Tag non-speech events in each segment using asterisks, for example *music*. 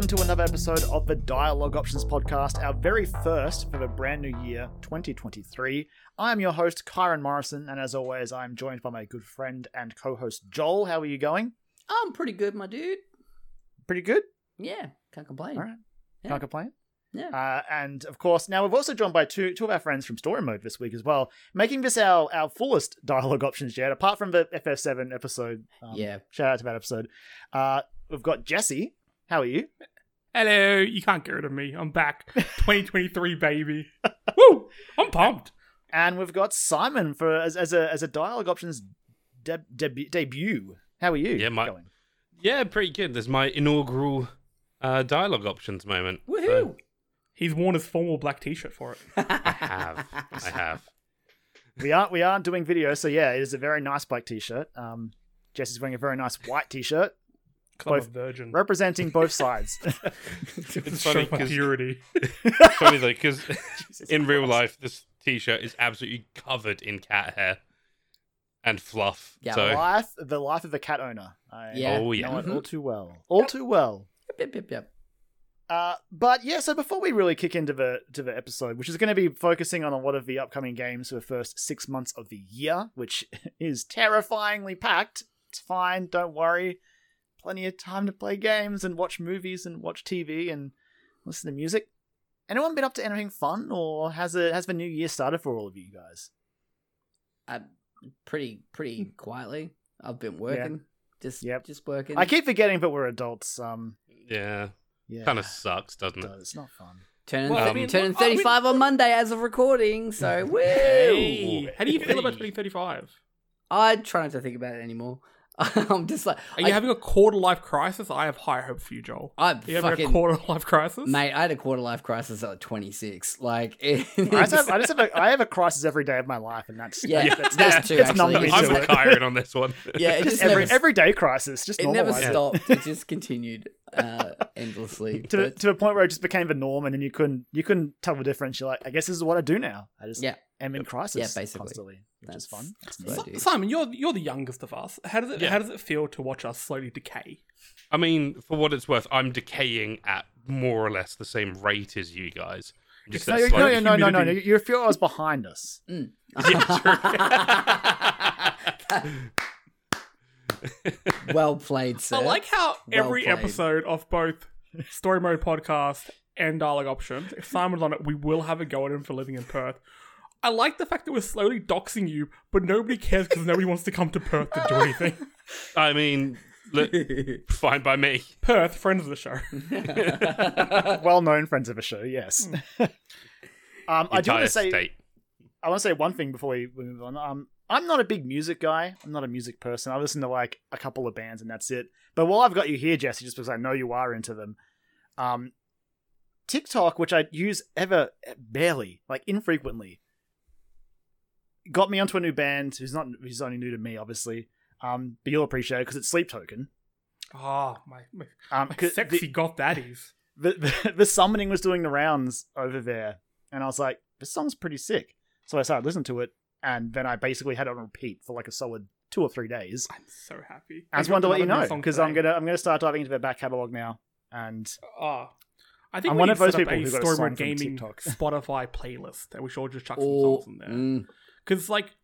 welcome to another episode of the Dialogue Options Podcast, our very first for the brand new year 2023. I am your host, Kyron Morrison, and as always, I'm joined by my good friend and co host, Joel. How are you going? I'm pretty good, my dude. Pretty good? Yeah, can't complain. All right. Yeah. Can't complain. Yeah. Uh, and of course, now we've also joined by two two of our friends from Story Mode this week as well, making this our, our fullest *laughs* dialogue options yet, apart from the FF7 episode. Um, Yeah. Shout out to that episode. Uh, we've got Jesse. How are you? Hello, you can't get rid of me. I'm back. 2023, *laughs* baby. Woo! I'm pumped. And we've got Simon for as, as a as a dialogue options deb- deb- debut. How are you? Yeah, my- going? Yeah, pretty good. There's my inaugural uh, dialogue options moment. Woohoo! So, He's worn his formal black t-shirt for it. *laughs* I have. I have. We aren't we aren't doing video, so yeah, it is a very nice black t-shirt. Um, Jesse's wearing a very nice white t-shirt, 'Cause I'm a Both virgin. representing both sides. *laughs* It's Show funny my 'cause- purity. It's *laughs* funny though, because *laughs* in real Christ. life, this t-shirt is absolutely covered in cat hair and fluff. Yeah, so life the life of a cat owner. I Yeah. Oh, yeah. know it all too well. All too well. Yep, yep, yep. Uh, but yeah, so before we really kick into the to the episode, which is going to be focusing on a lot of the upcoming games for the first six months of the year, which is terrifyingly packed. It's fine, don't worry. Plenty of time to play games and watch movies and watch TV and listen to music. Anyone been up to anything fun, or has it has the new year started for all of you guys? Uh, pretty, pretty quietly. I've been working. Just, Yep. just working. I keep forgetting, but we're adults. Um, yeah, yeah, kind of sucks, doesn't it it? does. It's not fun. turning, Well, I mean, turning well, I mean- 35 on Monday as of recording. So, woo! Hey, how do you feel about Hey. 2035? I try not to think about it anymore. *laughs* I'm just like, Are you I, having a quarter life crisis? I have high hope for you, Joel. I'm Are you having a quarter life crisis? mate. I had a quarter life crisis at 26. Like, *laughs* it, I just, have, I just have a, I have a crisis every day of my life, and that's Yeah, that's, that's true, It's numb actually. me I'm to with it. On this one. yeah, it Just just every never, everyday crisis, just it never normalize stopped. It just continued uh, endlessly. *laughs* to But- to a point where it just became the norm, and then you couldn't you couldn't tell the difference. You're like, I guess this is what I do now. I just Yeah. am in crisis, Yeah, basically. constantly, which is That's- fun. That's that's neat. what I do. Simon, you're you're the youngest of us. How does it Yeah. how does it feel to watch us slowly decay? I mean, for what it's worth, I'm decaying at more or less the same rate as you guys. Just No, No, no, no, no, no, no, no. You're a few hours behind us. *laughs* *laughs* *laughs* well played, sir. I like how Well every played. episode of both Story Mode Podcast and Dialogue Options, if Simon's on it, we will have a go at him for living in Perth. I like the fact that we're slowly doxing you, but nobody cares because nobody wants to come to Perth to do anything. *laughs* I mean, look, fine by me. Perth, friends of the show. *laughs* Well-known friends of the show, yes. um, I do want to say, state. I want to say one thing before we we move on. Um, I'm not a big music guy. I'm not a music person. I listen to like a couple of bands and that's it. But while I've got you here, Jesse, just because I know you are into them, um, TikTok, which I use ever barely, like infrequently, got me onto a new band who's not who's only new to me, obviously. Um, but you'll appreciate it because it's Sleep Token. Ah, my, my, Um, my sexy the, got daddies. *laughs* the, the the summoning was doing the rounds over there, and I was like, this song's pretty sick. So I started listening to it, and then I basically had it on repeat for like a solid two or three days. I'm so happy. I just wanted to let you know because I'm gonna I'm gonna start diving into their back catalog now, and Ah. I think I'm one of those people who got a song Gaming. *laughs* Spotify playlist, and we should all just chuck some Oh, songs in there. mm, Because, like,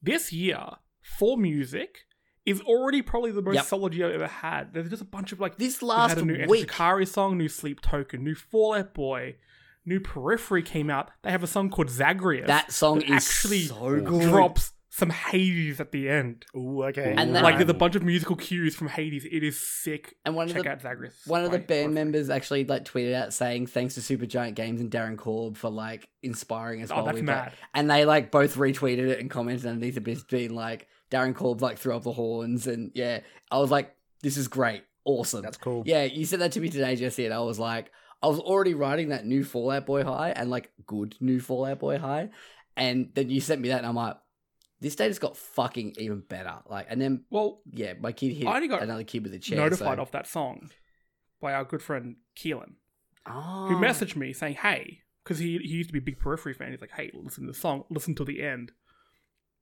this year, for music, is already probably the most Yep. solid year I've ever had. There's just a bunch of, like, this we last had a new week, Shikari song, new Sleep Token, new Fall Out Boy, new Periphery came out. They have a song called Zagreus. that song that is actually so good. drops some Hades at the end. ooh, okay, And that- Like, there's a bunch of musical cues from Hades. It is sick. And one of Check the out Zagreus. one of the band Periphery. members actually like tweeted out saying thanks to Supergiant Games and Darren Korb for like inspiring us. Oh, while that's we mad. play. And they like both retweeted it and commented underneath it, just being like Darren Korb like threw up the horns and yeah, I was like, this is great, awesome. that's cool. Yeah, you said that to me today, Jesse, and I was like, I was already writing that new Fall Out Boy high and like good new Fall Out Boy high, and then you sent me that, and I'm like, this day just got fucking even better. Like, and then Well, yeah, my kid hit I only got another kid with a chair. notified so. of that song by our good friend Keelan. oh. who messaged me saying, "Hey," because he he used to be a big Periphery fan. He's like, "Hey, listen to the song, listen to the end."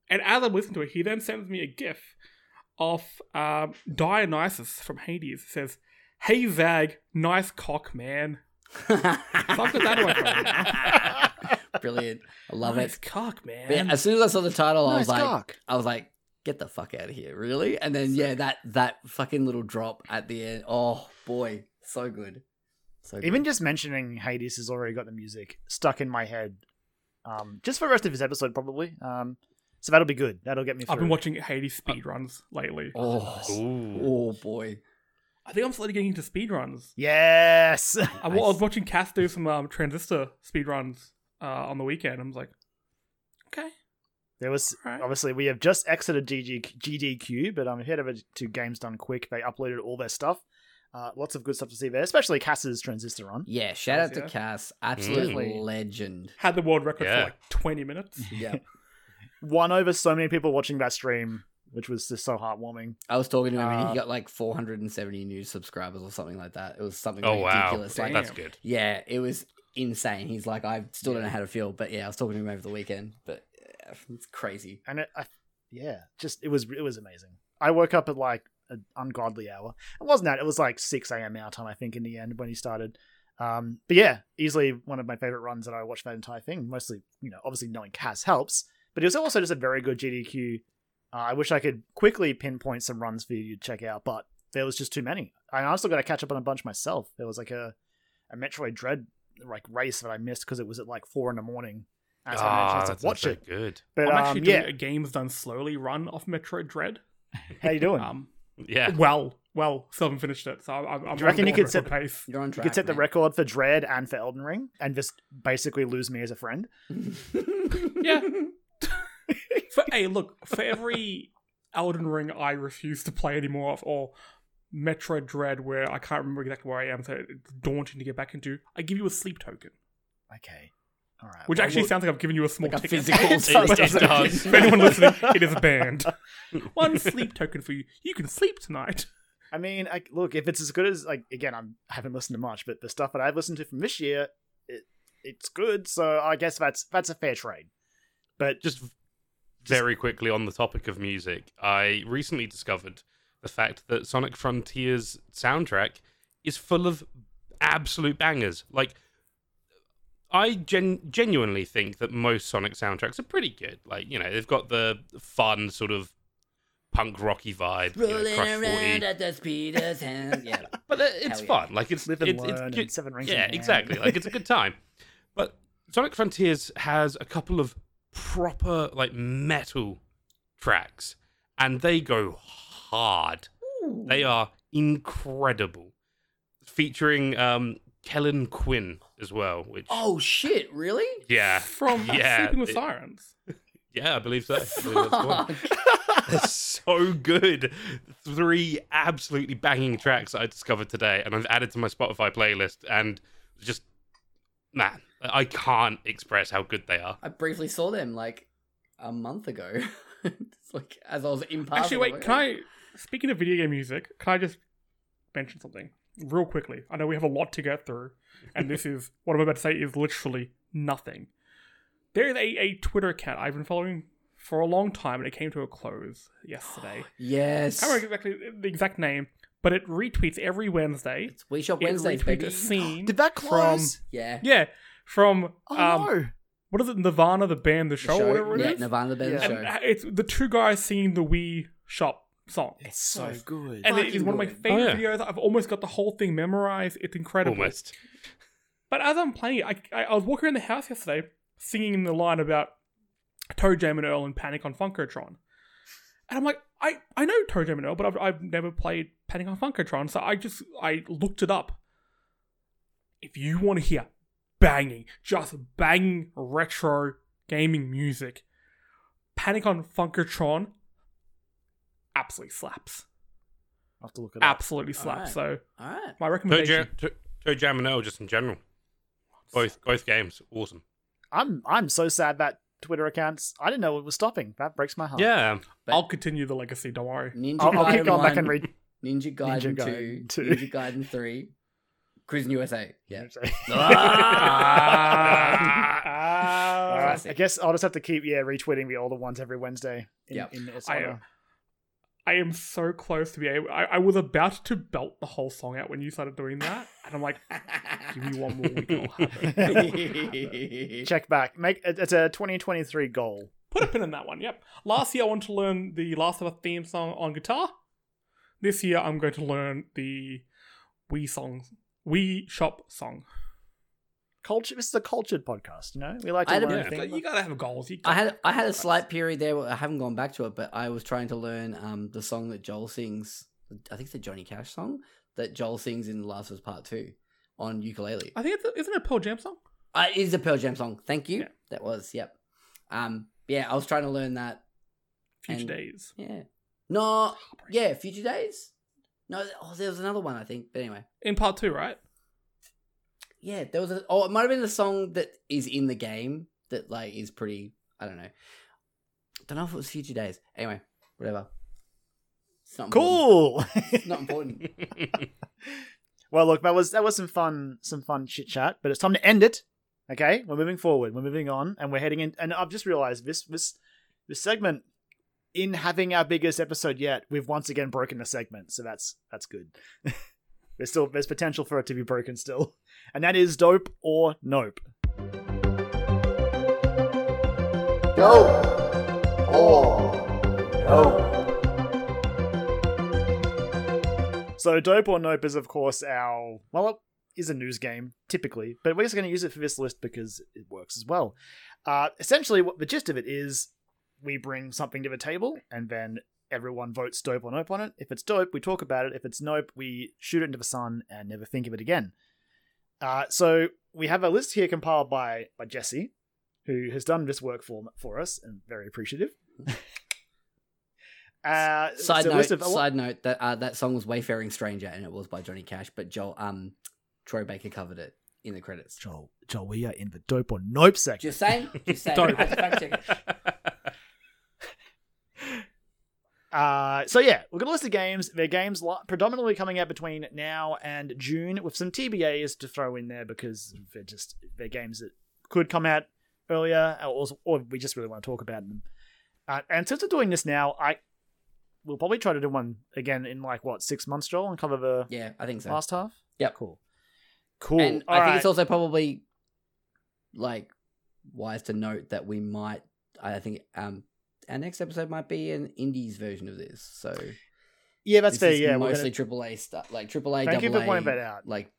And as I'm listening to it, he then sends me a GIF of um, Dionysus from Hades. It says, "Hey Zag, nice cock, man." So I've that in my phone now. Brilliant. I love nice it. cock, man. But yeah, as soon as I saw the title, I was like, cock. I was like, get the fuck out of here, really? And then yeah, that that fucking little drop at the end. Oh boy, so good. So good. Even just mentioning Hades has already got the music stuck in my head. Um, just for the rest of his episode, probably. Um, so that'll be good. That'll get me through. I've been watching Hades speed runs lately. oh, Ooh. oh boy. I think I'm slowly getting into speed runs. Yes. I, wa- I was watching Cass do some um, transistor speed runs uh, on the weekend. I was like, okay, There was Alright. obviously we have just exited GG, GDQ, but I'm head over to Games Done Quick. They uploaded all their stuff. Uh, lots of good stuff to see there, especially Cass's transistor run. Yeah, shout out to Yeah. Cass, absolute Mm. legend. had the world record Yeah. for like 20 minutes. *laughs* Yeah, Won over so many people watching that stream, which was just so heartwarming. I was talking to him and Uh, he got like 470 new subscribers or something like that. It was something Oh wow, ridiculous. Like, that's good. yeah, it was insane. He's like, I still don't know how to feel, but yeah, I was talking to him over the weekend, but yeah, it's crazy. and it, I, yeah, just it was it was amazing. I woke up at like an ungodly hour. It wasn't that. It was like six a.m. our time, I think, in the end when he started. Um, but yeah, easily one of my favorite runs that I watched that entire thing. Mostly, you know, obviously knowing Cass helps, but it was also just a very good GDQ. Uh, I wish I could quickly pinpoint some runs for you to check out, but there was just too many. I also got to catch up on a bunch myself. There was like a a Metroid Dread like race that I missed because it was at like four in the morning. And so I Ah, managed to that's watch it. good. But I'm um, actually doing yeah, a games done slowly run off Metroid Dread. how you doing? Um, Yeah. well, well, still haven't finished it, so I'm. I'm Do you reckon you could set- pace. You're on track, You could set the record for Dread and for Elden Ring and just basically lose me as a friend. *laughs* Yeah. *laughs* for, hey, look, for every Elden Ring I refuse to play anymore, of, or Metroid Dread where I can't remember exactly where I am, so it's daunting to get back into, I give you a sleep token, Okay. All right. which Well, actually sounds like I've given you a small Like a ticket. physical *laughs* It does, ticket. doesn't? For anyone listening, it is a banned. *laughs* One sleep token for you. You can sleep tonight. I mean, I, look, if it's as good as like again, I'm, I haven't listened to much, but the stuff that I've listened to from this year, it, it's good. So I guess that's that's a fair trade. But Just very quickly on the topic of music, I recently discovered the fact that Sonic Frontiers soundtrack is full of absolute bangers. Like, I gen- genuinely think that most Sonic soundtracks are pretty good. Like, you know, they've got the fun sort of punk rocky vibe, you know, Rolling Crush around 40. at the speed of sound. Yeah. *laughs* but it- it's Hell yeah. fun. Like it's live and it's, learn it's and seven rings. yeah, exactly. Like it's a good time. But Sonic Frontiers has a couple of proper like metal tracks, and they go hard. They are incredible, featuring um, Kellin Quinn as well. Which Oh shit! Really? yeah, From *laughs* Yeah, Sleeping with it- Sirens. *laughs* yeah, I believe so. I believe. *laughs* They're so good. Three absolutely banging tracks I discovered today, and I've added to my Spotify playlist. And just man, I can't express how good they are. I briefly saw them like a month ago. *laughs* like as I was in passing. Actually, wait. like, Can I? Speaking of video game music, can I just mention something real quickly? I know we have a lot to get through, and this *laughs* is what I'm about to say is literally nothing. There is a, a Twitter account I've been following for a long time, and it came to a close yesterday. *gasps* Yes. I can't remember exactly the exact name, but it retweets every Wednesday. It's We Shop It Wednesdays, retweets baby. a *gasps* scene. Did that close? Yeah. Yeah, from oh um, no! what is it? Nirvana, the band, the The show, or whatever it yeah, is. Nirvana the band Yeah. show. And uh, it's the two guys singing the Wii Shop song. It's so good. and it is one of my favorite Oh, yeah. videos. I've almost got the whole thing memorized. It's incredible. Almost. But as I'm playing it, I, I, I was walking around the house yesterday singing the line about ToeJam and Earl and Panic on Funkotron. And I'm like, I, I know ToeJam and Earl, but I've, I've never played Panic on Funkotron. So I just, I looked it up. If you want to hear banging, just banging retro gaming music, Panic on Funkotron absolutely slaps. I'll have to look it up. Absolutely slaps. Alright. So All right. my Toe recommendation. Jam, Toe- ToeJam and Earl, just in general. Both both games, awesome. I'm I'm so sad that Twitter accounts. I didn't know it was stopping. That breaks my heart. Yeah, But- I'll continue the legacy. Don't worry. Ninja I'll, I'll keep going back and read. Ninja Gaiden, Gaiden 2, 2. Ninja Gaiden 3, Cruis'n USA. Yeah. *laughs* Ah. Uh, Classic. I guess I'll just have to keep yeah retweeting the older ones every Wednesday. In, Yep. in its I, honor. I am so close to be able. I, I was about to belt the whole song out when you started doing that, and I'm like, *laughs* give me one more week I'll. *laughs* Check back. Make it's a 2023 goal. Put a pin in that one. Yep. Last year I wanted to learn the Last of Us theme song on guitar. This year I'm going to learn the Wii songs, Wii Shop song. Culture. This is a cultured podcast. You know, we like to I had a- learn Yeah, things. but you gotta have goals. You I gotta- had I had a slight period there. Where I haven't gone back to it, but I was trying to learn um the song that Joel sings. I think it's the Johnny Cash song that Joel sings in The Last of Us Part Two on ukulele. I think it's a, isn't it a Pearl Jam song? Uh, it is a Pearl Jam song. Thank you. Yeah. That was yep. Um, yeah, I was trying to learn that. Future And- Days. Yeah. No. Yeah, Future Days. No. Oh, there was another one I think. But anyway. In part two, right? Yeah, there was a. Oh, it might have been the song that is in the game that like is pretty. I don't know. Don't know if it was Future Days. Anyway, whatever. It's not. Cool. It's not important. *laughs* *laughs* well, look, that was that was some fun, some fun chit chat. But it's time to end it. Okay, we're moving forward. We're moving on, and we're heading in. And I've just realized this this this segment, in having our biggest episode yet, we've once again broken the segment. So that's that's good. *laughs* there's still there's potential for it to be broken still, *laughs* and that is dope or nope. Dope or nope. So dope or nope is of course our well it is a news game typically, but we're just going to use it for this list because it works as well. Uh, essentially, what the gist of it is, we bring something to the table and then everyone votes dope or nope on it. If it's dope, we talk about it. If it's nope, we shoot it into the sun and never think of it again. Uh, so we have a list here compiled by by Jesse, who has done this work for for us and very appreciative. *laughs* uh, Side note. list of- Side note that uh, that song was "Wayfaring Stranger" and it was by Johnny Cash, but Joel um Troy Baker covered it in the credits. Joel, Joel, we are in the dope or nope section. Just saying. Just saying. *laughs* Dope. I had to fact check it. Uh, so yeah, we're gonna list the games. They're games predominantly coming out between now and June, with some TBAs to throw in there because they're just they're games that could come out earlier, or, or we just really want to talk about them. Uh, and since we're doing this now, I we'll probably try to do one again in like what six months, Joel, and cover the Yeah, I think so. last half. Yeah, cool, cool. And I All think it's also probably like wise to note that we might. I think um our next episode might be an indies version of this. So yeah, that's fair. Yeah, mostly gonna, triple A stuff, like triple A. thank you for double pointing A, that out. Like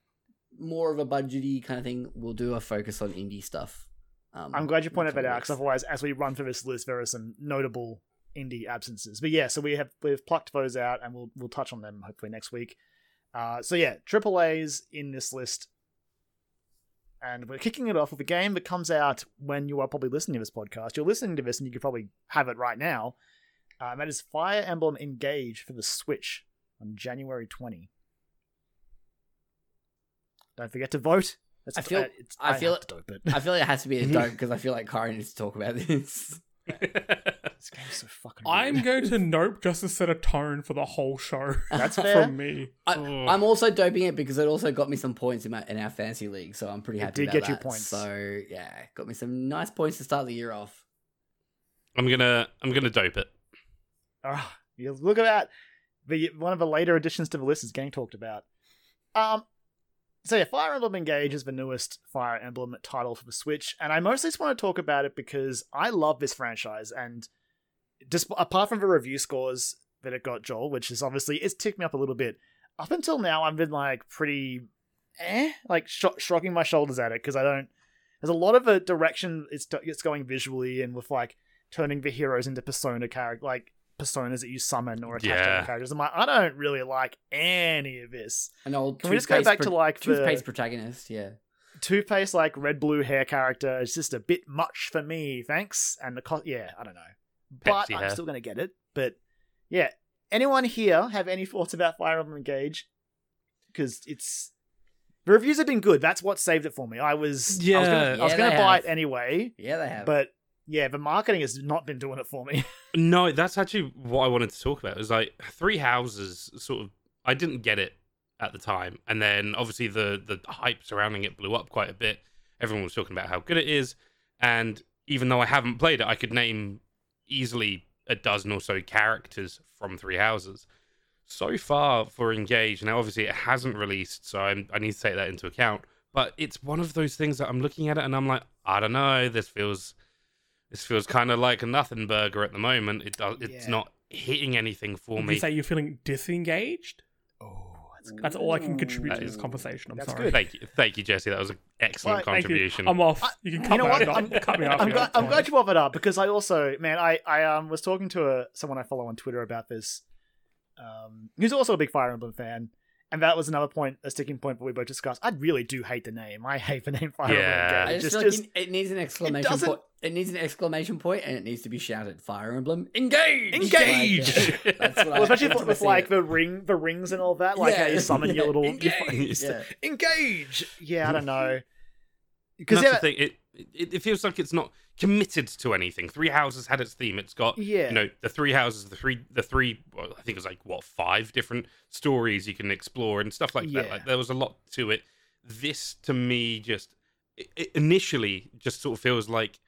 more of a budgety kind of thing. We'll do a focus on indie stuff. Um, I'm glad you pointed that out because otherwise, as we run through this list, there are some notable indie absences. But yeah, so we have we've plucked those out, and we'll we'll touch on them hopefully next week. Uh, so yeah, triple A's in this list, and we're kicking it off with a game that comes out when you are probably listening to this podcast. You're listening to this, and you could probably have it right now. And that is Fire Emblem Engage for the Switch on January 20. Don't forget to vote. That's I feel- uh, I feel- have to dope it. I feel like it has to be a *laughs* dope because I feel like Karen needs to talk about this. *laughs* This game's so fucking. I'm going to *laughs* nope just to set a tone for the whole show. *laughs* That's fair. from me. I, Oh. I'm also doping it because it also got me some points in my in our fantasy league, so I'm pretty It happy. did about get you points. So yeah, got me some nice points to start the year off. I'm gonna I'm gonna dope it. Ah, you look at that. The one of the later additions to the list is getting talked about. Um, so yeah, Fire Emblem Engage is the newest Fire Emblem title for the Switch, and I mostly just want to talk about it because I love this franchise, and just apart from the review scores that it got, Joel, which is obviously it's ticked me up a little bit. Up until now, I've been like pretty, eh, like sh- shrugging my shoulders at it because I don't. There's a lot of a direction it's it's going visually and with like turning the heroes into persona character like personas that you summon or attach to Yeah. other characters. I'm like, I don't really like any of this. An old Can we just go toothpaste back pro- to like the toothpaste protagonist? Yeah, toothpaste like red blue hair character? It's just a bit much for me, thanks. And the co- yeah, I don't know, but Pepsi I'm hair. still gonna get it. But yeah, anyone here have any thoughts about Fire Emblem Engage? Because it's the reviews have been good. That's what saved it for me. I was I was gonna, Yeah. I was gonna buy have. it anyway, yeah, they have. but yeah, the marketing has not been doing it for me. *laughs* No, that's actually what I wanted to talk about. It was like Three Houses sort of I didn't get it at the time. And then obviously the the hype surrounding it blew up quite a bit. Everyone was talking about how good it is. And even though I haven't played it, I could name easily a dozen or so characters from Three Houses. So far for Engage, now obviously it hasn't released, so I'm, I need to take that into account. But it's one of those things that I'm looking at it and I'm like, I don't know, this feels this feels kind of like a nothing burger at the moment. It does, it's Yeah. not hitting anything for Would me. you say you're feeling disengaged? Oh, that's. That's all I can contribute That to this is- conversation. I'm sorry. good. Thank you, thank you, Jesse. That was an excellent Well, Thank you. contribution. I'm off. You can cut, you know me what? I'm, cut me off. I'm, glad, it's I'm fine. glad you brought that up because I also, man, I, I um, was talking to a, someone I follow on Twitter about this, um, who's also a big Fire Emblem fan, and that was another point, a sticking point that we both discussed. I really do hate the name. I hate the name Fire Yeah. Emblem. I Engage. just, Just, feel just, like it, it needs an exclamation doesn't- point. It needs an exclamation point, and it needs to be shouted. Fire Emblem, engage, Engage! Like, uh, *laughs* that's what I- well, especially with, with like it. the ring, the rings and all that. Like how you summon your *laughs* little Engage. *laughs* you- Yeah. engage. Yeah, I don't know. Because that's yeah, the thing. It, it it feels like it's not committed to anything. Three Houses had its theme. It's got Yeah. you know the three houses, the three the three. Well, I think it was like what five different stories you can explore and stuff like that. Like there was a lot to it. This to me just it, it initially just sort of feels like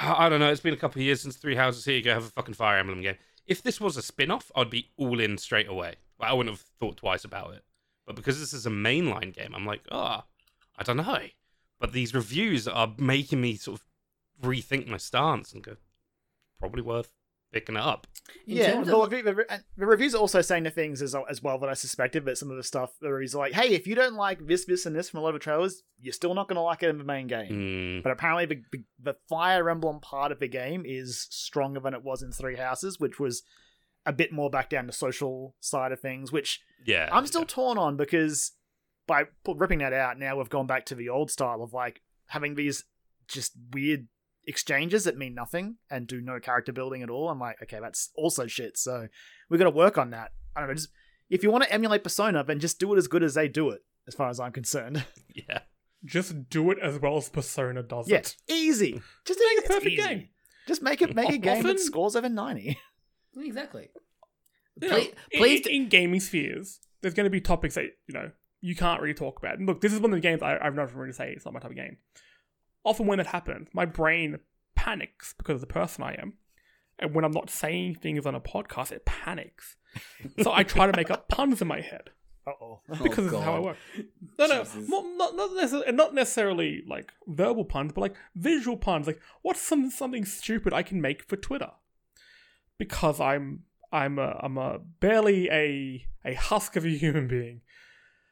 I, don't know. It's been a couple of years since Three Houses. Here you go, have a fucking Fire Emblem game. If this was a spin off, I'd be all in straight away. I wouldn't have thought twice about it. But because this is a mainline game, I'm like, ah, I don't know. But these reviews are making me sort of rethink my stance and go, probably worth picking it up. In yeah, terms the, of- the, the, reviews are also saying the things as, as well that I suspected, but some of the stuff, the reviews are like, hey, if you don't like this, this, and this from a lot of trailers, you're still not going to like it in the main game. Mm, But apparently, the, the, the Fire Emblem part of the game is stronger than it was in Three Houses, which was a bit more back down the social side of things, which yeah, I'm still torn on because by ripping that out, now we've gone back to the old style of like having these just weird exchanges that mean nothing and do no character building at all. I'm like, okay, that's also shit. So we're gonna work on that. I don't know. Just if you want to emulate Persona, then just do it as good as they do it, as far as I'm concerned. *laughs* yeah. Just do it as well as Persona does yeah, it. easy. *laughs* Just Make a perfect easy. game. Just make it make a *laughs* game Often- that scores over ninety. exactly. You know, Please, in- please in, in gaming spheres, there's going to be topics that you know you can't really talk about. And look, this is one of the games I, I've never really say it's not my type of game. Often when it happens, my brain panics because of the person I am, and when I'm not saying things on a podcast, it panics. so I try to make up puns in my head *laughs* Uh oh. because this is how I work. No, no, Jesus. not not not necessarily, not necessarily like verbal puns, but like visual puns. Like, what's some something stupid I can make for Twitter? Because I'm I'm a I'm a barely a a husk of a *laughs* human being,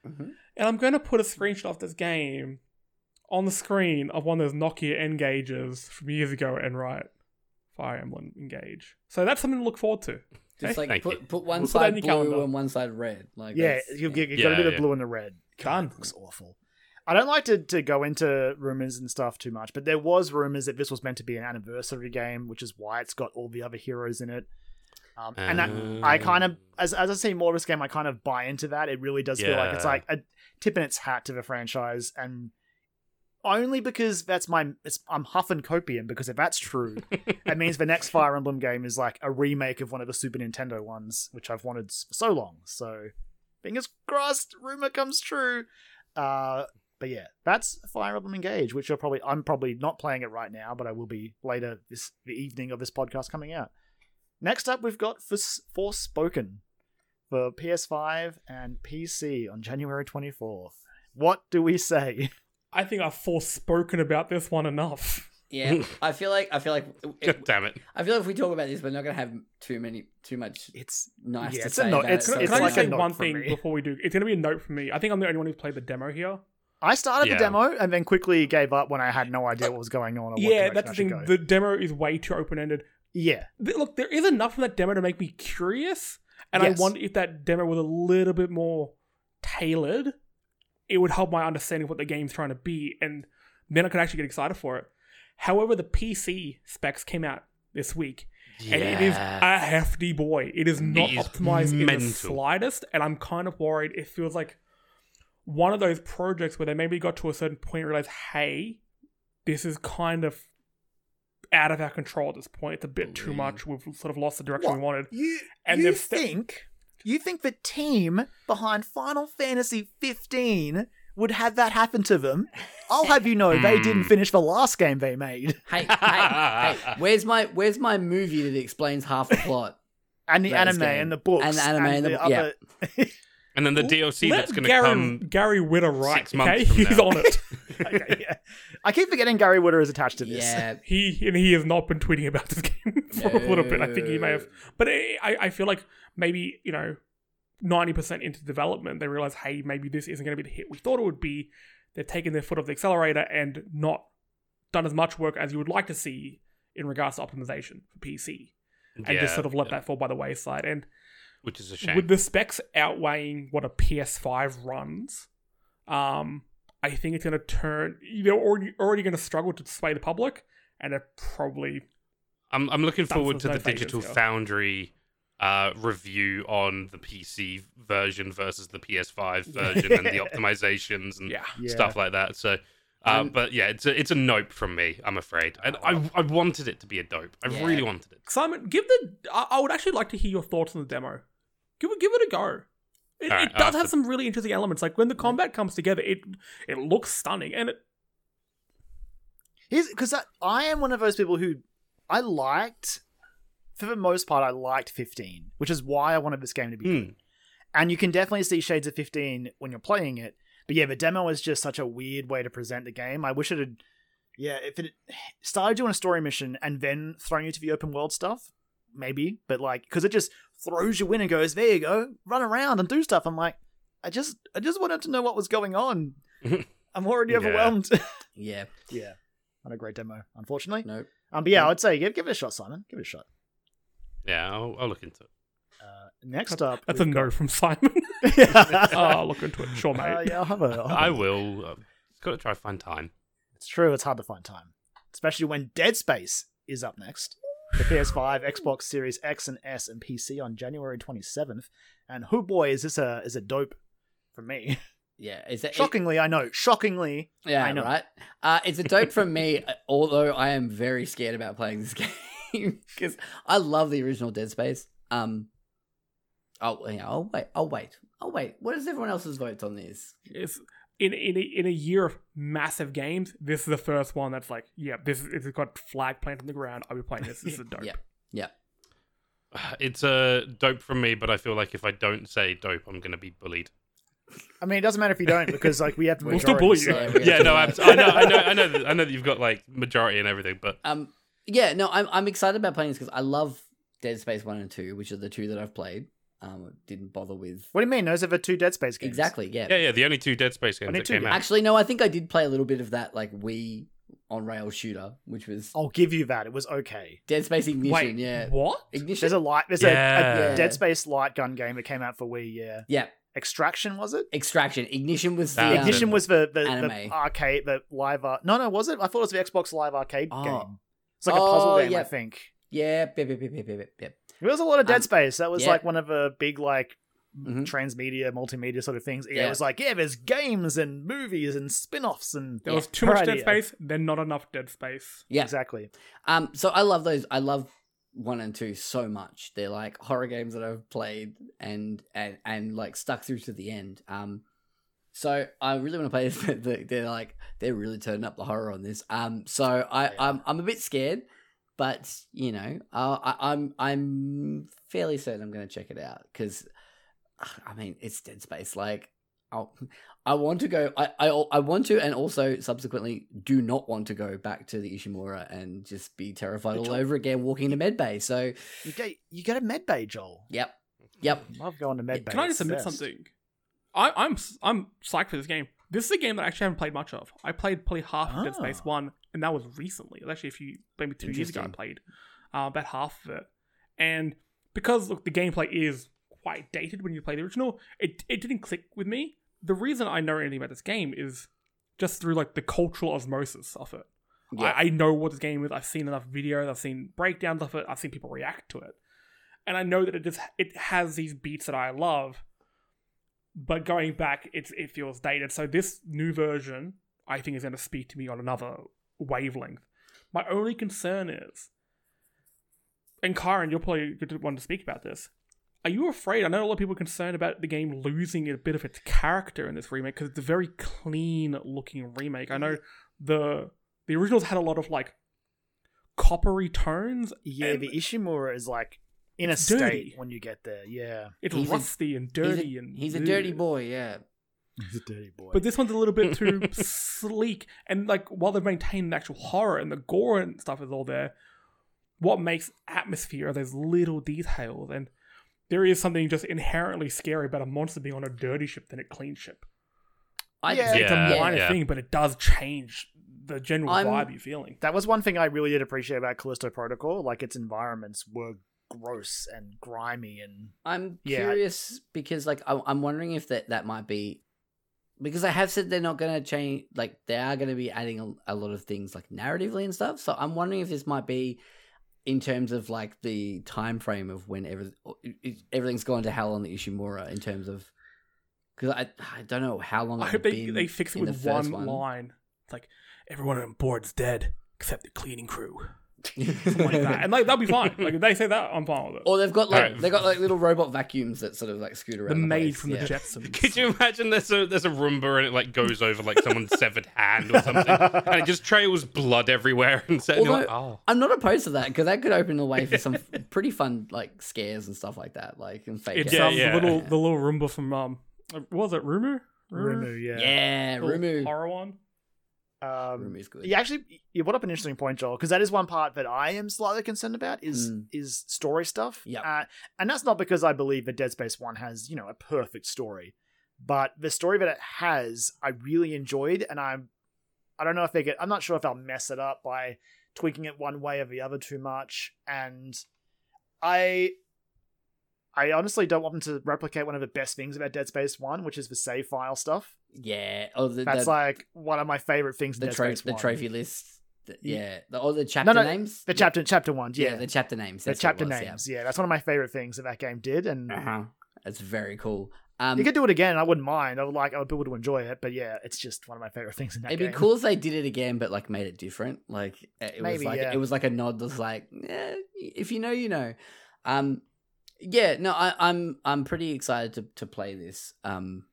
Mhm. and I'm going to put a screenshot of this game on the screen of one of those Nokia N-Gages from years ago and write Fire Emblem Engage. So that's something to look forward to. just like put, put one We'll put that in side your blue calendar. and one side red. Like Yeah, you, you, you Yeah, got to do the blue and the red. God, Done. looks awful. I don't like to, to go into rumors and stuff too much, but there was rumors that this was meant to be an anniversary game, which is why it's got all the other heroes in it. Um, and that, I kind of, as, as I see more of this game, I kind of buy into that. It really does feel like it's like a tip in its hat to the franchise, and only because that's my, it's, I'm huffing copium because if that's true, *laughs* it means the next Fire Emblem game is like a remake of one of the Super Nintendo ones, which I've wanted for so long. So, fingers crossed, rumor comes true. Uh, but yeah, that's Fire Emblem Engage, which you're probably I'm probably not playing it right now, but I will be later this the evening of this podcast coming out. Next up, we've got Fors- Forspoken for PS5 and PC on January 24th. What do we say? *laughs* I think I've forespoken about this one enough. yeah. *laughs* I feel like I feel like God damn it. I feel like if we talk about this, we're not gonna have too many too much It's nice Yeah, to it's a say no- about it's- it. Can, so can I like just a say one thing me. before we do? It's going to be a note for me. I think I'm the only one who's played the demo here. I started Yeah. the demo and then quickly gave up when I had no idea what was going on. Or yeah, direction that's the thing. go. The demo is way too open ended. Yeah, Look, there is enough from that demo to make me curious, and Yes. I wonder if that demo was a little bit more tailored, it would help my understanding of what the game's trying to be, and then I could actually get excited for it. However, the PC specs came out this week, and it is a hefty boy. It is not is optimized in the slightest, and I'm kind of worried. It feels like one of those projects where they maybe got to a certain point and realized, hey, this is kind of out of our control at this point. It's a bit too much. We've sort of lost the direction we wanted. you And you they've think you think the team behind Final Fantasy 15 would have that happen to them, I'll have you know they didn't Hmm. finish the last game they made. *laughs* Hey, hey, hey! Where's my where's my movie that explains half the plot? And the anime game. and the books. And the anime and the- other. *laughs* And then the DLC Let that's going to come. Gary Whitta right. six months okay, *laughs* he's now. on it. *laughs* Okay, *laughs* yeah. I keep forgetting Gary Whitta is attached to this. Yeah, *laughs* He and he has not been tweeting about this game for a little bit. I think he may have, but I, I I feel like maybe you know, ninety percent into development, they realize, hey, maybe this isn't going to be the hit we thought it would be. They've taken their foot off the accelerator and not done as much work as you would like to see in regards to optimization for PC, and Yeah, just sort of let yeah, that fall by the wayside. And which is a shame. with the specs outweighing what a PS5 runs, um, I think it's going to turn. They're already already going to struggle to sway the public, and it probably I'm I'm looking forward to no the Digital yeah. Foundry uh, review on the PC version versus the PS5 *laughs* version and the optimizations and yeah. Yeah. stuff like that. So, uh, Um, but yeah, it's a it's a nope from me. I'm afraid. And I I wanted it to be a dope. I Yeah. really wanted it. Simon, give the. I, I would actually like to hear your thoughts on the demo. Give it, give it a go. It, Alright, it does have have to- some really interesting elements. Like when the combat comes together, it it looks stunning, and it because I, I am one of those people who I liked, for the most part, I liked 15, which is why I wanted this game to be Hmm. good. And you can definitely see shades of 15 when you're playing it. But yeah, the demo is just such a weird way to present the game. I wish it had, yeah, if it started doing a story mission and then thrown you to the open world stuff, maybe. But like, because it just throws you in and goes, there you go, run around and do stuff. I'm like, I just, I just wanted to know what was going on. *laughs* I'm already Yeah. overwhelmed. *laughs* yeah. yeah, not a great demo, unfortunately. Nope. Um, but yeah, I'd say give give it a shot, Simon. Give it a shot. Yeah, I'll, I'll look into it. Uh, next up, that's a we've no from Simon. got- *laughs* oh, I'll look into it. Sure, mate. Uh, yeah, I'll have a. I'll have I a- will. Uh, got to try to find time. It's true. It's hard to find time, especially when Dead Space is up next. The PS5, Xbox Series X and S, and PC on January 27th. And who boy is this a is a dope for me? Yeah. Is that Shockingly, I know. Shockingly, Yeah, I know. right. Uh, it's a dope from me, uh, *laughs* although I am very scared about playing this *laughs* game because I love the original Dead Space. Um, oh, yeah, I'll wait. I'll wait. I'll wait. What is everyone else's votes on this? It's in in a, in a year of massive games. This is the first one that's like, yeah, this is- it's got flag planted on the ground. I'll be playing this. This is a *laughs* dope. Yeah, yeah. *sighs* It's a dope from me, but I feel like if I don't say dope, I'm going to be bullied. I mean, it doesn't matter if you don't because like we have to. We'll still majority, bully you. so- Yeah, we Yeah, have no, to- abs- I know, I know, I know, that, I know that you've got like majority and everything, but Um, yeah, no, I'm I'm excited about playing this because I love Dead Space One and Two, which are the two that I've played. Um, didn't bother with What do you mean? Those are the two Dead Space games. exactly. Yeah. yeah, yeah, the only two Dead Space games need that two came out. Actually, no, I think I did play a little bit of that like Wii on rail shooter, which was I'll give you that. It was okay. Dead Space Ignition. Wait, yeah, what? Ignition. There's a light. There's Yeah. a, a Dead Space light gun game that came out for Wii. Yeah, yeah, Extraction was it? Extraction. Ignition was the um, Ignition was the the, the anime. arcade, the live. Ar- no, no, was it? I thought it was the Xbox Live Arcade Oh. game. It's like a Oh, puzzle game, yeah. I think. Yeah, yep, yep, yep, yep, yep, yep. There was a lot of Dead Um, Space. That was yeah. like one of the big like Mhm. transmedia, multimedia sort of things. Yeah, Yeah. it was like yeah, there's games and movies and spin-offs and There Yeah. was too much Dead. Space, then not enough Dead Space. Yeah. exactly. Um, so I love those. I love one and two so much. They're like horror games that I've played and and and like stuck through to the end. Um, so I really want to play *laughs* this. but they- They're like they're really turning up the horror on this. Um, so I I'm I'm a bit scared, but you know, uh, I, I'm I'm fairly certain I'm going to check it out because, I mean, it's Dead Space. Like, I'll, I want to go. I, I I want to, and also subsequently do not want to go back to the Ishimura and just be terrified all over again walking to medbay. So, You get you get a med bay, Joel. yep, yep. I love going to med bay. Can I just admit It's the best. something? I, I'm I'm psyched for this game. This is a game that I actually haven't played much of. I played probably half of Dead Space Oh. One, and that was recently. It was actually a few, maybe two years ago. I played uh, about half of it, and because look, the gameplay is quite dated when you play the original, it it didn't click with me. The reason I know anything about this game is just through like the cultural osmosis of it. Yeah. I, I know what this game is. I've seen enough videos. I've seen breakdowns of it. I've seen people react to it, and I know that it just it has these beats that I love. But going back, it's it feels dated. So this new version, I think, is going to speak to me on another wavelength. My only concern is, and Kyron, you're probably good one to speak about this. are you afraid? I know a lot of people are concerned about the game losing a bit of its character in this remake because it's a very clean looking remake. I know the the originals had a lot of like coppery tones. Yeah, and the Ishimura is like in a state dirty. when you get there. Yeah, it's He's a- rusty and He's a- dirty and he's a Ugh. dirty boy. Yeah. he's a dirty boy. But this one's a little bit too *laughs* sleek, and like while they've maintained the actual horror and the gore and stuff is all there, what makes atmosphere are those little details, and there is something just inherently scary about a monster being on a dirty ship than a clean ship. I Yeah. It's Yeah, a minor yeah. thing, but it does change the general I'm- vibe you're feeling. that was one thing I really did appreciate about Callisto Protocol. Like its environments were gross and grimy, and I'm Yeah. curious because like I- I'm wondering if that that might be because I have said they're not going to change. Like they are going to be adding a, a lot of things like narratively and stuff. So I'm wondering if this might be in terms of like the time frame of when every, everything's gone to hell on the Ishimura in terms of because I I don't know how long. I hope they been they fix it in the with first one, line. It's like everyone on board's dead except the cleaning crew, something like that, and like that'll be fine. Like if they say that, I'm fine with it. Or they've got like Alright. they've got like little robot vacuums that sort of like scoot around. the the maid place, from yeah. the Jetsons. *laughs* Could you imagine there's a there's a Roomba and it like goes over like someone's severed hand or something, and it just trails blood everywhere and so you're like, Although- oh, I'm not opposed to that because that could open the way for some *laughs* pretty fun like scares and stuff like that, like and fake. It's Yeah, um, yeah. the little the little Roomba from um, what was it Rumu? Rumu, yeah. yeah, Little Rumu. horror one. Um, Rumu's good. you actually you brought up an interesting point, Joel, because that is one part that I am slightly concerned about is Mm. is story stuff. Yeah, Uh, and that's not because I believe that Dead Space One has you know a perfect story, but the story that it has, I really enjoyed, and I'm I don't know if they get I'm not sure if I'll mess it up by tweaking it one way or the other too much, and I. I honestly don't want them to replicate one of the best things about Dead Space One, which is the save file stuff. Yeah. Oh, the, That's the, like one of my favorite things. in the, Dead tro- the 1. trophy list. Yeah. The, or the chapter no, names. The chapter chapter ones, Yeah, yeah. the chapter names. the chapter was, names. Yeah. that's one of my favorite things that that game did, and Yeah. Uh-huh. That's very cool. Um, you could do it again. I wouldn't mind. I would like I would be able to enjoy it, but yeah, it's just one of my favorite things in that It'd game. be cool if they did it again, but like made it different. Like it was like yeah. it was like a nod that's like, eh, if you know, you know. Um, yeah, no, I, I'm I'm pretty excited to to play this. Um,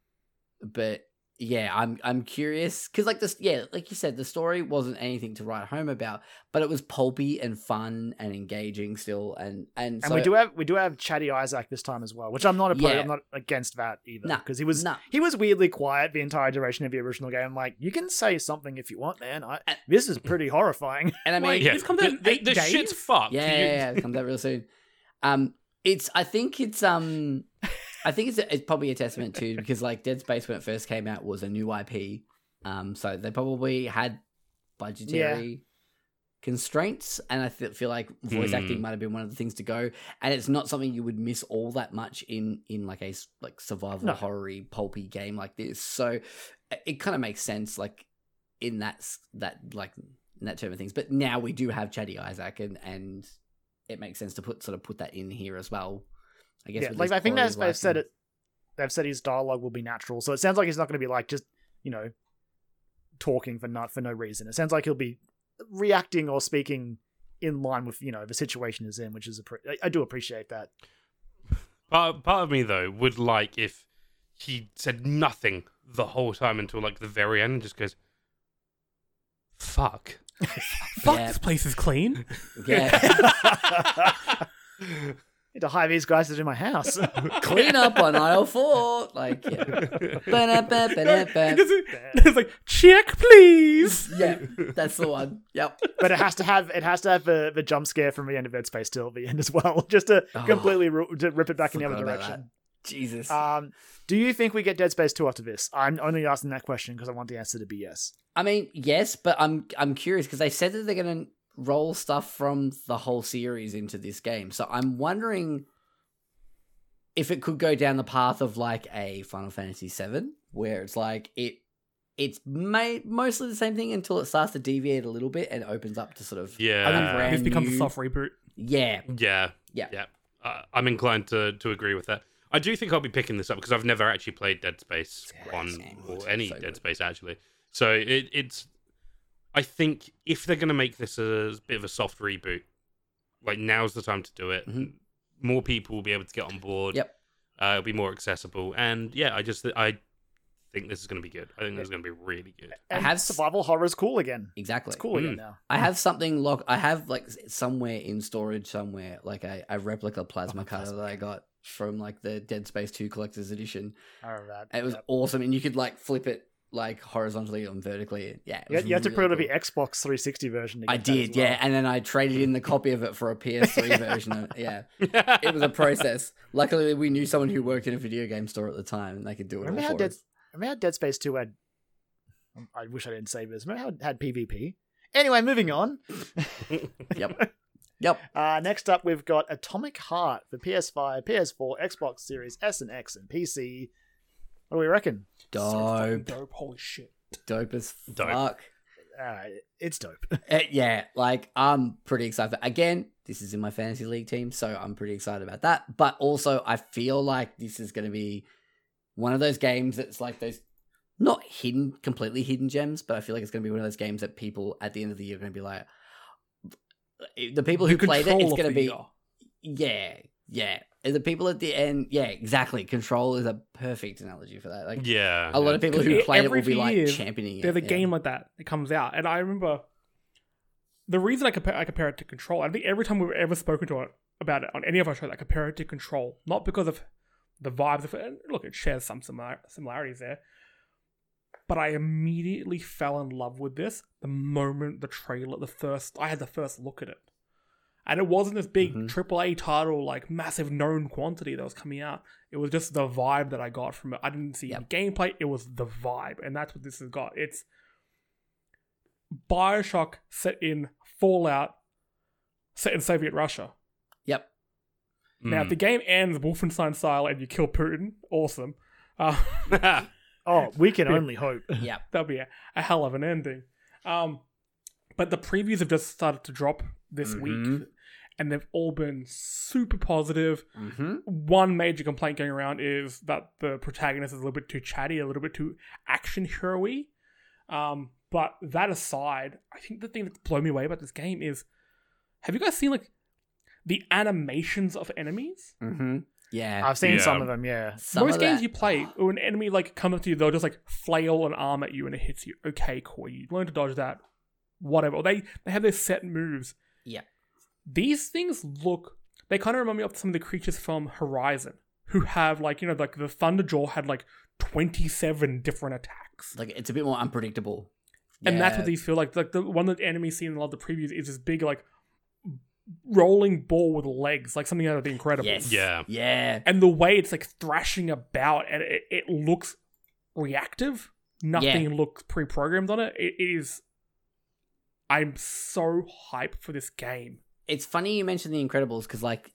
but yeah, I'm I'm curious because like this, yeah, like you said, the story wasn't anything to write home about, but it was pulpy and fun and engaging still, and and and so, we do have we do have Chatty Isaac this time as well, which I'm not opposed, Yeah. I'm not against that either Nah, because he was nah. he was weirdly quiet the entire duration of the original game. I'm like, you can say something if you want, man. I, And- this is pretty horrifying. and I mean, Wait, yeah, this comes out the, in the, the shit's fucked. Yeah, You- yeah, yeah, it comes out real soon. Um, it's I think it's um, I think it's it's probably a testament to because like Dead Space when it first came out was a new IP, um, so they probably had budgetary constraints, and I th- feel like voice Hmm. acting might have been one of the things to go. And it's not something you would miss all that much in in like a like survival No. horror pulpy game like this. So it- it kind of makes sense like in that that like in that term of things. But now we do have Chatty Isaac, and and it makes sense to put sort of put that in here as well. I guess. yeah, like I think qualities they've, they've said like- it. They've said his dialogue will be natural, so it sounds like he's not going to be like just you know talking for not for no reason. It sounds like he'll be reacting or speaking in line with you know the situation is in, which is a I, I do appreciate that. Part, part of me though would like if he said nothing the whole time until like the very end and just goes, "Fuck." Fuck, Yeah. this place is clean. Yeah, Need to hire these guys to do my house. *laughs* clean up on aisle four. Like, yeah. Ba-da-ba-ba-da-ba. It's, it's like check, please. yeah, that's the one. Yep. but it has to have it has to have the, the jump scare from the end of Dead Space still at the end as well, *laughs* just to Oh, completely ru- to rip it back in the other forgot about direction. Jesus. Um, do you think we get Dead Space two after this? I'm only asking that question because I want the answer to be yes. I mean, yes, but I'm I'm curious because they said that they're going to roll stuff from the whole series into this game. So I'm wondering if it could go down the path of like a Final Fantasy VII, where it's like it it's made mostly the same thing until it starts to deviate a little bit and opens up to sort of Yeah. I a think brand this becomes new- a soft reboot. yeah Yeah, Yeah. yeah. Uh, I'm inclined to to agree with that. I do think I'll be picking this up because I've never actually played Dead Space great one or any So Dead. Space actually. So it, it's. I think if they're going to make this a bit of a soft reboot, like now's the time to do it. Mhm. more people will be able to get on board. Yep. Uh, it'll be more accessible, and yeah, I just I think this is going to be good. I think this is going to be really good. I have survival horror is cool again. Exactly. It's cool again Mm. now. I have something locked. I have like somewhere in storage somewhere, like a, a replica plasma Oh, cutter plasma that I got from like the Dead Space 2 collector's edition. I remember that. It was Yep. awesome, and you could like flip it like horizontally and vertically. Yeah, it You, had to really put it cool. on the Xbox 360 version. To I did, well. yeah, and then I traded in the copy of it for a PS3 *laughs* version. Of, yeah, *laughs* it was a process. Luckily, we knew someone who worked in a video game store at the time, and they could do it Remember all how for Dead, us. remember how Dead Space 2 had. I wish I didn't say this. Remember how it had PvP? Anyway, moving on. *laughs* Yep. Yep. Uh, next up, we've got Atomic Heart for PS5, PS4, Xbox Series S and X, and PC. What do we reckon? So Dope, dope. Holy shit. dope as Dope. fuck. Uh, it's dope. Uh, *laughs* yeah, like I'm pretty excited. Again, this is in my fantasy league team, so I'm pretty excited about that. But also, I feel like this is going to be one of those games that's like those not hidden, completely hidden gems, but I feel like it's going to be one of those games that people at the end of the year are going to be like, the people who The played it, it's going to be, year. yeah, yeah. And the people at the end, yeah, exactly. Control is a perfect analogy for that. Like yeah. a lot of people who Because played it will be like years, championing it. There's a yeah. game like that that comes out, and I remember the reason I compare I compare it to Control. I think every time we've ever spoken to it about it on any of our shows, I compare it to Control, not because of the vibes of it. And look, it shares some similar, similarities there, but I immediately fell in love with this the moment the trailer, the first I had the first look at it. And it wasn't this big Mhm. triple A title, like massive known quantity that was coming out. It was just the vibe that I got from it. I didn't see Yep. gameplay, it was the vibe. And that's what this has got. It's Bioshock set in Fallout, set in Soviet Russia. Yep. Now, if Mm. the game ends Wolfenstein style and you kill Putin, awesome. Uh, *laughs* *laughs* Oh, we can only hope. *laughs* Yep. that'll be a, a hell of an ending. Um, but the previews have just started to drop this week, Mhm. and they've all been super positive. Mm-hmm. One major complaint going around is that the protagonist is a little bit too chatty, a little bit too action hero-y. Um, but that aside, I think the thing that's blown me away about this game is, have you guys seen like the animations of enemies? Mm-hmm. Yeah. I've seen Yeah. some of them, yeah. Some Most games that- you play, when an enemy like comes up to you, they'll just like flail an arm at you and it hits you. Okay, cool. You learn to dodge that. Whatever. They they have their set moves. Yeah. These things look. They kind of remind me of some of the creatures from Horizon, who have like you know like the Thunderjaw had like twenty seven different attacks, like it's a bit more unpredictable. and that's what these feel like. Like the one that the enemies seen in a lot of the previews is this big like rolling ball with legs, like something out of The Incredibles. Yes. Yeah. Yeah. and the way it's like thrashing about and it, it looks reactive nothing looks pre-programmed on it. it is i'm so hyped for this game It's funny you mentioned the Incredibles because like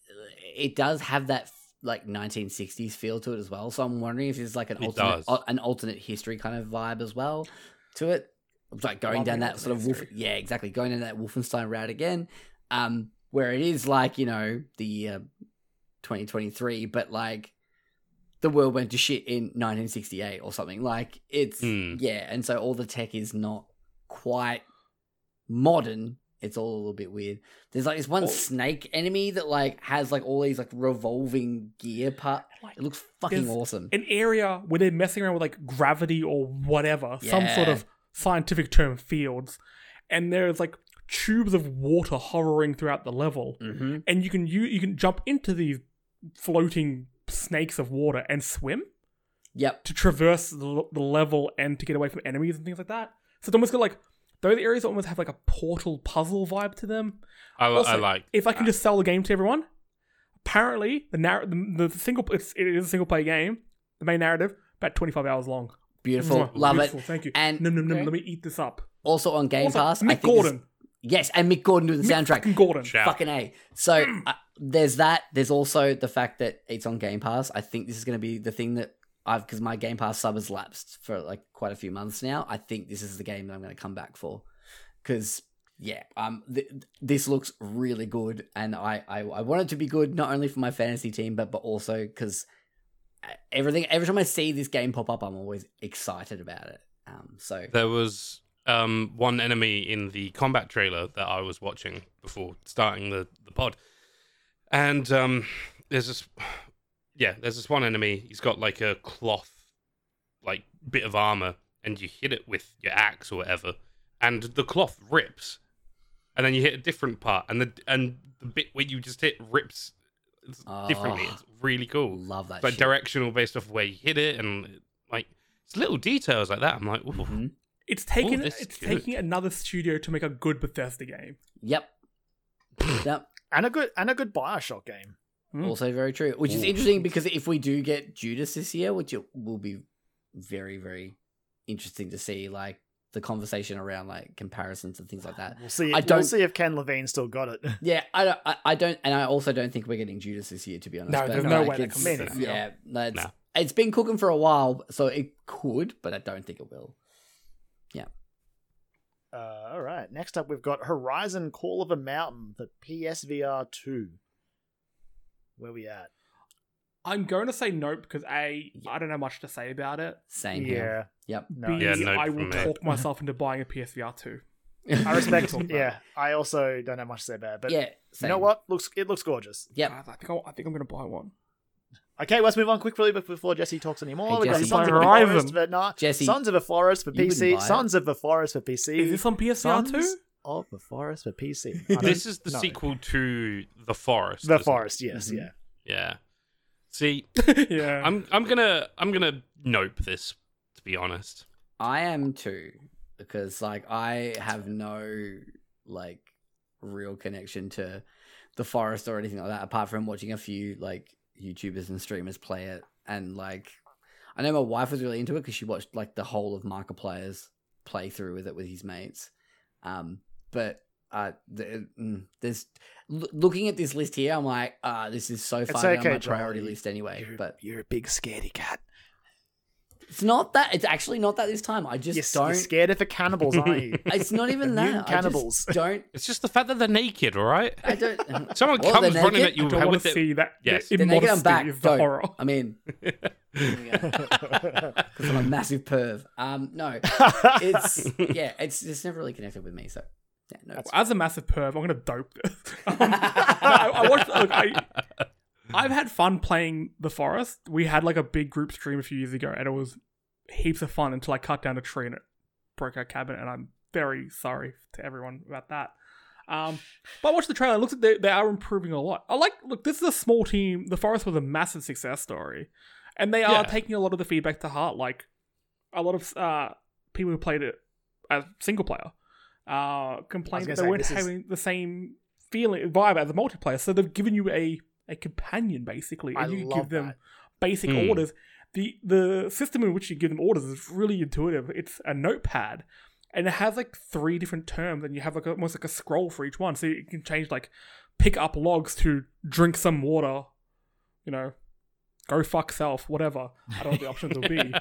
it does have that like 1960s feel to it as well. So I'm wondering if there's like an It alternate does. al- an alternate history kind of vibe as well to it. It's like going Love down that sort of Wolf- yeah, exactly, going down that Wolfenstein route again. Um, where it is like you know the uh, 2023, but like the world went to shit in 1968 or something. Like it's Hmm. yeah, and so all the tech is not quite modern. It's all a little bit weird. There's like this one Oh. snake enemy that like has like all these like revolving gear part. Like, It looks fucking awesome. an area where they're messing around with like gravity or whatever some sort of scientific term fields and there's like tubes of water hovering throughout the level hmm and you can you, you can jump into these floating snakes of water and swim Yep. to traverse the, the level and to get away from enemies and things like that. So it's almost got like those areas almost have like a portal puzzle vibe to them. I, Also, I like. If I can that. just sell the game to everyone, apparently the narr- the, the single it's, it is a single player game. The main narrative about twenty five hours long. Beautiful. Mwah, Love beautiful, it. Thank you. And- no, no, no. Okay. Let me eat this up. Also on Game Also, Pass, Mick I think Gordon. Yes, and Mick Gordon doing the Mick soundtrack. fucking Gordon. Shout. Fucking A. So uh, there's that. There's also the fact that it's on Game Pass. I think this is going to be the thing that I've, because my Game Pass sub has lapsed for like quite a few months now. I think this is the game that I'm going to come back for. Because, yeah, um, th- this looks really good. And I, I, I want it to be good, not only for my fantasy team, but, but also because everything, every time I see this game pop up, I'm always excited about it. Um, so, There was um, one enemy in the combat trailer that I was watching before starting the, the pod. And um, there's this, *sighs* yeah, there's this one enemy. He's got like a cloth, like bit of armor, and you hit it with your axe or whatever, and the cloth rips, and then you hit a different part, and the and the bit where you just hit rips differently. Oh. It's really cool. Love that. Shit. directional based off where you hit it, and like it's little details like that. I'm like, ooh. It's taking this is it's good. taking another studio to make a good Bethesda game. Yep. *laughs* yep. and a good and a good Bioshock game. Mm. Also very true. Which is Ooh. interesting because if we do get Judas this year, which it will be very, very interesting to see, like the conversation around like comparisons and things like that. We'll see. I We'll don't- see if Ken Levine still got it. *laughs* Yeah, I don't, I, I don't, and I also don't think we're getting Judas this year, to be honest. No, but, there's no like, way that it's- comes this. Yeah, no, it's, No. it's been cooking for a while, so it could, but I don't think it will. Uh, all right. Next up, we've got Horizon Call of a Mountain for PSVR two. Where we at? I'm going to say nope because a I don't know much to say about it. Same yeah. here. Yep. No. B Yeah, nope I from will me. talk *laughs* myself into buying a PSVR two. I respect. Talk yeah, I also don't have much to say about it, but yeah. you know what? Looks it looks gorgeous. Yeah, I think I, I think I'm going to buy one. Okay, let's move on quickly before Jesse talks anymore. Hey, We've got Jesse. Sons of the Horizon. Forest for nah, Jesse, Sons of the Forest for you wouldn't PC. buy it. Sons of the Forest for PC. Is this on PSVR Sons two? of the Forest for PC. I *laughs* don't This is the know. sequel to The Forest. The isn't it? Forest, yes, Mhm. yeah. Yeah. See, *laughs* yeah. I'm I'm gonna I'm gonna nope this to be honest. I am too because like I have no like real connection to the forest or anything like that apart from watching a few like YouTubers and streamers play it and like I know my wife was really into it because she watched like the whole of Markiplier's play through with it with his mates. Um, but uh, the, mm, there's looking at this list here, I'm like, ah, this is so It's far down my priority list anyway. You're, But you're a big scaredy cat. It's not that. It's actually not that this time. I just You're, don't. you're scared of the cannibals, aren't you? *laughs* It's not even *laughs* that. Mutant I just cannibals. don't. It's just the fact that they're naked, all right? I don't. *laughs* Someone Well, comes running at you I don't want with to see that. Yes. The They're naked. I'm back. is the Don't. horror. I mean, because I'm a massive perv. Um, no, it's yeah, it's it's never really connected with me. So yeah, no. it's- As a massive perv, I'm going to dope this. Um, I, I watched. Look, I, I've had fun playing The Forest. We had like a big group stream a few years ago, and it was heaps of fun until I cut down a tree and it broke our cabin, And I'm very sorry to everyone about that. Um, but I watched the trailer. It looks like they, they are improving a lot. I like. Look, this is a small team. The Forest was a massive success story, and they are Yeah. taking a lot of the feedback to heart. Like a lot of uh, people who played it as single player uh, complained that they say, weren't this is- having the same feeling vibe as a multiplayer. So they've given you a a companion basically, I and you love give them that. basic Hmm. orders. The the system in which you give them orders is really intuitive. It's a notepad, and it has like three different terms, and you have like a, almost like a scroll for each one. So you can change like pick up logs to drink some water, you know, go fuck self, whatever. I don't know what the *laughs* options will be.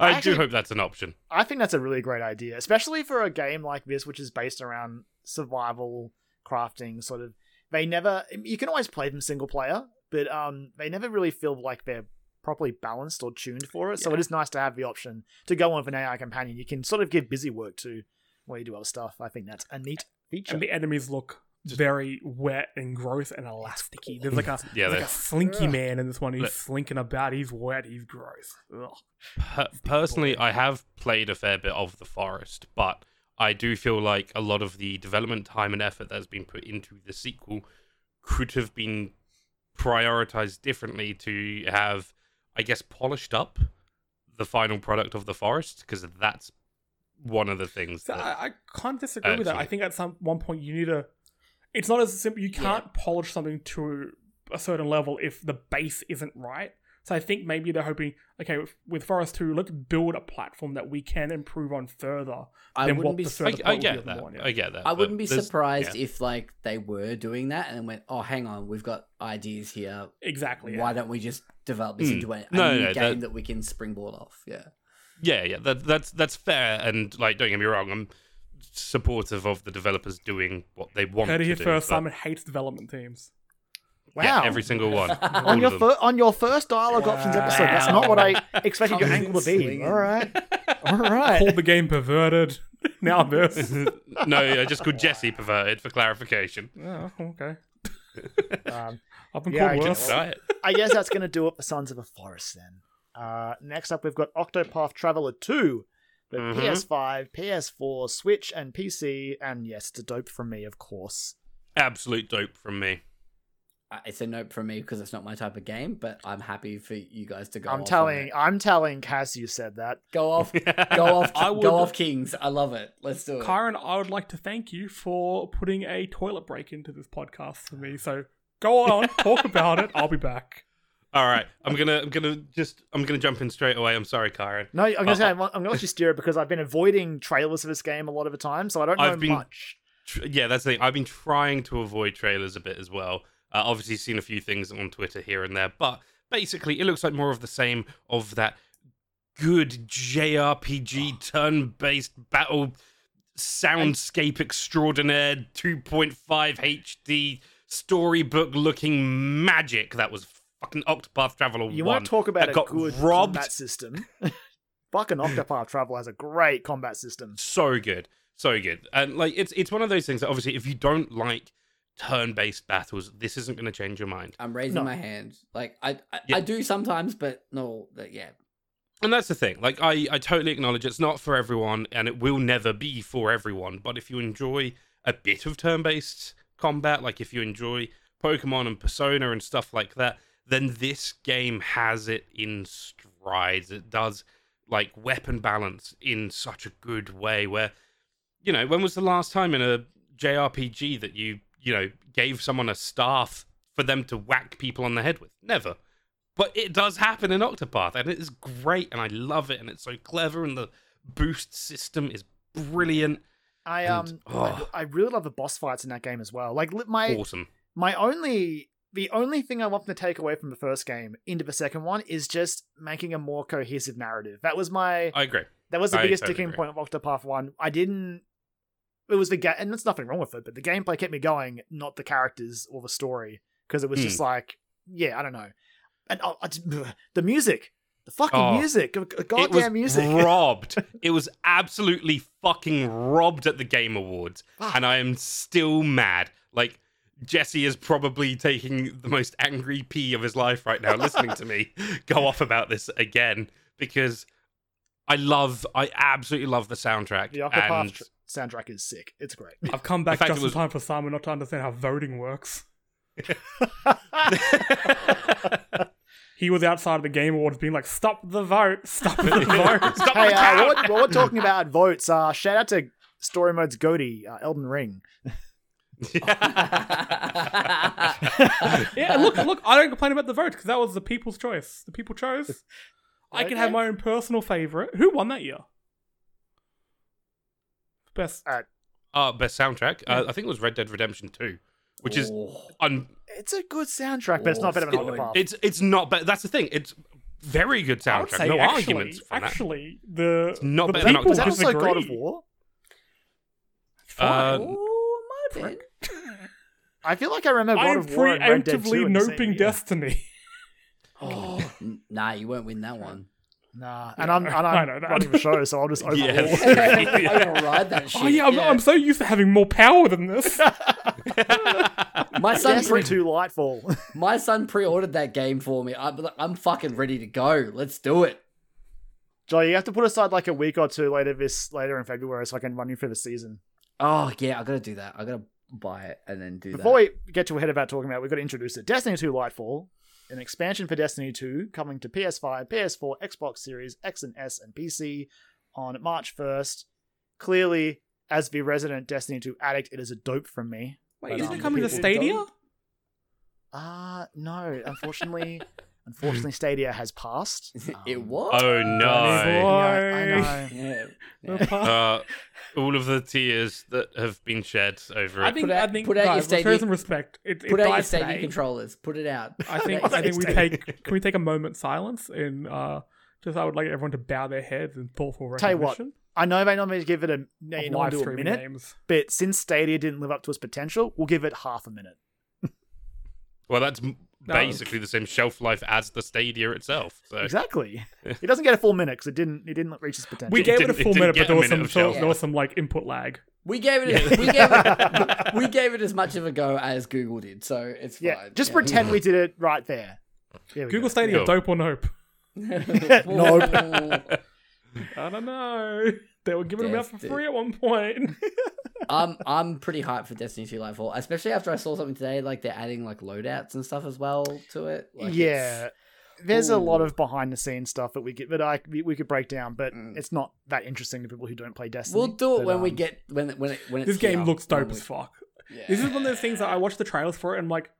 I Actually- do hope that's an option. I think that's a really great idea, especially for a game like this, which is based around survival crafting. Sort of, they never. You can always play them single player, but um, they never really feel like they're properly balanced or tuned for it. So it is nice to have the option to go on with an AI companion. You can sort of give busy work to while you do other stuff. I think that's a neat feature. and the enemies look very wet and gross and elasticy. There's like a *laughs* Yeah, there's like a slinky Ugh. man in this one. He's Look. slinking about. He's wet. He's gross. Per- personally, I have played a fair bit of The Forest, but I do feel like a lot of the development time and effort that's been put into the sequel could have been prioritized differently to have, I guess, polished up the final product of The Forest, because that's one of the things So that. I, I can't disagree with that. I think at some one point you need to. It's not as simple. You can't polish something to a certain level if the base isn't right. So I think maybe they're hoping, okay, with, with Forest Two, let's build a platform that we can improve on further. I than wouldn't what be. the su- I, I part will be get of the that. one, yeah. I get that. I wouldn't be surprised yeah. if like they were doing that and then went, "Oh, hang on, we've got ideas here. Exactly. Why Yeah. don't we just develop this Hmm. into a, a No, new no, game that- that... we can springboard off?" Yeah. Yeah, yeah, that, that's that's fair, and like, don't get me wrong, I'm supportive of the developers doing what they want Heard it to here do. first. but- Simon hates development teams. Yeah, Wow. every single one. *laughs* on your of fir- on your first dialogue options episode. That's not what I *laughs* expected your angle to be. All right, *laughs* all right. Called the game perverted. now this. no, I just called Jesse perverted for clarification. oh, okay. Um, I've been Yeah, I called guess- worse. Try. I guess that's going to do it for Sons of a Forest then. Uh, next up, we've got Octopath Traveler 2. The Mhm. PS5, PS4, Switch, and PC. And yes, it's a dope from me, of course. Absolute dope from me. Uh, It's a nope from me because it's not my type of game, but I'm happy for you guys to go. I'm off on telling, it. I'm telling Cass you said that. go off, *laughs* go off, I would- go off, Kings. I love it. Let's do it. Kyron, I would like to thank you for putting a toilet break into this podcast for me. So go on, *laughs* talk about it. I'll be back. All right, I'm gonna, I'm gonna just, I'm gonna jump in straight away. I'm sorry, Kyron. No, I'm gonna Uh, say I'm, I'm gonna let you steer it because I've been avoiding trailers for this game a lot of the time, so I don't know I've been- much. Tr- Yeah, that's the thing. I've been trying to avoid trailers a bit as well. Uh, obviously, seen a few things on Twitter here and there, but basically, it looks like more of the same of that good JRPG *sighs* turn-based battle soundscape extraordinaire 2.5 HD storybook-looking magic that was fucking Octopath Traveler You 1. want to talk about that a good robbed combat system? *laughs* Fucking Octopath Traveler has a great combat system. so good so good and like it's it's one of those things that obviously if you don't like turn-based battles this isn't going to change your mind I'm raising No. my hand. Like I, I, Yeah. I do sometimes, but no, but yeah. and that's the thing like i i totally acknowledge it's not for everyone and it will never be for everyone but if you enjoy a bit of turn-based combat like if you enjoy pokemon and persona and stuff like that then this game has it in strides it does like weapon balance in such a good way where you know when was the last time in a jrpg that you you know gave someone a staff for them to whack people on the head with never but it does happen in Octopath, and it is great, and I love it, and it's so clever, and the boost system is brilliant, I And- um, oh. I, I really love the boss fights in that game as well. Like my awesome. my only the only thing I want to take away from the first game into the second one is just making a more cohesive narrative. That was my I agree. that was the I biggest totally sticking agree. point of Octopath One. I didn't. It was the game, and there's nothing wrong with it, but the gameplay kept me going, not the characters or the story, because it was Hmm. just like, yeah, I don't know, and I just- the music, the fucking Oh, music, g- g- it was goddamn music. *laughs* robbed. it was absolutely fucking robbed at the Game Awards, Fuck. and I am still mad. Like Jesse is probably taking the most angry pee of his life right now, listening to me *laughs* go off about this again because I love, I absolutely love the soundtrack. the and soundtrack is sick. It's great. I've come back fact just it in time for Simon not to understand how voting works. *laughs* He was outside of the Game Awards being like, stop the vote, stop the *laughs* vote. Stop hey, the uh, count! while, we're- talking about votes, uh, shout out to Story Mode's Goaty, uh, Elden Ring. yeah, *laughs* look, look, I don't complain about the vote because that was the people's choice. The people chose. I can have my own personal favorite. Who won that year? Best. Uh, Uh, best soundtrack. Uh, I think it was Red Dead Redemption 2, which is Oh. un- It's a good soundtrack, but it's not better than Oh, it's it's it's not. But that's the thing. It's very good I would soundtrack. say No actually, arguments for that. actually, the not the better than people Was that Octopath. also God of disagree. War? Uh, Oh, might have. I feel like I remember I God am of War and Red Dead 2 preemptively in the same noping year. Destiny. *laughs* Oh, n- nah, you won't win that one. Nah, and I'm, and I I'm know that. running the show, so I'll just overrule. *laughs* *laughs* Yeah. I override that oh, shit. Oh yeah, I'm, I'm so used to having more power than this. *laughs* my son, Destiny pre- 2 Lightfall. my son pre-ordered that game for me. I'm, I'm fucking ready to go. Let's do it. Joe, you have to put aside like a week or two later this later in February so I can run you through the season. Oh yeah, I gotta do that. I gotta buy it and then do Before that. we get to ahead about talking about, it, we've got to introduce it. Destiny 2 Lightfall, an expansion for Destiny 2 coming to PS5, PS4, Xbox Series X and S, and PC on March 1st. Clearly, as the resident Destiny 2 addict, it is a dope from me. Wait, But, isn't um, it coming to people Stadia? don't- Uh no, unfortunately, *laughs* unfortunately Stadia has passed. *laughs* it Um, was. oh Danny no! Yeah, I know. *laughs* Yeah. The pa- Uh, all of the tears that have been shed over I it. think Put out- I think put out your guys, let's show Stadia- some respect. It, it out your died today. controllers. Put it out. I think *laughs* I think we take *laughs* can we take a moment silence and uh just I would like everyone to bow their heads in thoughtful Tell you recognition. what, I know they normally give it a no, you know, live do a streaming minute, games. but since Stadia didn't live up to its potential, we'll give it half a minute. well, that's m- No. basically the same shelf life as the Stadia itself. So Exactly. *laughs* it doesn't get a full minute because it didn't it didn't reach its potential. We It gave it a didn't- it full minute, but there was minute some of so, there was some like input lag. We gave it. We gave it. *laughs* we gave it as much of a go as Google did, so it's Yeah, fine. just Yeah. pretend we did it right there. There Google go. Stadia, Go. dope or nope? *laughs* Nope. *laughs* I don't know. They were giving them out for Desti- free at one point. *laughs* I'm I'm pretty hyped for Destiny 2 Lightfall, especially after I saw something today, like they're adding like loadouts and stuff as well to it. Like, yeah. There's a lot of behind the scenes stuff that we could, but I we, we could break down, but Mm. it's not that interesting to people who don't play Destiny. we'll do it But, when we um, get when when it, when it's this game here, looks dope we- as fuck. Yeah. This is one of those things that I watch the trailers for it and I'm like,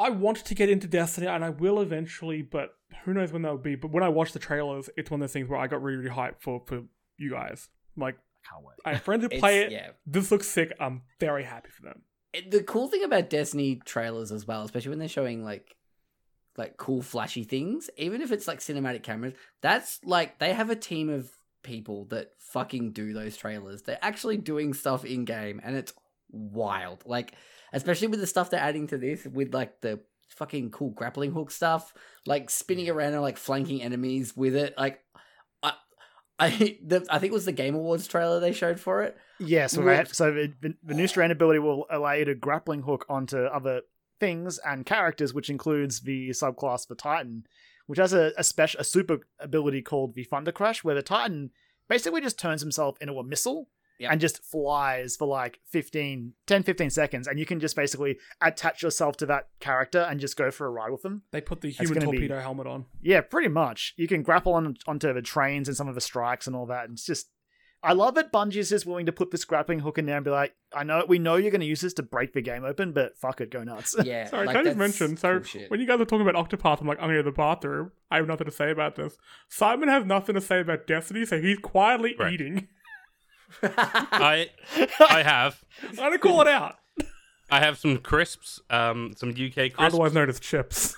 I want to get into Destiny and I will eventually, but who knows when that would be. But when I watch the trailers, it's one of those things where I got really, really hyped for, for you guys. I'm like, I Can't wait. I have friends who *laughs* play it. Yeah. This looks sick. I'm very happy for them. The cool thing about Destiny trailers as well, especially when they're showing like like cool flashy things, even if it's like cinematic cameras, that's like they have a team of people that fucking do those trailers. They're actually doing stuff in game and it's wild. Like especially with the stuff they're adding to this with like the fucking cool grappling hook stuff, like spinning around and like flanking enemies with it. Like I I *laughs* the, I think it was the Game Awards trailer they showed for it. Yeah, so, they so the, the, the new strand ability will allow you to grappling hook onto other things and characters, which includes the subclass for Titan, which has a, a special a super ability called the Thunder Crash, where the Titan basically just turns himself into a missile Yep. and just flies for like 15, 10, 15 seconds, and you can just basically attach yourself to that character and just go for a ride with them. They put the human gonna be- torpedo helmet on. Yeah, pretty much. You can grapple on onto the trains and some of the strikes and all that. And it's just, I love it. Bungie's just willing to put this grappling hook in there and be like, I know we know you're going to use this to break the game open, but fuck it, go nuts. Yeah. *laughs* Sorry, like, can I just that's mention? So cool shit. when you guys are talking about Octopath, I'm like, I'm going to the bathroom. I have nothing to say about this. Simon has nothing to say about Destiny, so he's quietly Right. eating. *laughs* *laughs* I I have I'm to call it out. I have some crisps, um, some UK crisps, Otherwise known as chips.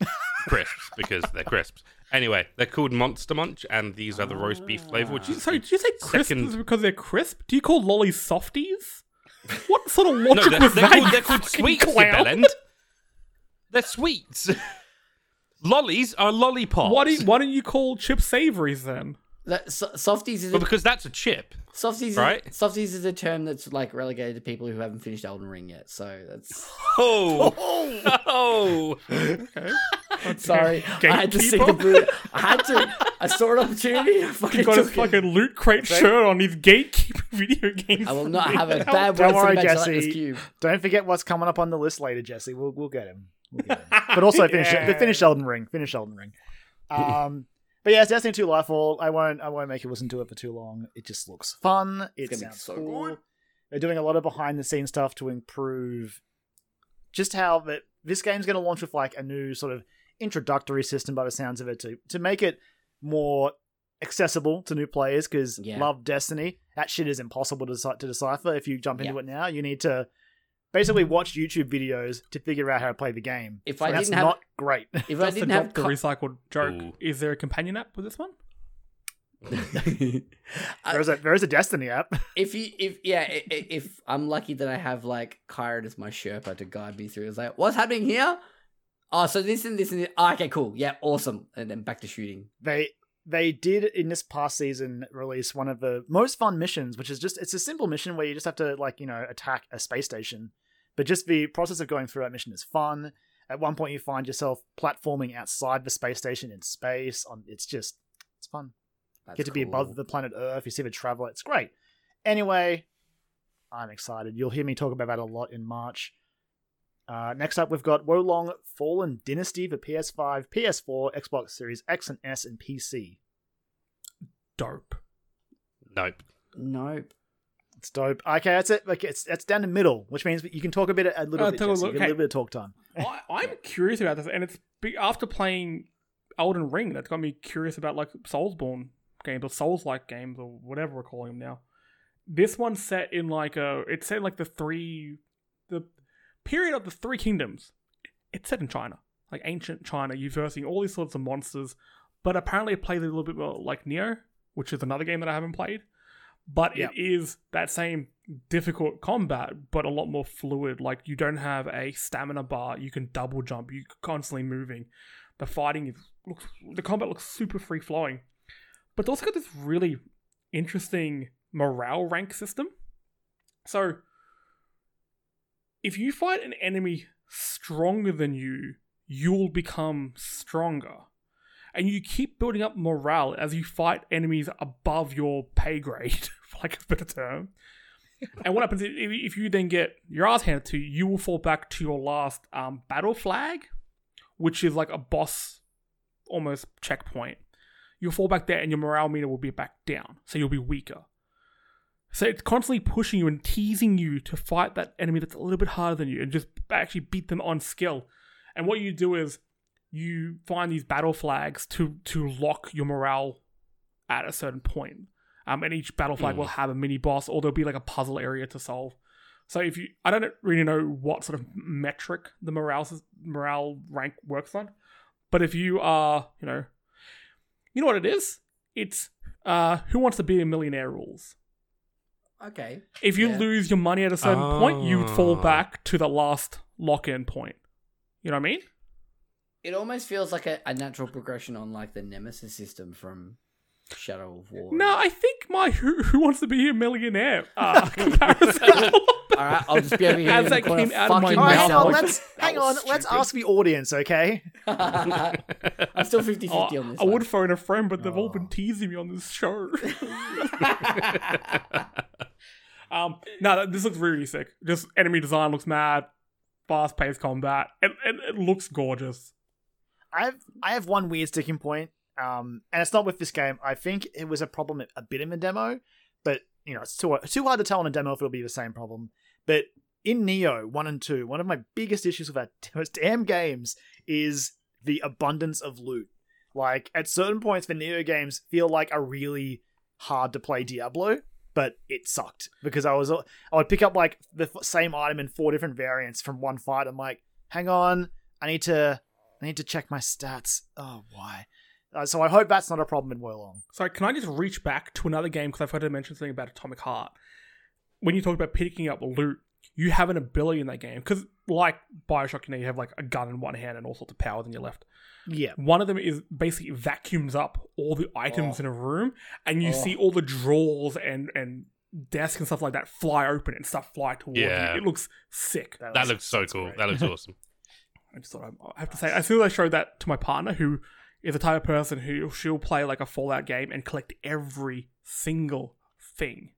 *laughs* crisps because they're crisps. Anyway, they're called Monster Munch, and these are the roast beef flavor, which is Sorry, did you say crisps Second- because they're crisp? Do you call lollies softies? What sort of *laughs* no, logic they're, was they're that? called, they're called sweets, you clown? bellend. They're sweets. Lollies are lollipops. Why, do you, why don't you call chips savories then? That, so, softies is Well, a, because that's a chip. softies. right? Is, softies is a term that's like relegated to people who haven't finished Elden Ring yet. So that's *laughs* Oh, oh. Okay. *laughs* sorry. *laughs* I had to see the Gatekeeper? boot. I had to. I saw an opportunity. I fucking He's got his took it. fucking loot crate shirt on. He's gatekeeper video game. I will not have a How- bad Don't word for worry, the Jesse. Jesse. Cube. Don't forget what's coming up on the list later, Jesse. We'll, we'll get him. We'll get him. But also finish Yeah. finish Elden Ring. Finish Elden Ring. Um, but yeah, it's Destiny 2 Lightfall. I won't I won't make you listen to it for too long. It just looks fun. It gonna be sounds so cool. good. They're doing a lot of behind the scenes stuff to improve just how that this game's going to launch with like a new sort of introductory system by the sounds of it to to make it more accessible to new players because Yeah. love Destiny. That shit is impossible to, to decipher if you jump into Yeah. it now. You need to basically watch YouTube videos to figure out how to play the game. If I That's didn't have- not great. *laughs* If I Just to didn't drop have the recycled joke, Ooh. is there a companion app with this one? *laughs* There's a there is a Destiny app. *laughs* if you if yeah i- i- if I'm lucky that I have like Kyron as my Sherpa to guide me through, it's like what's happening here? Oh, so this and this and this. Oh, okay, cool. Yeah, awesome. And then back to shooting. they they did in this past season release one of the most fun missions, which is just it's a simple mission where you just have to like you know attack a space station, but just the process of going through that mission is fun. At one point, you find yourself platforming outside the space station in space. On it's just it's fun. That's Get to be above the planet Earth. You see the traveler. It's great. Anyway, I'm excited. You'll hear me talk about that a lot in March. Uh, next up, we've got Wo Long Fallen Dynasty for PS5, PS4, Xbox Series X and S, and PC. Dope. Nope. Nope. It's dope. Okay, that's it. Like it's it's down the middle, which means you can talk a bit, a little Uh, bit, tell a little- get a little bit of talk time. *laughs* I, I'm curious about this, and it's after playing Elden Ring that's got me curious about like Soulsborne games or Souls-like games or whatever we're calling them now. This one's set in like a it's set in like the three the period of the three kingdoms. It's set in China, like ancient China. You're versing all these sorts of monsters, but apparently it plays a little bit more like Nioh, which is another game that I haven't played. But Yep. it is that same difficult combat, but a lot more fluid. Like you don't have a stamina bar. You can double jump. You're constantly moving. The fighting is looks the combat looks super free flowing, but it's also got this really interesting morale rank system So, if you fight an enemy stronger than you, you'll become stronger. And you keep building up morale as you fight enemies above your pay grade, *laughs* for like a better term. and what happens if, if you then get your ass handed to you, you will fall back to your last um, battle flag, which is like a boss almost checkpoint. You'll fall back there and your morale meter will be back down, so you'll be weaker. So it's constantly pushing you and teasing you to fight that enemy that's a little bit harder than you and just actually beat them on skill. And what you do is you find these battle flags to to lock your morale at a certain point. Um, and each battle flag Mm. will have a mini boss, or there'll be like a puzzle area to solve. So if you, I don't really know what sort of metric the morale morale rank works on, but if you are, you know, you know what it is? It's uh, who wants to be a millionaire rules. Okay. If you Yeah. lose your money at a certain point, you would fall Ah. back to the last lock-in point. You know what I mean? It almost feels like a, a natural progression on like the Nemesis system from Shadow of War. No, I think my who, who wants to be a millionaire uh, *laughs* *laughs* comparison. All right, I'll just be over here. As in the that corner came out of my fucking All right, mouth, hang on. Let's hang on. was Let's ask the audience, okay? *laughs* I'm still 50 50 Oh, on this. I one. would phone a friend, but they've all Oh. been teasing me on this show. Um, no, this looks really sick. Just enemy design looks mad. Fast paced combat. It, it, looks gorgeous. I have I have one weird sticking point, um, and it's not with this game. I think it was a problem a bit in the demo, but you know it's too too hard to tell in a demo if it'll be the same problem. But in Nioh one and two, one of my biggest issues with those *laughs* damn games is the abundance of loot. Like at certain points, the Nioh games feel like a really hard to play Diablo, but it sucked because I was I would pick up like the same item in four different variants from one fight. I'm like, hang on, I need to I need to check my stats. Oh, why? Uh, so I hope that's not a problem in Wo Long. Sorry, can I just reach back to another game because I forgot to mention something about Atomic Heart. When you talk about picking up loot, you have an ability in that game because, like Bioshock, you know, you have like a gun in one hand and all sorts of powers in your left. Yeah. One of them is basically vacuums up all the items Oh. in a room, and you Oh. see all the drawers and and desk and stuff like that fly open and stuff fly towards Yeah. you. It looks sick. that looks so cool. great. That looks *laughs* awesome. I just thought I, I have to say, as soon as I showed that to my partner, who is the type of person who she'll play like a Fallout game and collect every single thing.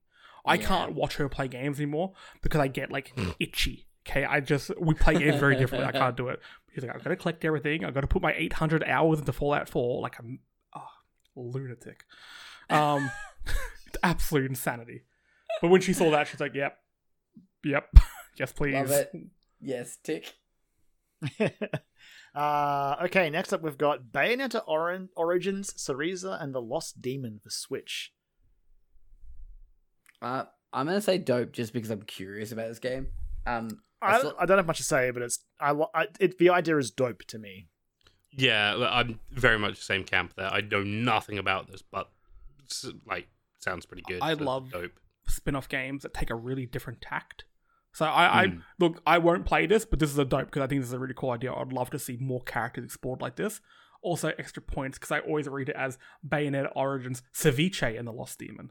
I Yeah. can't watch her play games anymore because I get like itchy. Okay, I just we play games very differently. I *laughs* can't do it. She's like, I've got to collect everything. I've got to put my 800 hours into Fallout 4 like I'm oh, lunatic. Um, it's *laughs* *laughs* absolute insanity. But when she saw that, she's like, "Yep, yep, yes, please." Love it. Yes, tick. uh, okay, next up we've got Bayonetta Orin- Origins, Cereza, and the Lost Demon for Switch. Uh, I'm gonna say dope just because I'm curious about this game. Um, I I, still- I don't have much to say, but it's I, I it, the idea is dope to me. Yeah, I'm very much the same camp there. I know nothing about this, but s- like sounds pretty good. I so love- dope. spin-off games that take a really different tact. So I, I Hmm. look, I won't play this, but this is a dope because I think this is a really cool idea. I'd love to see more characters explored like this. Also, extra points because I always read it as Bayonetta Origins Ceviche and the Lost Demon,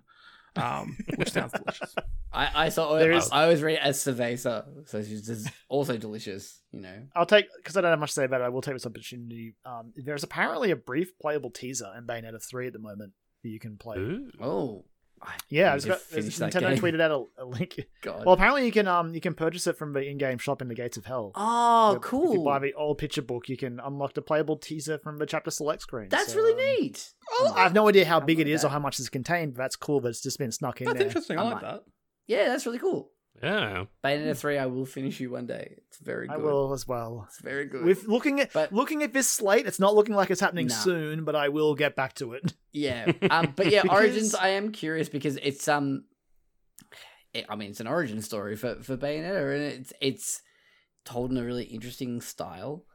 um, which sounds delicious. I, I saw. There I, is- I always read it as Cerveza, so she's just also delicious. You know. I'll take because I don't have much to say about it. I will take this opportunity. Um, there's apparently a brief playable teaser in Bayonetta three at the moment that you can play. Ooh. Oh. I Yeah, need it's to got finish Nintendo game. tweeted out a, a link. *laughs* God. Well, apparently you can um you can purchase it from the in-game shop in the Gates of Hell. oh, If you cool. buy the old picture book, you can unlock the playable teaser from the chapter select screen. That's So, really um, neat. I have no idea how big it is like is or how much is contained, but that's cool that it's just been snuck in That's there. interesting. I I like might- that. Yeah, that's really cool. Yeah. Bayonetta three, I will finish you one day. It's very good. I will as well. It's very good. With looking at But- looking at this slate, it's not looking like it's happening Nah. soon, but I will get back to it. Yeah, *laughs* um, but yeah, Because- Origins. I am curious because it's um, it, I mean, it's an origin story for for Bayonetta, and it's it's told in a really interesting style.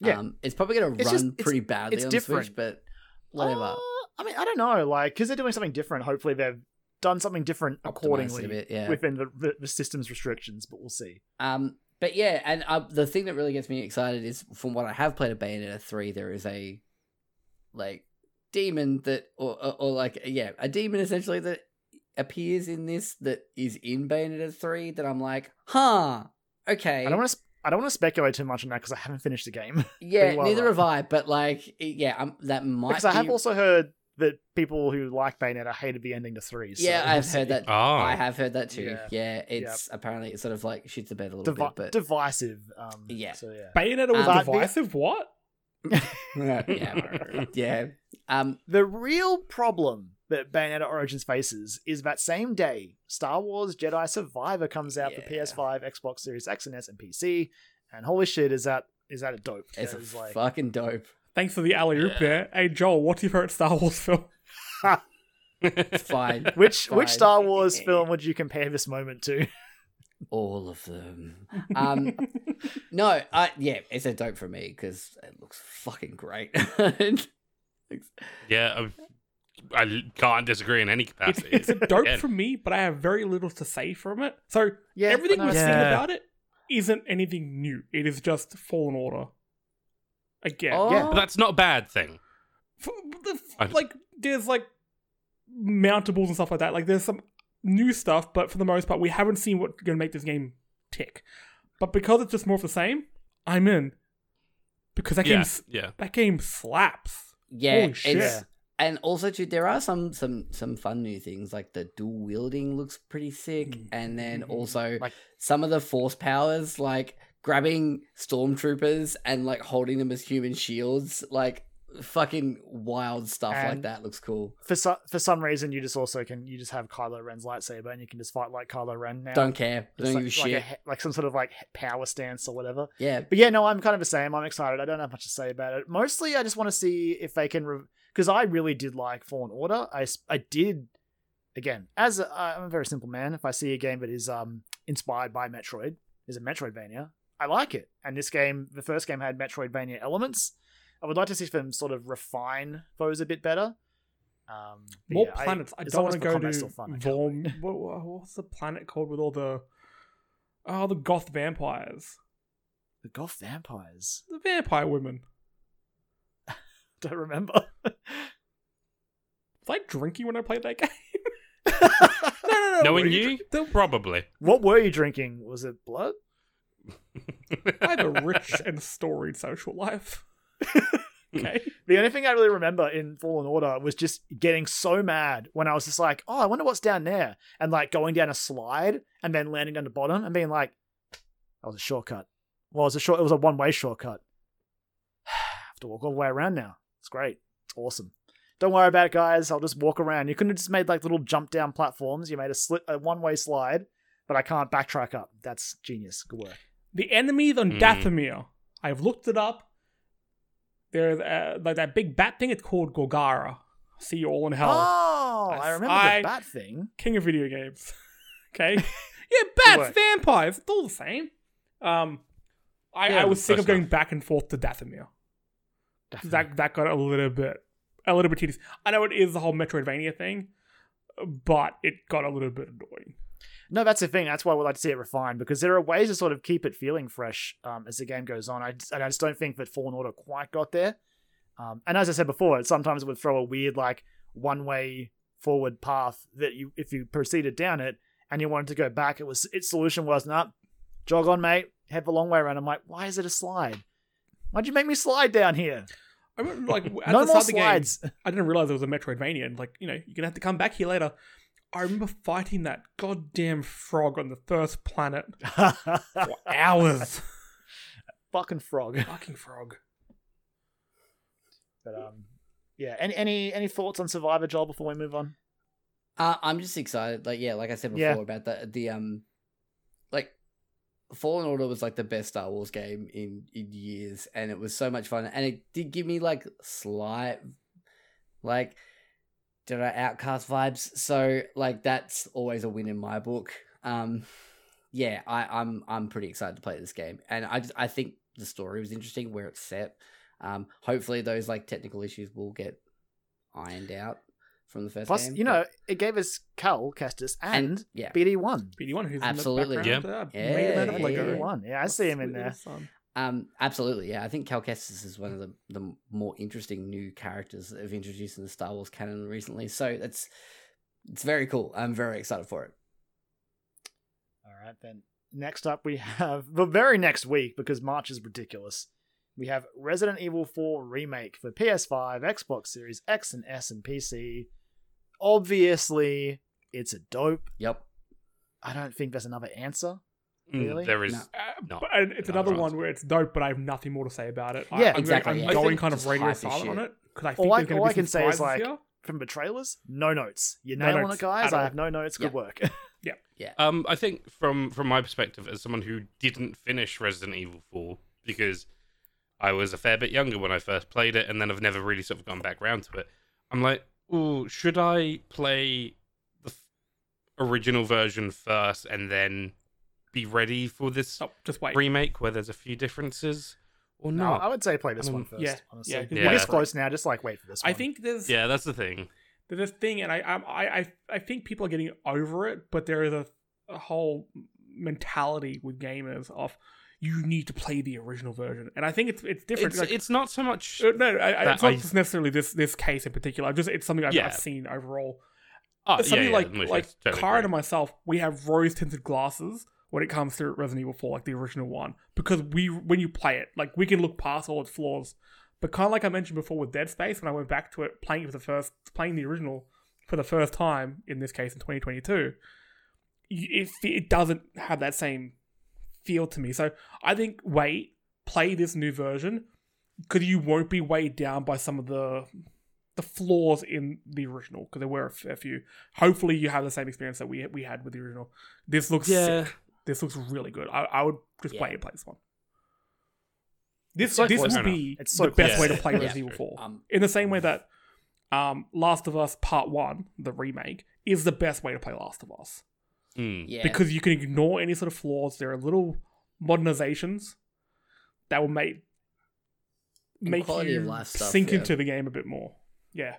Yeah. um, it's probably gonna It's run just- it's- pretty badly it's on different. Switch, but whatever. Uh, I mean, I don't know, like because they're doing something different. Hopefully, they've done something different accordingly bit, yeah. within the, the, the system's restrictions. But we'll see. Um, but yeah, and uh, the thing that really gets me excited is from what I have played of Bayonetta three, there is a like demon that, or, or, or like yeah, a demon essentially that appears in this that is in Bayonetta 3 that I'm like, huh, okay. I don't want to. I don't want to speculate too much on that because I haven't finished the game. *laughs* yeah, well, neither right. have I, but like, yeah, um, that might because I have also heard that people who like Bayonetta hated the ending to three. So Yeah, we'll I've heard that. Oh. I have heard that too. Yeah. Yeah, it's apparently it's sort of like shits the bed a little Divi- bit, but divisive. Um, Yeah. So yeah. Bayonetta was Um, divisive. What? *laughs* yeah, *laughs* yeah. Um, The real problem that Bayonetta Origins faces is that same day, Star Wars Jedi Survivor comes out for PS5, Xbox Series X and S, and PC. And holy shit, is that is that a dope? it's That is like fucking dope. Thanks for the alley oop there. Hey Joel, what's your favorite Star Wars film? *laughs* It's fine. *laughs* which Fine. which Star Wars film would you compare this moment to? *laughs* All of them. Um, no, I yeah, it's a dope for me because it looks fucking great. Yeah, I, I can't disagree in any capacity. it's a dope Again. for me, but I have very little to say from it. So Yeah, everything we're saying Yeah. about it isn't anything new. It is just Fallen Order. Again, oh, Yeah, But that's not a bad thing. F- the- like there's like mountables and stuff like that. Like there's some new stuff, but for the most part, we haven't seen what's going to make this game tick. But because it's just more of the same, I'm in because that Yeah, game yeah. that game slaps. yeah, holy shit. it's and also too, there are some some some fun new things like the dual wielding looks pretty sick, mm. and then mm. also Like- some of the force powers like grabbing stormtroopers and like holding them as human shields, like fucking wild stuff like that looks cool. For so, for some reason, you just also can you just have Kylo Ren's lightsaber and you can just fight like Kylo Ren now. Don't care, Just don't like, give a like, shit. he- like some sort of like power stance or whatever. yeah, But yeah, no, I'm kind of the same. I'm excited. I don't have much to say about it. Mostly, I just want to see if they can, because I really did like Fallen Order. I I did, again, as a, I'm a very simple man. If I see a game that is um inspired by Metroid, is a Metroidvania, I like it. And this game, the first game had Metroidvania elements. I would like to see them sort of refine those a bit better. Um, More yeah, planets. I, as don't want to go to still fun, I Vorm. What, what- what's the planet called with all the oh the goth vampires, the Goth Vampires. the vampire women? *laughs* Don't remember. Was I drinking when I played that *laughs* game? *laughs* no, no, no. Knowing were you, dr- probably. what were you drinking? Was it blood? I have a rich and storied social life. *laughs* okay. The only thing I really remember in Fallen Order was just getting so mad when I was just like, oh, I wonder what's down there. And like going down a slide and then landing on the bottom and being like, that was a shortcut. Well, it was a short, it was a one way shortcut. *sighs* I have to walk all the way around now. It's great. It's awesome. Don't worry about it, guys. I'll just walk around. You couldn't have just made like little jump down platforms. You made a slit, a one way slide, but I can't backtrack up. That's genius. Good work. The enemies on Hmm. Dathomir. I've looked it up. There's uh, like that big bat thing. It's called Gorgara. See you all in hell. Oh, I That's- remember I- the bat thing. King of video games. *laughs* okay. *laughs* yeah, bats, work. vampires. It's all the same. Um, I, Yeah, I was sick of going enough. back and forth to Dathomir. That that got a little bit a little bit tedious. I know it is the whole Metroidvania thing, but it got a little bit annoying. No, that's the thing. That's why we like to see it refined because there are ways to sort of keep it feeling fresh um, as the game goes on. I just, I just don't think that Fallen Order quite got there. Um, and as I said before, sometimes it would throw a weird like one way forward path that you if you proceeded down it and you wanted to go back, it was its solution was not jog on, mate, head the long way around. I'm like, why is it a slide? Why'd you make me slide down here? I remember, like *laughs* at no the more start of the game, slides. I didn't realize it was a Metroidvania, and like you know, you're gonna have to come back here later. I remember fighting that goddamn frog on the first planet *laughs* for hours. Fucking frog. Fucking frog. But um, yeah. Any any any thoughts on Survivor, Joel? Before we move on. Uh, I'm just excited. Like, yeah, like I said before Yeah. about the the um, like Fallen Order was like the best Star Wars game in in years, and it was so much fun, and it did give me like slight, like, Jedi Outcast vibes? So like that's always a win in my book. Um, yeah, I, I'm I'm pretty excited to play this game, and I just, I think the story was interesting where it's set. Um, hopefully those like technical issues will get ironed out from the first Plus, game. you but- know, it gave us Cal Kestis and, yeah, BD1. BD1, who's Absolutely. in the background, Yeah. uh, made him out of Lego. yeah, BD1. Yeah, I see him in there. son. Um, absolutely, yeah. I think Cal Kestis is one of the, the more interesting new characters that have introduced in the Star Wars canon recently. So that's It's very cool. I'm very excited for it. All right, then. Next up, we have the very next week because March is ridiculous. We have Resident Evil 4 Remake for PS5, Xbox Series X and S, and PC. Obviously, it's a dope. Yep. I don't think there's another answer. Mm, Really? There is. No. Uh, No, and it's no, another one where it's dope, but I have nothing more to say about it. Yeah, I'm going- exactly, I'm yeah. going kind of radio hype silent on it because I think All I, all to I can say is like here. from the trailers, no notes. You're No nailing notes it, guys. I have no notes. Good Yeah. work. *laughs* Yeah. Um, I think from from my perspective, as someone who didn't finish Resident Evil Four because I was a fair bit younger when I first played it, and then I've never really sort of gone back round to it. I'm like, oh, should I play the f- original version first and then be ready for this Oh, just wait. remake where there's a few differences, or no, not? I would say play this Um, one first. yeah, honestly. yeah, If 'cause You're this close now. Just like wait for this one. I think there's yeah, that's the thing. there's a thing, and I I'm- I I I think people are getting over it, but there is a, a whole mentality with gamers of you need to play the original version, and I think it's it's different. It's, like- it's not so much. uh, no, I, I, it's not I- necessarily this this case in particular. Just it's something I've, Yeah. I've seen overall. Oh, It's something yeah, yeah, like like totally Karen and myself, we have rose tinted glasses when it comes to Resident Evil 4, like the original one, because we when you play it, like we can look past all its flaws. But kind of like I mentioned before with Dead Space, when I went back to it, playing it for the first, playing the original for the first time, in this case in 2022, y- it it doesn't have that same feel to me. So I think wait, play this new version, because you won't be weighed down by some of the the flaws in the original because there were a fair few. Hopefully, you have the same experience that we we had with the original. This looks Yeah. sick. This looks really good. I, I would just Yeah. wait and play this one. This so this close will be It's so the best close. way to play Yeah. Resident Yeah. Evil Four. Um, in the same way that um, Last of Us Part One, the remake, is the best way to play Last of Us Mm. yeah. because you can ignore any sort of flaws. There are little modernizations that will make And make quality of you life stuff, sink yeah. into the game a bit more. Yeah.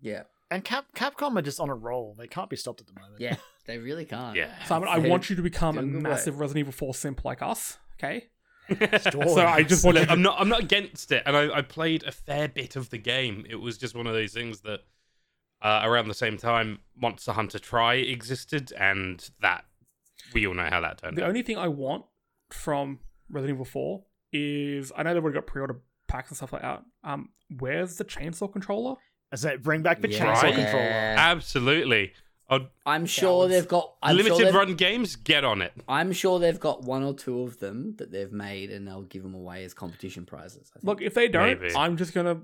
yeah. and Cap Capcom are just on a roll. They can't be stopped at the moment. Yeah. *laughs* They really can't. Yeah. Simon, I They want you to become a do good massive. Resident Evil 4 simp like us, okay? So I just want you Look, to I'm not. I'm not against it, and I, I played a fair bit of the game. It was just one of those things that uh, around the same time Monster Hunter Tri existed, and that we all know how that turned The out. only thing I want from Resident Evil 4 is I know they've already got pre-order packs and stuff like that. Um, where's the chainsaw controller? I say bring back the Yeah. chainsaw Right. controller. Absolutely. Oh, I'm sure Cowards. they've got I'm limited sure they've- run games, get on it. I'm sure they've got one or two of them that they've made, and they'll give them away as competition prizes. I think. Look, if they don't, Maybe. I'm just gonna,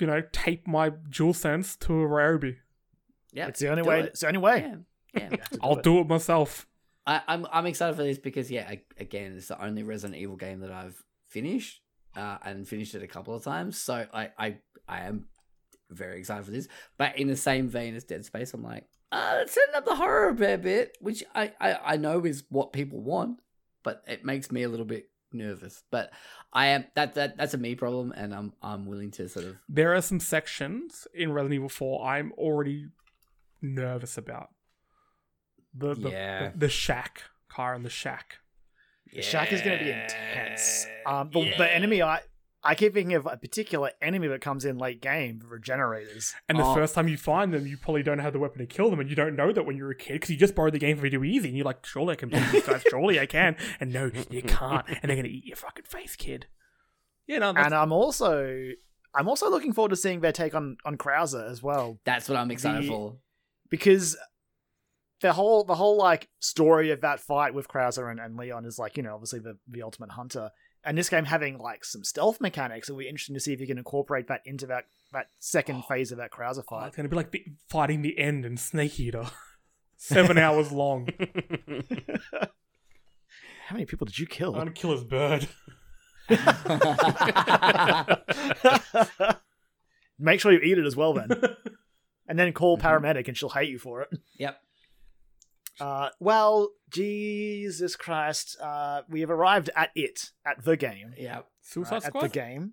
you know, tape my DualSense to a Ryobi. yeah, It's the only way. it. It's the only way. Yeah, yeah. *laughs* You have do I'll it. do it myself. I, I'm I'm excited for this because yeah, I, again, it's the only Resident Evil game that I've finished, uh, and finished it a couple of times. So I I I am very excited for this. But in the same vein as Dead Space, I'm like, uh, setting up the horror a bit, which I, I I know is what people want, but it makes me a little bit nervous. But I am that that that's a me problem, and I'm I'm willing to sort of There are some sections in Resident Evil 4 I'm already nervous about. The the, Yeah. the, the shack, car in the shack. The shack is going to be intense. Um, the, the enemy I I keep thinking of a particular enemy that comes in late game, the regenerators. And the Oh. first time you find them, you probably don't have the weapon to kill them, and you don't know that when you're a kid because you just borrowed the game for Video Ezy, and you're like, surely I can beat these guys, surely I can, and no, you can't, and they're gonna eat your fucking face, kid. Yeah, no, And I'm also I'm also looking forward to seeing their take on on Krauser as well that's what I'm excited The- for. because the whole the whole like story of that fight with Krauser and, and Leon is like you know obviously the the ultimate hunter and this game having like some stealth mechanics it'll be interesting to see if you can incorporate that into that that second oh. phase of that Krauser oh, fight. it's gonna be like fighting the end in Snake Eater, *laughs* seven *laughs* hours long. *laughs* How many people did you kill? I'm kill? gonna kill his bird. Make sure you eat it as well then, and then call mm-hmm. paramedic and she'll hate you for it. Yep. Uh, well, Jesus Christ, uh, we have arrived at it, at the game. Yep. Suicide right, Squad. At the game.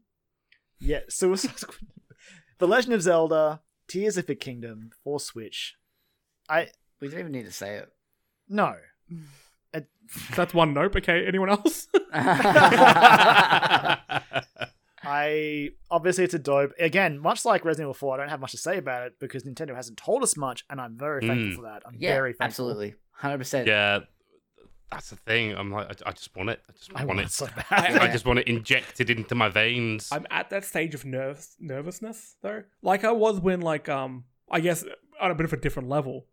Yeah, *laughs* Suicide Squad. the Legend of Zelda, Tears of the Kingdom for Switch. I We don't even need to say it. no. *laughs* That's one nope. Okay, anyone else? *laughs* I obviously obviously it's a dope. Again, much like Resident Evil 4, I don't have much to say about it because Nintendo hasn't told us much, and I'm very Mm. thankful for that. I'm Yeah, very thankful. absolutely, hundred percent. Yeah, that's the thing. I'm like, I, I just want it. I just I want want it. it so *laughs* bad. I just want it injected into my veins. I'm at that stage of nervous nervousness though, like I was when like um I guess on a bit of a different level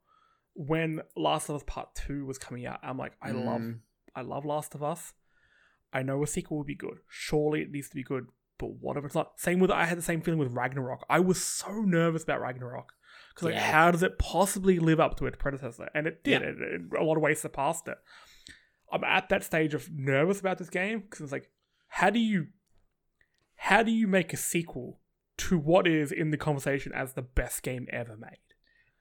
when Last of Us Part Two was coming out. I'm like, I love Mm. I love Last of Us. I know a sequel would be good. Surely it needs to be good. But what if it's not? Same with I had the same feeling with Ragnarok. I was so nervous about Ragnarok because like, Yeah. how does it possibly live up to its predecessor? And it did. Yeah. It, it, a lot of ways surpassed it. I'm at that stage of nervous about this game because it's like, how do you, how do you make a sequel to what is in the conversation as the best game ever made?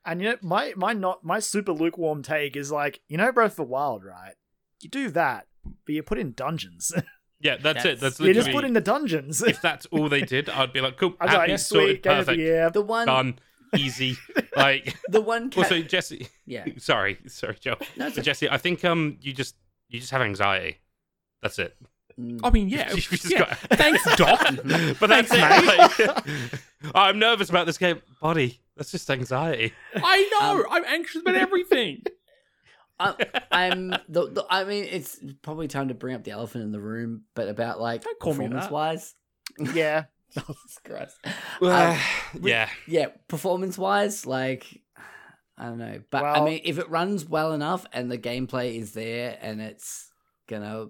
And you know, my my not my super lukewarm take is like, you know, Breath of the Wild, right? You do that, but you put in dungeons. *laughs* yeah, that's, it. That's you literally. just put in the dungeons. if that's all they did, I'd be like, cool, I was like, happy, yeah, sorted, sweet, game the perfect, year. The one, done, easy. *laughs* like, the one. Ca- also Jesse. yeah, *laughs* Sorry, sorry, Joe. No, it's But Jesse, I think um, you just you just have anxiety. That's it. Mm. I mean, yeah, *laughs* You just yeah. got- thanks, Doc. but that's Thanks, it. Like, I'm nervous about this game, buddy. That's just anxiety. I know. Um, I'm anxious about everything. I, *laughs* I'm the, the. I mean, it's probably time to bring up the elephant in the room, but about like Don't call performance wise. yeah. *laughs* Jesus Christ. *sighs* Um, yeah, yeah, performance wise, like I don't know, but I mean, if it runs well enough and the gameplay is there and it's gonna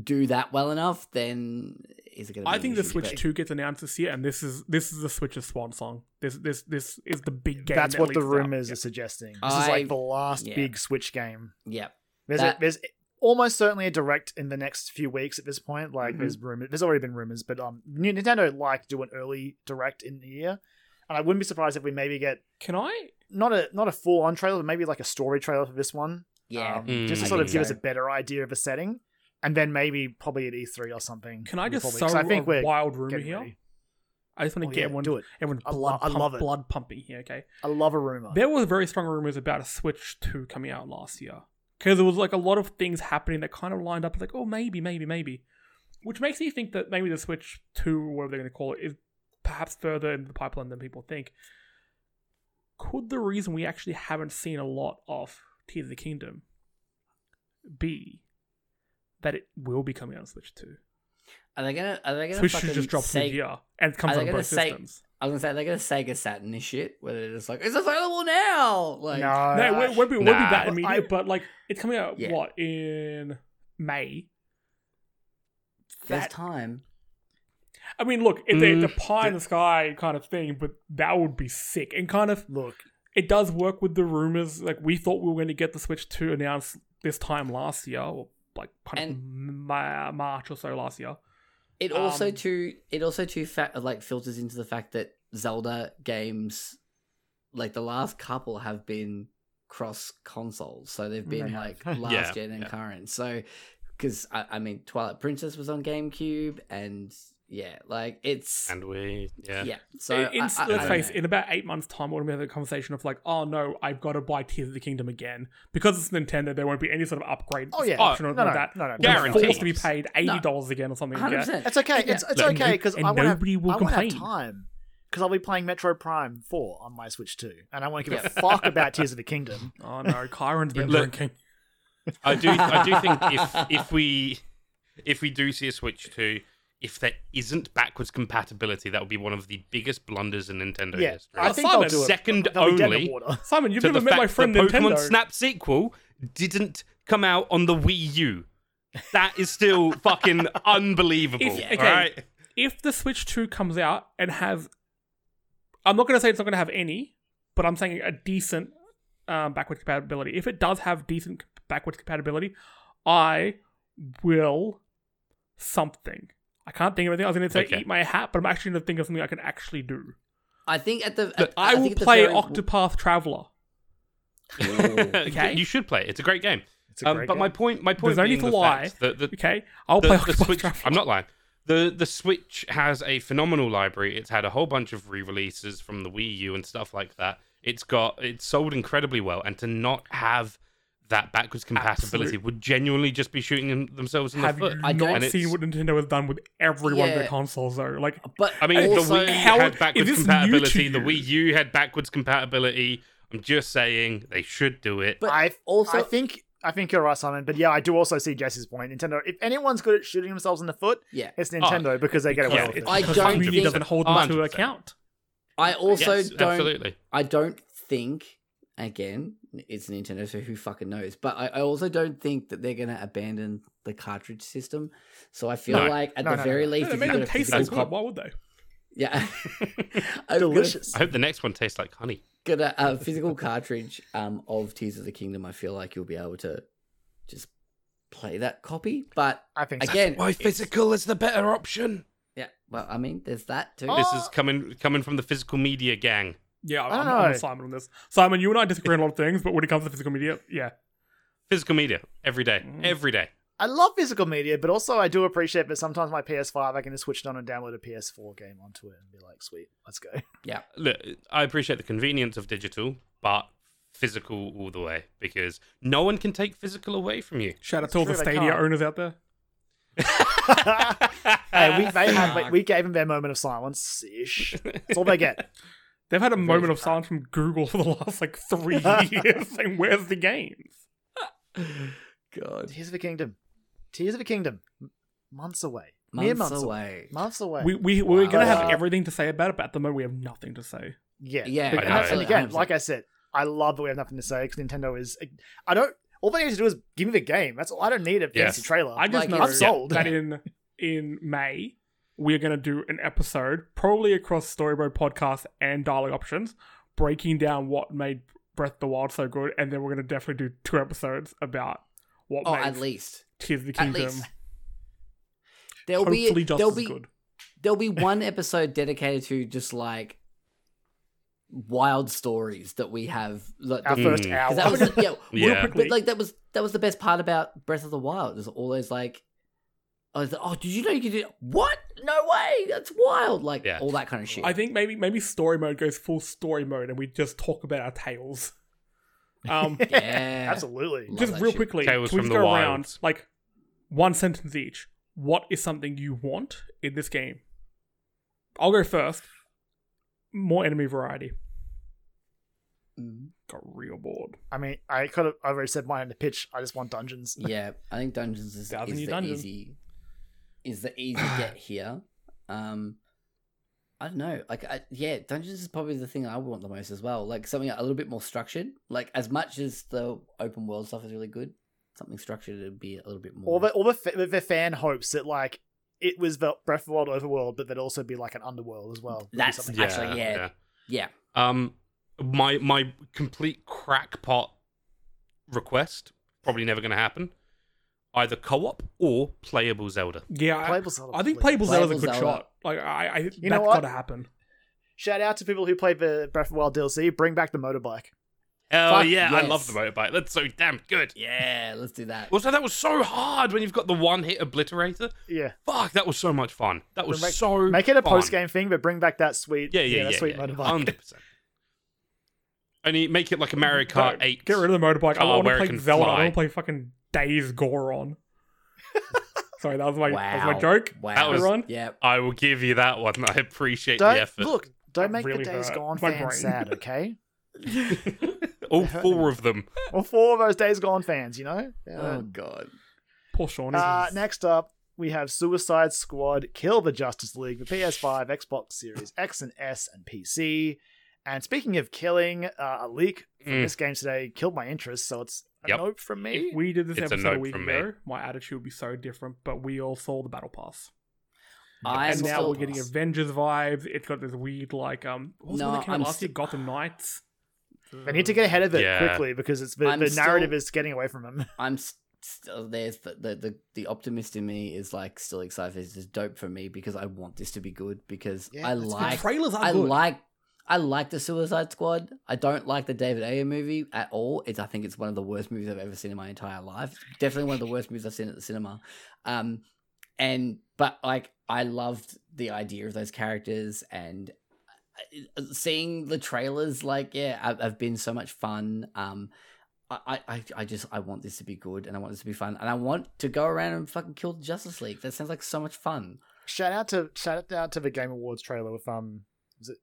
do that well enough, then is it gonna? Be I think the? Switch But- Two gets announced this year, and this is this is the Switch's swan song. This this this is the big game. That's that what the leads to that. rumors Yeah. are suggesting. This is like the last yeah. big Switch game. Yeah, There's That- a, there's almost certainly a direct in the next few weeks at this point. Like Mhm. there's rumors. There's already been rumors, but um, Nintendo like to do an early direct in the year, and I wouldn't be surprised if we maybe get Can I? not a not a full on trailer, but maybe like a story trailer for this one. yeah. um, Mm. just to I sort of think give us a better idea of a setting, and then maybe probably at E3 or something. Can I just probably- throw I think a we're wild rumor here? ready. I just want to Oh, get yeah, everyone, do it. everyone's blood, lo- I pump- love it. blood pumping here. Okay, I love a rumor. there were very strong rumors about a Switch Two coming out last year because there was like a lot of things happening that kind of lined up. Like, oh, maybe, maybe, maybe, which makes me think that maybe the Switch Two, or whatever they're going to call it, is perhaps further in the pipeline than people think. Could the reason we actually haven't seen a lot of Tears of the Kingdom be that it will be coming out on Switch Two? Are they gonna? Are they gonna? Switch fucking should just drop say, through here and it comes on both say- systems. I was gonna say they're gonna Sega Saturn this shit, where they're just like, it's available now. Like, no, No, it won't, won't be, won't be that Well, immediate, I- but like it's coming out Yeah. what in May. there's That, time. I mean, look, it's, a, it's a Mm. pie in the sky kind of thing, but that would be sick. And kind of, look. it does work with the rumors. Like we thought we were going to get the Switch Two announced this time last year, or like kind of March or so last year. It also Um, too it also too fa- like filters into the fact that Zelda games, like the last couple, have been cross consoles, so they've been They like *laughs* last Yeah, gen and yeah. current. So, because I, I mean, Twilight Princess was on GameCube, and yeah, like it's and we yeah. yeah. So In- in- I- I- let's I face know. it, in about eight months' time, we're going to have a conversation of like, oh no, I've got to buy Tears of the Kingdom again because it's Nintendo. There won't be any sort of upgrade Oh, yeah. option Oh, or no, no, that. no, no, We're Guaranteed. forced to be paid eighty dollars again or something. hundred Yeah. percent. It's okay. It's it's But okay because and I want to have, nobody will I wanna have time because I'll be playing Metroid Prime Four on my Switch too, and I want to give a *laughs* fuck about Tears of the Kingdom. Oh no, Kyron's been Look, drinking. I do I do think if *laughs* if we if we do see a Switch 2, if there isn't backwards compatibility, that would be one of the biggest blunders in Nintendo Yeah, history. I think they'll Simon, do it. Second They'll be dead in only. *laughs* Simon, you've to never the met fact my friend the Pokemon Nintendo. Snap sequel didn't come out on the Wii U. That is still *laughs* fucking unbelievable. If- okay. Alright? if the Switch 2 comes out and has I'm not going to say it's not going to have any, but I'm saying a decent um, backwards compatibility. If it does have decent backwards compatibility, I will something. I can't think of anything. I was going to say Okay. eat my hat, but I'm actually going to think of something I can actually do. I think at the Look, I, I, will think at play very- Octopath Traveler. Okay. You should play it. It's a great game. It's a Um, great but my point, my point There's no need being to the lie. fact the, Okay, I'll the, play the Octopath Switch. Traveler. I'm not lying. The the Switch has a phenomenal library. It's had a whole bunch of re-releases from the Wii U and stuff like that. It's got it's sold incredibly well, and to not have that backwards compatibility Absolute- would genuinely just be shooting them- themselves in Have the you foot. I don't- not And seen what Nintendo has done with every one of their consoles though? Like But I mean, also, the Wii how- had backwards this new to compatibility. The? Wii U had backwards compatibility. I'm just saying they should do it. But I also, I think I think you're right, Simon. But yeah, I do also see Jesse's point. Nintendo. If anyone's good at shooting themselves in the foot, yeah, it's Nintendo ah, because they get away yeah, with it. I don't the community think- doesn't hold them to account. I also yes, don't. absolutely. I don't think. Again, it's Nintendo, so who fucking knows? But I, I also don't think that they're gonna abandon the cartridge system. So I feel No. like at No, the no, very no. least, Yeah, they if made you them got a taste so physical good. cop- Why would they? yeah, *laughs* *laughs* I'm gonna- Delicious. I hope the next one tastes like honey. Got a, a physical cartridge um, of Tears of the Kingdom. I feel like you'll be able to just play that copy. But I think so. again, Why physical is the better option? Yeah, well, I mean, there's that too. Oh. This is coming coming from the physical media gang. Yeah, I I'm, don't I'm with Simon on this. Simon, you and I disagree on a lot of things, but when it comes to physical media, yeah, Physical media every day, Mm. every day. I love physical media, but also I do appreciate that sometimes my PS5 I can just switch it on and download a PS4 game onto it and be like, sweet, let's go. *laughs* yeah, Look, I appreciate the convenience of digital, but physical all the way because no one can take physical away from you. shout out to all the true, they Stadia owners out there. *laughs* hey, we they had *laughs* we gave them their moment of silence ish. That's all they get. They've had a Very moment of silence from Google *laughs* for the last like three *laughs* years, saying, "Where's the games?" God, Tears of a Kingdom. Tears of a Kingdom. Months away. Mere months, months away. Months away. We we we're gonna have everything to say about it, but at the moment we have nothing to say. yeah. Yeah, But- and, know. that's- and again, 100%. like I said, I love that we have nothing to say because Nintendo is. I don't. All they need to do is give me the game. That's all. I don't need a fancy Yes. trailer. I just Like, know I'm sold. that *laughs* in in May we're gonna do an episode, probably across Story Mode podcast and dialogue options, breaking down what made Breath of the Wild so good, and then we're gonna definitely do two episodes about what Oh, made at least Tears of the Kingdom there'll hopefully be just there'll as be good. there'll be *laughs* one episode dedicated to just like wild stories that we have. Like, Our the- first Mm. hour. 'cause that was the- yeah, Real *laughs* Yeah. quickly, but like that was that was the best part about Breath of the Wild. There's all those like, I was like, oh, did you know you could do what? No way, that's wild! Like Yeah. all that kind of shit. I think maybe maybe story mode goes full story mode, and we just talk about our tales. Um, *laughs* yeah, Absolutely. Love just that real shit. quickly, Tales can we from just the go around wilds. like one sentence each? What is something you want in this game? I'll go first. More enemy variety. Mm. Got real bored. I mean, I could have. I've already said mine in the pitch. I just want dungeons. Yeah, I think dungeons is, Thousand is Year the Dungeon. easy is the easy get here. Um, I don't know. Like, I, yeah, dungeons is probably the thing I want the most as well. Like something a little bit more structured. Like as much as the open world stuff is really good, something structured would be a little bit more. All the all the, fa- the fan hopes that like it was the Breath of the Wild overworld, but there'd also be like an underworld as well. That's something Yeah. like that. Actually, yeah. yeah, Um, my my complete crackpot request probably never going to happen. Either co-op or playable Zelda. Yeah, I, Playable Zelda, I think please. playable Zelda's a Playable good Zelda. shot. Like I, I You know that's what? gotta happen. Shout out to people who played the Breath of the Wild DLC. Bring back the motorbike. Hell Fuck yeah, I love the motorbike. That's so damn good. yeah. Let's do that. Also, that was so hard when you've got the one-hit obliterator. Yeah, Fuck, that was so much fun. That was Make- so make it a post game thing, but bring back that sweet, Yeah, yeah, yeah, that sweet yeah, motorbike. hundred percent. Only make it like a Mario Kart No, Eight. Get rid of the motorbike. I car want to play can Zelda. I want to play fucking Days Goron. *laughs* Sorry, that was my that was my joke. Wow. That was- Everyone? yeah. I will give you that one. I appreciate Don't the effort. look. Don't That make really the days hurt gone my fans brain. sad, okay? *laughs* All four of them. *laughs* Or four of those days gone fans, you know. Oh god. Poor Sean. Uh, next up, we have Suicide Squad Kill the Justice League for PS5, Xbox Series X and S, and PC. And speaking of killing, uh, a leak from Mm. this game today killed my interest, so it's a Yep. note from me. If we did this It's a episode a, note week from me. ago, my attitude would be so different. But we all saw the battle pass, I and now we're getting Avengers vibes. It's got this weird like um. What was the one No, that came I'm last sti- year? Gotham Knights. They need to get ahead of it Yeah. quickly because it's the, I'm the narrative still- is getting away from them. *laughs* I'm still there's the, the the the optimist in me is like still excited. It's just dope for me because I want this to be good because Yeah, I it's good. Like trailers are I good. like I like the Suicide Squad. I don't like the David Ayer movie at all. It's I think it's one of the worst movies I've ever seen in my entire life. Definitely one of the worst movies I've seen at the cinema. Um, and but like I loved the idea of those characters and uh, seeing the trailers. Like yeah, have, have been so much fun. Um, I, I, I just I want this to be good and I want this to be fun and I want to go around and fucking kill the Justice League. That sounds like so much fun. Shout out to shout out to the Game Awards trailer with um, was it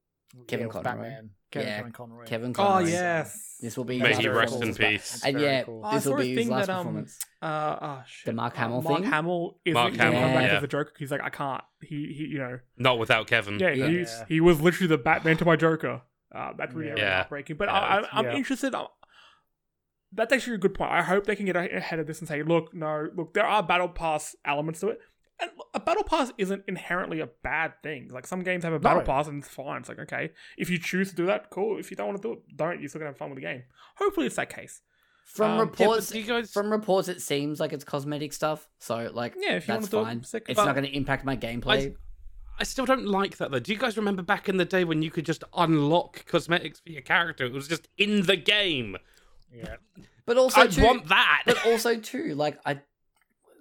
Kevin with Conroy. Batman? Kevin, Yeah, Kevin Conroy. Kevin Oh yes. This will be May his he rest in peace. And yeah, cool. Oh, this will saw be his thing last that, um, performance. Uh, oh shit. The Mark Uh, Hamill Mark thing? Hamill is Mark going Hamill, back yeah. as the Joker. He's like, I can't. He, he, you know, Not without Kevin. yeah, Yeah. He, Yeah. he was literally the Batman to my Joker. Uh, that's really, really Yeah. heartbreaking. But Yeah, I, I, it's- I'm yeah. interested. uh, That's actually a good point. I hope they can get ahead of this and say, look, no, look, there are battle pass elements to it. And a battle pass isn't inherently a bad thing. Like some games have a battle No. pass and it's fine. It's like okay, if you choose to do that, cool. If you don't want to do it, don't. You're still gonna have fun with the game. Hopefully, it's that case. From um, yeah, Yeah, reports, guys, from reports, it seems like it's cosmetic stuff. So like, Yeah, if you that's wanna do it, sick. It's But- not going to impact my gameplay. I still don't like that though. Do you guys remember back in the day when you could just unlock cosmetics for your character? It was just in the game. Yeah, but also, I too, want that. but also too, like I, well,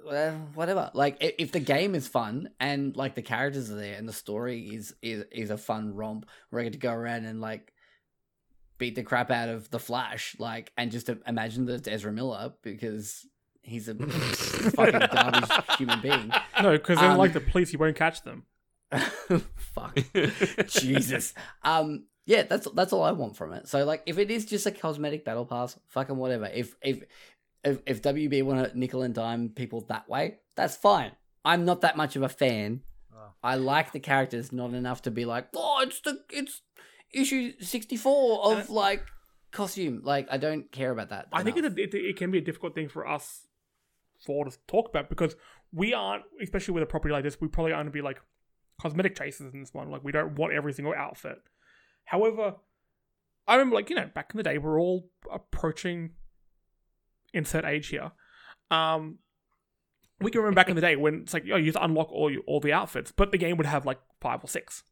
whatever. Like if the game is fun and like the characters are there and the story is is is a fun romp, where I get to go around and like beat the crap out of the Flash, like and just imagine that it's Ezra Miller because he's a *laughs* fucking garbage human being. No, because then Um, like the police, you won't catch them. *laughs* Fuck. Jesus. Um yeah, that's that's all I want from it. So like if it is just a cosmetic battle pass, fucking whatever. If if if, if WB want to nickel and dime people that way, that's fine. I'm not that much of a fan. Oh. I like the characters not enough to be like, "Oh, it's the it's issue 64 of like costume." Like I don't care about that. I think it, it, it can be a difficult thing for us for to talk about because we aren't, especially with a property like this, we probably aren't to be like cosmetic chasers in this one. Like we don't want every single outfit. However, I remember like you know back in the day, we're all approaching insert age here. Um, we can remember back in the day when it's like oh you have to unlock all you, all the outfits, but the game would have like five or six.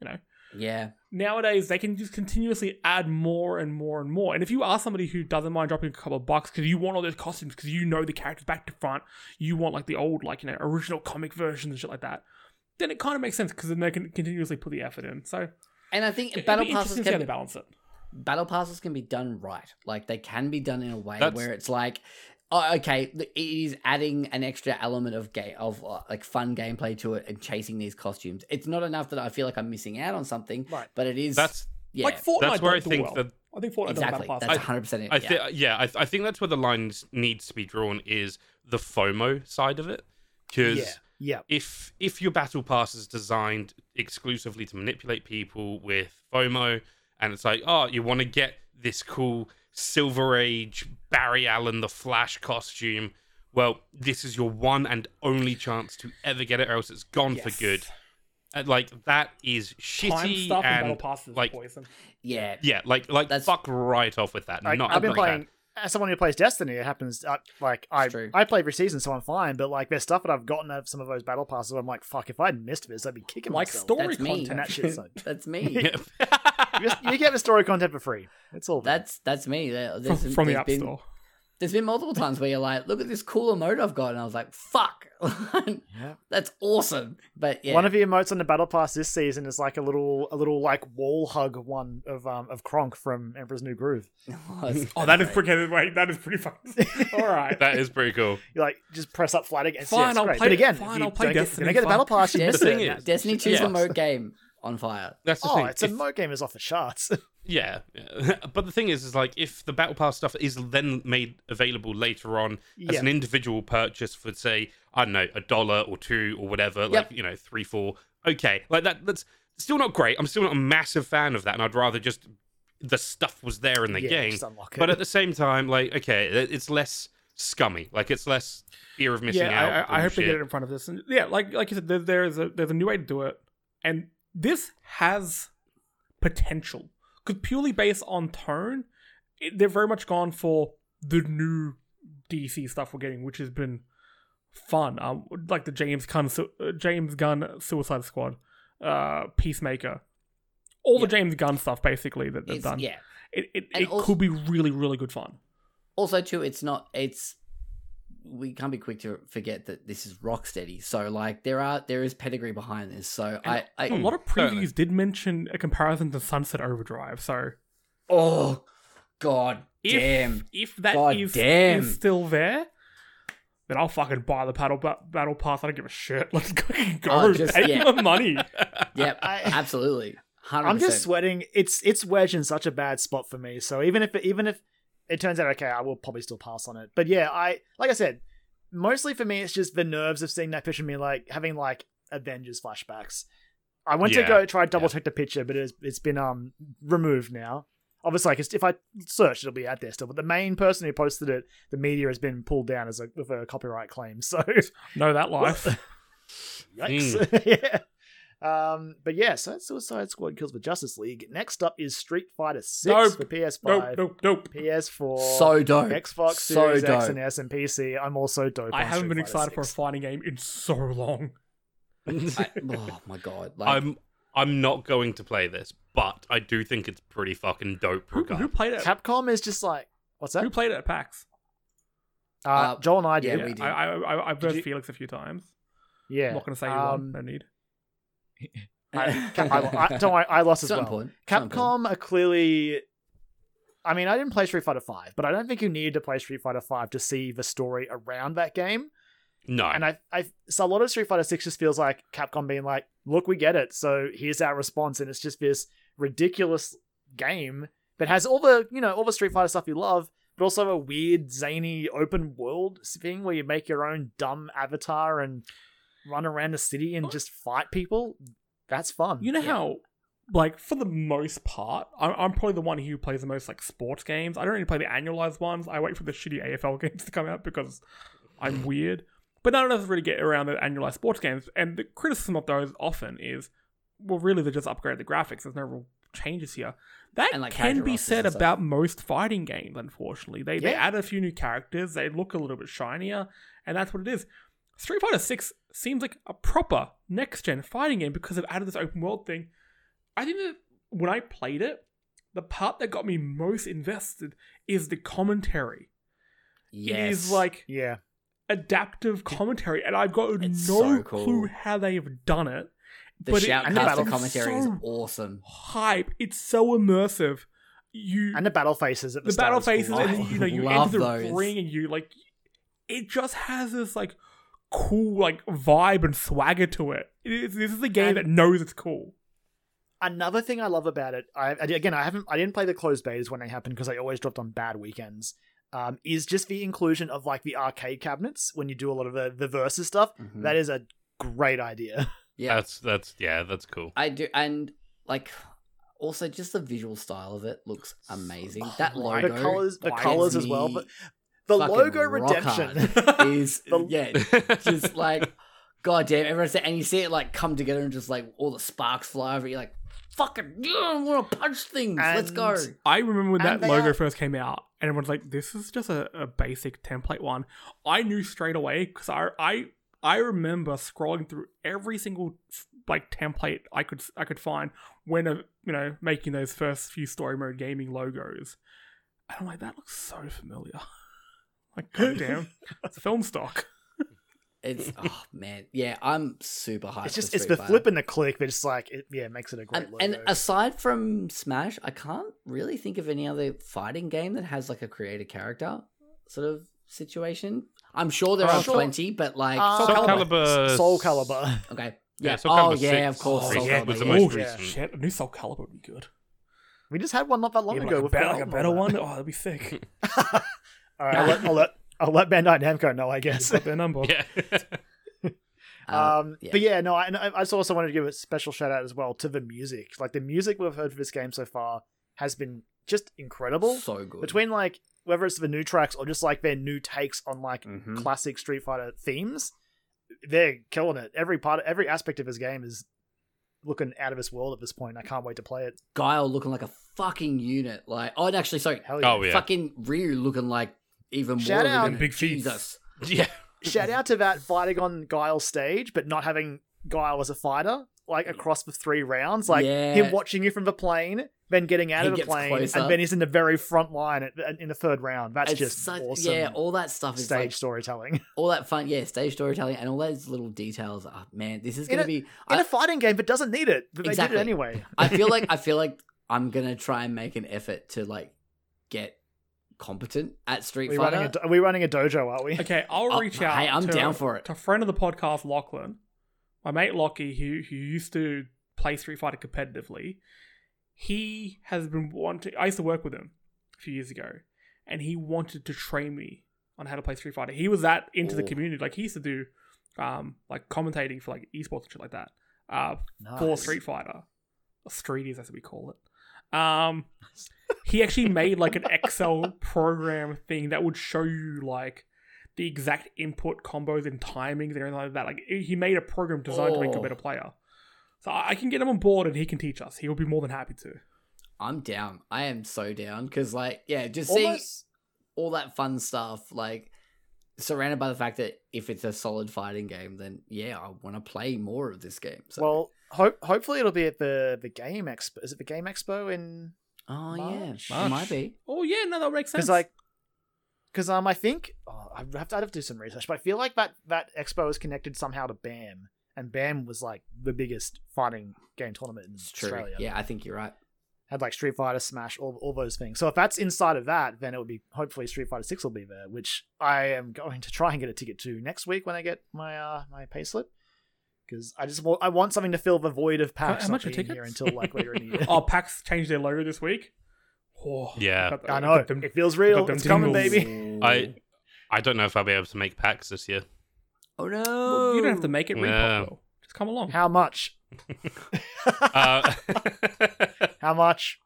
You know, Yeah. nowadays they can just continuously add more and more and more. And if you are somebody who doesn't mind dropping a couple of bucks because you want all those costumes because you know the characters back to front, you want like the old like you know original comic versions and shit like that, then it kind of makes sense because then they can continuously put the effort in. So And I think battle passes interesting to see how can balance it. Battle passes can be done right. Like they can be done in a way That's- where it's like, oh, okay, th- it is adding an extra element of game of uh, like fun gameplay to it and chasing these costumes. It's not enough that I feel like I'm missing out on something, Right. but it is. That's yeah, Like Fortnite, That's where I don't do think well. that- I think Fortnite exactly. does battle That's passes. 100 percent it. I yeah. think, yeah, I, I think that's where the line needs to be drawn is the FOMO side of it, because yeah, yeah. if if your battle pass is designed exclusively to manipulate people with FOMO, and it's like, oh, you want to get this cool Silver Age Barry Allen the Flash costume. Well, this is your one and only chance to ever get it, or else it's gone for good. And, like that is Time shitty stuff and and like poison. yeah, yeah, like like That's- fuck right off with that. Like, Not I've been not like that. Playing as someone who plays Destiny. It happens. Uh, like I, I play every season, so I'm fine. But like, there's stuff that I've gotten out of some of those battle passes. Where I'm like, fuck, if I'd missed this, I'd be kicking Like myself. story that's me. content. And that shit's like, *laughs* that's me. You, just- you get the story content for free. It's all. there. That's that's me. There- From, There's, from the App been, Store. There's been multiple times where you're like, "Look at this cool emote I've got," and I was like, "Fuck, *laughs* Yeah. that's awesome." But yeah, One of the emotes on the battle pass this season is like a little, a little like wall hug one of um of Kronk from Emperor's New Groove. *laughs* *laughs* Oh, that is pretty. Wait, that is pretty fucking. All right. that is pretty cool. You like just press up flat against. Fine, yeah, I'll great. play- But again, fine, you I'll play don't get, Destiny, get the battle pass. Destiny, it. thing is- Destiny 2's Yeah. remote game on fire. That's the Oh, thing. it's a If- emote game is off the charts. Yeah, *laughs* but the thing is, is like if the battle pass stuff is then made available later on as Yeah. an individual purchase for say I don't know a dollar or two or whatever, like you know three four. Okay, like that. That's still not great. I'm still not a massive fan of that, and I'd rather just the stuff was there in the Yeah, game. But at the same time, like okay, it's less scummy. Like it's less fear of missing yeah, out. I, I hope they get it in front of this. And yeah, like like you said, there, there's a there's a new way to do it, and this has potential because purely based on tone, it, they're very much gone for the new DC stuff we're getting, which has been fun. Um, like the James Gunn Su- uh, James Gunn Suicide Squad, uh, Peacemaker, all the James Gunn stuff basically that they've done. yeah. it it, And it also- could be really really good fun. Also, too, it's not. It's we can't be quick to forget that this is Rocksteady. So, like, there are there is pedigree behind this. So, I, I A lot of certainly. previews did mention a comparison to Sunset Overdrive, so oh God If, damn. If that God is damn. is still there, then I'll fucking buy the battle ba- battle pass. I don't give a shit. *laughs* Let's fucking go. Oh, *laughs* just- Pay yeah. the money. *laughs* Yep, I- absolutely. 100%. I'm just sweating. It's it's wedged in such a bad spot for me. So even if even if it turns out okay, I will probably still pass on it. But yeah, I like I said, mostly for me, it's just the nerves of seeing that picture of me like having like Avengers flashbacks. I went to go try to double yeah. check the picture, but it's it's been um removed now. Obviously, like if I search, it'll be out there still. But the main person who posted it, the media has been pulled down as a with a copyright claim. So know that life. *laughs* Yikes. *laughs* yeah. Um, but yeah, so that's Suicide Squad Kills the Justice League. Next up is Street Fighter 6 Nope. for PS5, nope, nope, nope. PS4, so dope. Xbox So Series X dope. and S and PC. I'm also dope. I on haven't Street been Fighter excited for a fighting game in so long. I- oh my god. Like, I'm I'm not going to play this, but I do think it's pretty fucking dope. Who, who played it? Capcom is just like, what's that? Who played it at PAX? Uh, Uh, Joel and I did. yeah, did. we did. I, I, I, I've Did heard you- Felix a few times. Yeah. I'm not going to say you um, won. No need. I, I, I, *laughs* don't worry, I lost It's as not well. important. It's not. Capcom are clearly. I mean, I didn't play Street Fighter Five, but I don't think you needed to play Street Fighter Five to see the story around that game. No, And I, I, so a lot of Street Fighter Six just feels like Capcom being like, "Look, we get it. So here's our response," and it's just this ridiculous game that has all the, you know, all the Street Fighter stuff you love, but also a weird, zany, open world thing where you make your own dumb avatar and run around the city and just fight people. That's fun. You know Yeah. how, like, for the most part, I'm, I'm probably the one who plays the most, like, sports games. I don't really play the annualized ones. I wait for the shitty AFL *laughs* games to come out because I'm *laughs* weird. But none of us really get around the annualized sports games. And the criticism of those often is, well, really, they just upgrade the graphics. There's no real changes here. That And, like, can be said about most fighting games, unfortunately. They, they add a few new characters, they look a little bit shinier, and that's what it is. Street Fighter 6 seems like a proper next gen fighting game because they've added this open world thing. I think that when I played it, the part that got me most invested is the commentary. Yes. It is like yeah. adaptive commentary, and I've got It's no so cool. clue how they've done it. the but it- shoutcaster and the battle- commentary is awesome. Hype! It's so immersive. You And the battle faces at the, the start battle is cool. faces, and you know *laughs* you enter the those. ring, and you like it just has this like cool like vibe and swagger to it. it is, this is a game And- that knows it's cool. Another thing I love about it, I I- again I haven't I didn't play the closed betas when they happened because I always dropped on bad weekends. Um, is just the inclusion of like the arcade cabinets when you do a lot of the the versus stuff. Mhm. That is a great idea. *laughs* Yeah, that's that's yeah, that's cool. I do, and like also just the visual style of it looks amazing. that the logo, colors, the colors as well, but the logo redemption. *laughs* is The- yeah, just like god damn everyone's and you see it like come together and just like all the sparks fly over. You're like fucking, yeah, I want to punch things. Let's go. I remember when that And they logo are- first came out, and everyone's like, "This is just a, a basic template one." I knew straight away because I I I remember scrolling through every single like template I could I could find when uh, you know making those first few story mode gaming logos, and I'm like, that looks so familiar. *laughs* like, goddamn, it's film stock. It's *laughs* oh man, yeah, I'm super hyped. It's just for it's the Fighter. flip and the click, but it's like it, yeah, it makes it a great And, logo. and aside from Smash, I can't really think of any other fighting game that has like a creator character sort of situation. I'm sure there Oh, are sure. plenty, but like Uh, Soul Calibur. Soul Calibur. okay, Yeah, yeah, Soul oh Calibur yeah, 6 of course, Oh, Soul yeah, Calibur, was the yeah. most yeah. recent. Shit, a new Soul Calibur would be good. We just had one not that long Yeah, ago. like, a with better, like a better on one. that. Oh, that'd be sick. *laughs* All right, I'll let, I'll let I'll let Bandai Namco know. I guess. Got their number. Yeah. *laughs* Uh, Um, yeah. but yeah, no, I, I I just also wanted to give a special shout out as well to the music. Like the music we've heard for this game so far has been just incredible. so good. Between like whether it's the new tracks or just like their new takes on like Mhm. classic Street Fighter themes, they're killing it. Every part, every aspect of this game is looking out of this world at this point. I can't wait to play it. Guile looking like a fucking unit. Like, oh, and actually, sorry, Hell yeah! Oh yeah. fucking Ryu looking like even Shout more out- of a Big feet. Jesus. *laughs* yeah. Shout out to that fighting on Guile stage, but not having Guile as a fighter, like across the three rounds. Like Yeah. him watching you from the plane, then getting out He of the plane, closer. and then he's in the very front line at, in the third round. That's It's just such- awesome. Yeah, all that stuff is stage like storytelling *laughs* all that fun. Yeah, stage storytelling and all those little details. Oh, man, this is gonna be. in I, a fighting game, but doesn't need it. But Exactly. they did it anyway. I feel like *laughs* I feel like I'm gonna try and make an effort to like get competent at Street Are we, running a, Fighter. do- are we running a dojo, are we? Okay, I'll Oh, reach out. hey, I'm to, down for it. To a friend of the podcast, Lachlan, my mate Lockie, who who used to play Street Fighter competitively. He has been wanting. I used to work with him a few years ago, and he wanted to train me on how to play Street Fighter. He was that into the community. Like he used to do, um, like commentating for like esports and shit like that. Uh, for Street Fighter, or Streeties as we call it. Um, he actually made like an Excel program thing that would show you like the exact input combos and timings and everything like that. Like he made a program designed to make you a Oh. better player. So I I can get him on board and he can teach us. He will be more than happy to. I'm down. I am so down because, like, yeah, just seeing Almost, all that fun stuff, like, surrounded by the fact that if it's a solid fighting game, then yeah, I want to play more of this game. So, well, hope hopefully it'll be at the the game expo. Is it the game expo in? oh March? yeah, it might be. Oh yeah, no, that makes sense. Because like, because um, I think oh, I have to, I'd have to do some research, but I feel like that that expo is connected somehow to BAM, and BAM was like the biggest fighting game tournament in It's true. Australia. Yeah, I think you're right. had like Street Fighter, Smash, all, all those things. So if that's inside of that, then it would be hopefully Street Fighter Six will be there, which I am going to try and get a ticket to next week when I get my uh my payslip. Because I just want I want something to fill the void of PAX how not much are being here until like later in the *laughs* year. oh, PAX changed their logo this week. Oh, Yeah. got- I got know them- it feels real. them It's coming, baby. I I don't know if I'll be able to make packs this year. Oh no! Well, you don't have to make it repop Yeah. Just come along. How much? *laughs* Uh, *laughs* How much?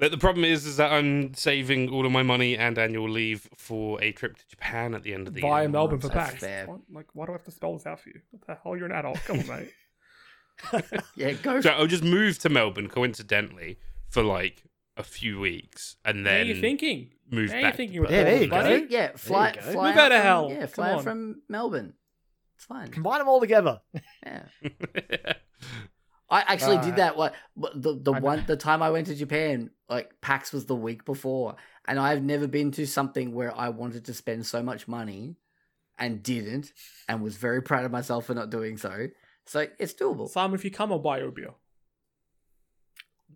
But the problem is, is that I'm saving all of my money and annual leave for a trip to Japan at the end of the Via year. Melbourne for That's PAX. Like, why do I have to spell this out for you? What the hell? You're an adult. Come on, mate. *laughs* *laughs* Yeah, go. So I'll just move to Melbourne coincidentally for like a few weeks and then what are you thinking. move There you're back. thinking to Yeah, there you Perth. go. yeah, fly, you go. fly Move out of from- hell. Yeah, fly from Melbourne. It's fine. Combine them all together. Yeah. *laughs* I actually Uh, did that. What what- the the I know. one the time I went to Japan, like PAX was the week before, and I've never been to something where I wanted to spend so much money and didn't, and was very proud of myself for not doing so. So it's doable. Simon, if you come, I'll buy you a beer.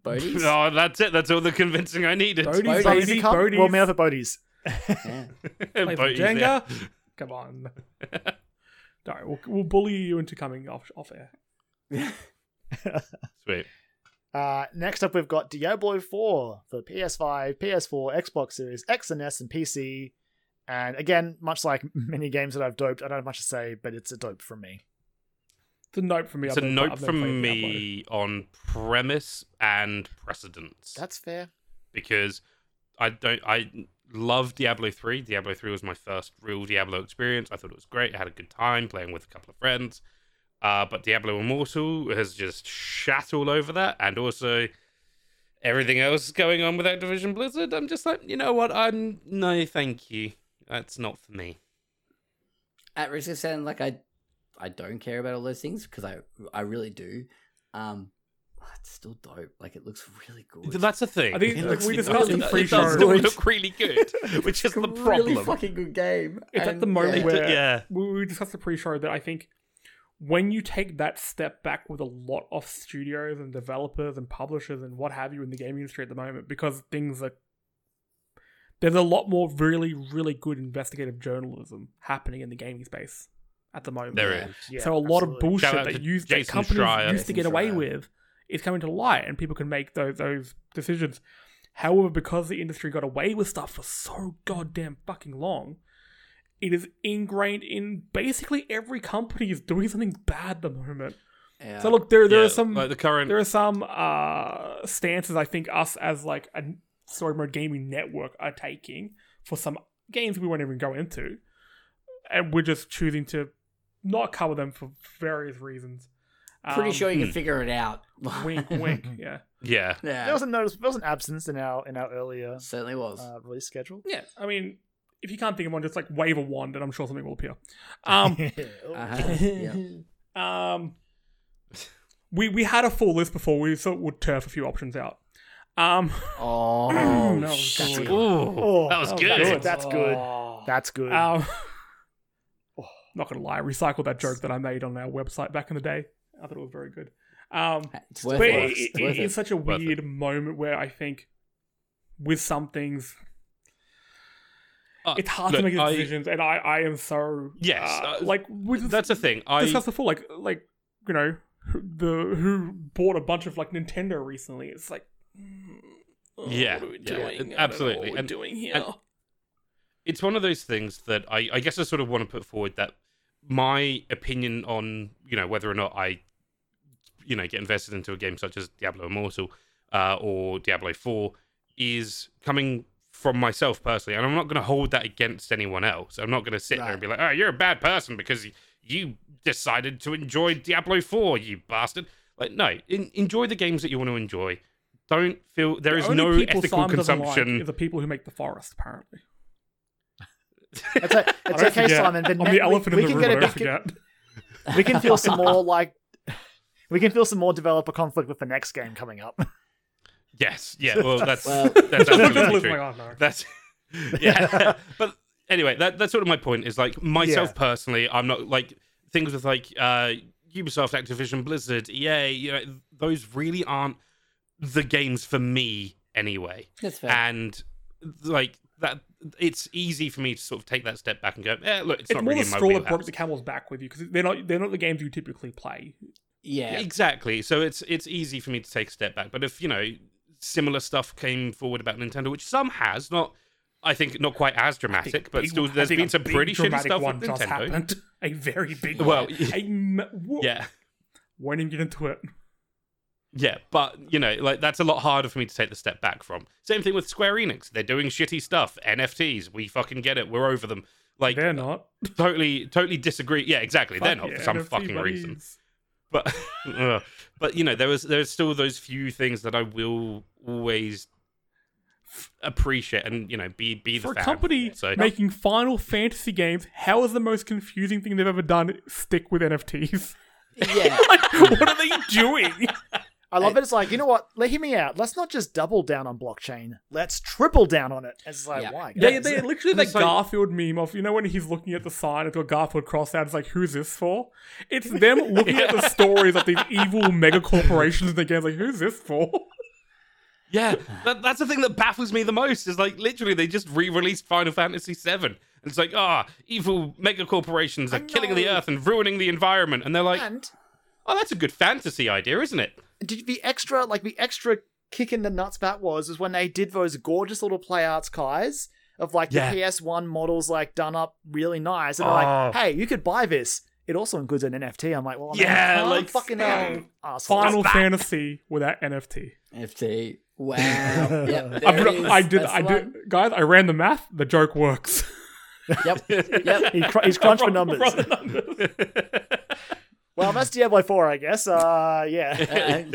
Bodies. *laughs* oh, that's it. That's all the convincing I needed. Bodies, Bodies. But if baby, you come, bodies. we'll meet up Bodie's. Yeah. *laughs* Play some Boats, Jenga. yeah. Come on. *laughs* All right, we'll, we'll bully you into coming off off air. *laughs* Sweet. Uh, next up, we've got Diablo 4 for PS5, PS4, Xbox Series X and S, and PC. And again, much like *laughs* many games that I've doped, I don't have much to say, but it's a dope from me. It's a note from me. It's I've a never- note I've from played Diablo. me on premise and precedence. That's fair. because I don't I love Diablo 3. Diablo 3 was my first real Diablo experience. I thought it was great. I had a good time playing with a couple of friends. Uh, but Diablo Immortal has just shat all over that and also everything else going on with Activision Blizzard. I'm just like, you know what? I'm no thank you. That's not for me. At risk of sounding like I, I don't care about all those things because I, I really do. Um, it's still dope. Like it looks really good. That's the thing. I think, It looks we really discussed in good. the it does pre-show. still look really good, *laughs* which is the problem. really fucking good game. It's at the moment yeah. where yeah. we, we discussed the pre-show that I think when you take that step back with a lot of studios and developers and publishers and what have you in the gaming industry at the moment, because things are there's a lot more really, really good investigative journalism happening in the gaming space at the moment. There Yeah. so a lot of bullshit Shout that used that companies Schreier. used to get Jason away Schreier. with is coming to light, and people can make those those decisions. However, because the industry got away with stuff for so goddamn fucking long, it is ingrained in basically every company is doing something bad at the moment. Yeah. So look, there there Yeah, are some like the current there are some uh, stances I think us as like a story mode gaming network are taking for some games we won't even go into, and we're just choosing to not cover them for various reasons. Pretty Um, sure you can hmm. figure it out. wink, wink. *laughs* Yeah, yeah. yeah. There was a notice, there was an absence in our in our earlier Certainly was. uh, release schedule. yeah. I mean, if you can't think of one, just like wave a wand, and I'm sure something will appear. Um, *laughs* Uh-huh. *laughs* yeah. um, we we had a full list before. We thought we'd turf a few options out. Um, Oh, *laughs* No, shit. good. Ooh, Oh, that was that good. good. That's good. Oh. That's good. Um, not gonna lie, I recycled that joke that I made on our website back in the day. I thought it was very good. Um, It's worth but it. it, It's it- it's it. such a Worth it. weird moment where I think with some things. Uh, It's hard look, to make I- decisions, and I, I am so Yes, uh, uh, like with That's the thing. I discussed before, like like you know the who bought a bunch of like Nintendo recently. It's like mm, oh, Yeah, what are we yeah, doing? I don't absolutely. And- doing here. and- it's one of those things that I, I guess I sort of want to put forward that my opinion on you know whether or not I you know get invested into a game such as Diablo Immortal uh, or Diablo Four is coming from myself personally, and I'm not going to hold that against anyone else. I'm not going to sit there and be like, "Oh, you're a bad person because you decided to enjoy Diablo Four, you bastard." Like, no, en- enjoy the games that you want to enjoy. Don't feel there is The only no ethical Simon doesn't like consumption. the people who make the forest. Apparently, It's, a, it's okay, forget. Simon. But I'm ne- the we- elephant we, in the can room. get I a don't bit, forget. we can feel some *laughs* more like we can feel some more developer conflict with the next game coming up. Yes, yeah. *laughs* Well, that's Well- that's absolutely true. no. That's *laughs* yeah. *laughs* but anyway, that that's sort of my point. Is like myself Yeah. personally, I'm not like things with like uh Ubisoft, Activision, Blizzard, EA. You know, those really aren't the games for me anyway. That's fair. And like that, it's easy for me to sort of take that step back and go, eh, look, it's, It's not more really the in straw that broke the camel's back with you because they're not they're not the games you typically play. yeah. Exactly. So it's it's easy for me to take a step back. But if you know similar stuff came forward about Nintendo, which some has, not I think not quite as dramatic, but Big- still there's been some pretty shitty stuff one with just Nintendo. happened. *laughs* A very big Well, one. A ma- whoa. Yeah. Won't even get into it. Yeah, but you know, like that's a lot harder for me to take the step back from. Same thing with Square Enix. They're doing shitty stuff. NFTs, we fucking get it. We're over them. Like They're not. totally totally disagree. Yeah, exactly. They're not yeah, for some NFT fucking reason. Buddies. But ugh. *laughs* but you know, there was there's still those few things that I will always appreciate and you know be be the For a fan company So making Final Fantasy games, how is the most confusing thing they've ever done stick with NFTs? Yeah. *laughs* like, what are they doing? *laughs* I love it. It's like you know what? Let hear me out. Let's not just double down on blockchain. Let's triple down on it. It's like Yeah. why? They, guys? they *laughs* literally that like- Garfield meme of you know when he's looking at the sign, it's got Garfield crossed out. It's like who's this for? It's them *laughs* looking at the stories of these evil mega corporations in the games. Like who's this for? yeah, *laughs* that, that's the thing that baffles me the most. Is like literally they just re-released Final Fantasy VII. And it's like ah, evil mega corporations are killing the earth and ruining the environment, and they're like, and oh, that's a good fantasy idea, isn't it? Did the extra like the extra kick in the nuts back was is when they did those gorgeous little play arts kais of like Yeah. the PS1 models like done up really nice and they're Oh. like, hey, you could buy this. It also includes an NFT. I'm like, well, Yeah, man, can't like, fucking yeah. hell, assholes. Final Fantasy without NFT. FT. Wow. *laughs* Yep. I, there put- it is. I did. That's I did. one. Guys, I ran the math. The joke works. Yep. Yep. *laughs* He cr- he's *laughs* crunched for numbers. the numbers. Well, that's Diablo 4, I guess. Uh, yeah. *laughs*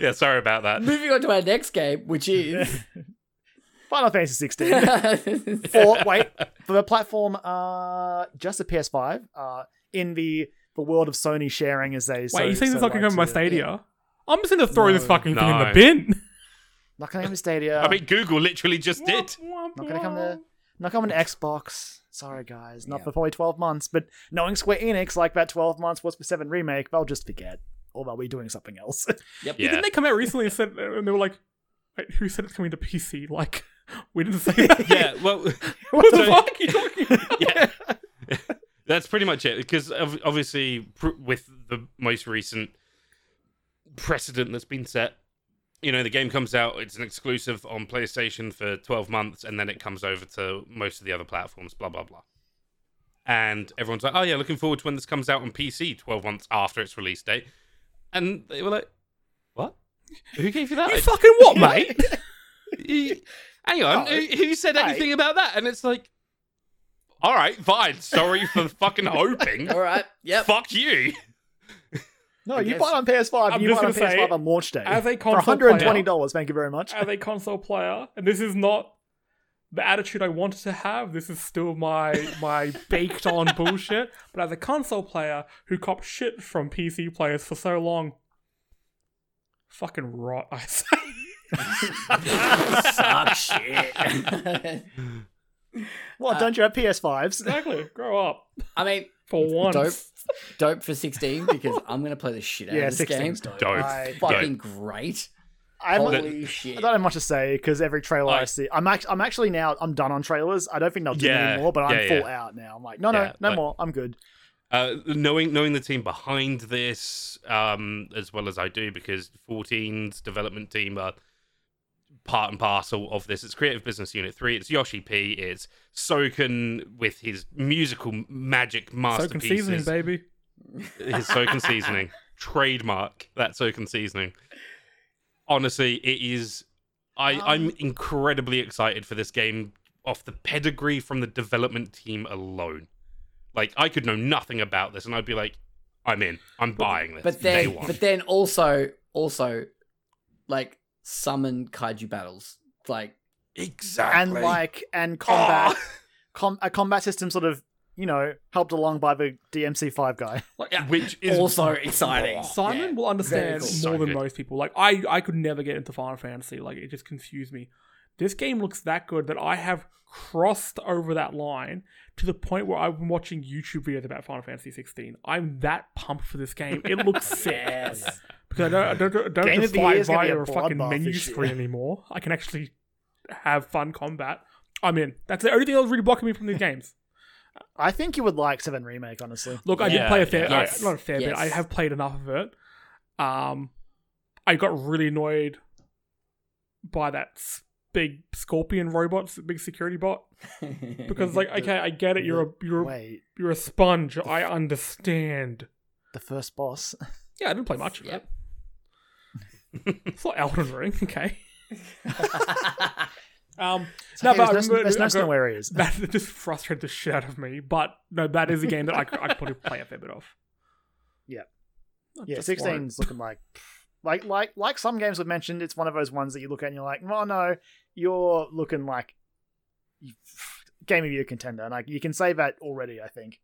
Yeah, sorry about that. moving on to our next game, which is *laughs* Final Fantasy 16. *laughs* for wait for the platform uh just a PS5 uh in the the world of Sony sharing as they Wait, you saying this not gonna come to my Stadia? I'm just gonna throw this No. fucking thing in the bin. not gonna come to Stadia I mean, Google literally just did. not gonna come to not coming to Xbox sorry guys not Yeah. for probably 12 months but knowing Square Enix like that 12 months was for 7 remake they'll just forget or they'll be doing something else *laughs* Yep. Yeah. Didn't they come out recently and said, and they were like, Wait, "Who said it's coming to PC?" Like, *laughs* we didn't say *laughs* that. Yeah, well, what the fuck are you talking about? yeah. That's pretty much it. Because obviously, pr- with the most recent precedent that's been set, you know, the game comes out, it's an exclusive on PlayStation for 12 months, and then it comes over to most of the other platforms, blah, blah, blah. And everyone's like, oh, yeah, looking forward to when this comes out on PC 12 months after its release date. And they were like, what? Who gave you that? *laughs* You fucking what, *laughs* mate? *laughs* You- hang on, Oh, who, who said hey. anything about that? And it's like, all right, fine. Sorry for fucking hoping. All right. yeah. Fuck you. No I you guess- buy it on PS5 I'm and you just buy it on gonna say, PS5 on launch day as a for console $120 thank you very much As a console player, and this is not the attitude I wanted to have. This is still my my *laughs* baked on bullshit. But as a console player who copped shit from PC players for so long, fucking rot. I say. Suck shit. what don't you have PS5s exactly. Grow up I mean, for once. dope, dope for 16 because *laughs* I'm gonna play the shit out yeah of this game. 16's dope Dope. I- Fucking great. I'm, Holy I shit! I don't have much to say because every trailer I see, I'm act- I'm actually now I'm done on trailers. I don't think they'll do Yeah, any more, but I'm yeah, full yeah. out now. I'm like, no, no, no like- more. I'm good. Uh, knowing knowing the team behind this, um, as well as I do, because 14's development team are part and parcel of this. It's Creative Business Unit Three. It's Yoshi P. It's Soken with his musical magic Soaking masterpieces. seasoning, baby. his Soken seasoning *laughs* trademark. That Soken seasoning. Honestly, it is. I Um, I'm incredibly excited for this game off the pedigree from the development team alone. Like I could know nothing about this, and I'd be like, I'm in. I'm buying this. But then, but then also, also, like summon kaiju battles. Like exactly. And like and ah! combat, Oh. *laughs* com- a combat system sort of you know helped along by the DMC five guy. Like, which is also *laughs* exciting. Simon Yeah. will understand cool. more So than good. most people. Like I, I could never get into Final Fantasy. Like it just confused me. This game looks that good that I have crossed over that line to the point where I've been watching YouTube videos about Final Fantasy 16. I'm that pumped for this game. It looks *laughs* sick. Yes. Because I don't, I don't, I don't Game have of to fight is gonna be via a a fucking menu screen anymore. I can actually have fun combat. I'm in. That's the only thing that was really blocking me from these games. I think you would like Seven Remake, honestly. Look, I did Yeah, play a fair, yeah. I- Yes, not a fair bit. I have played enough of it. Um, I got really annoyed by that s- big scorpion robot, big security bot, *laughs* because like, okay, I get it. You're a you're Wait, you're a sponge. I understand. the first boss. *laughs* Yeah, I didn't play much of Yep. it. It's not Elden Ring, *laughs* okay. Um, It's no, okay, but there's no, there's no snow got- where he is. that just frustrated the shit out of me. But no, that is a game that I could, I could probably play a fair bit of. Yeah. Yeah. 16's looking like like like like some games we've mentioned. It's one of those ones that you look at and you're like, well, no, you're looking like game of year contender. And like you can say that already. I think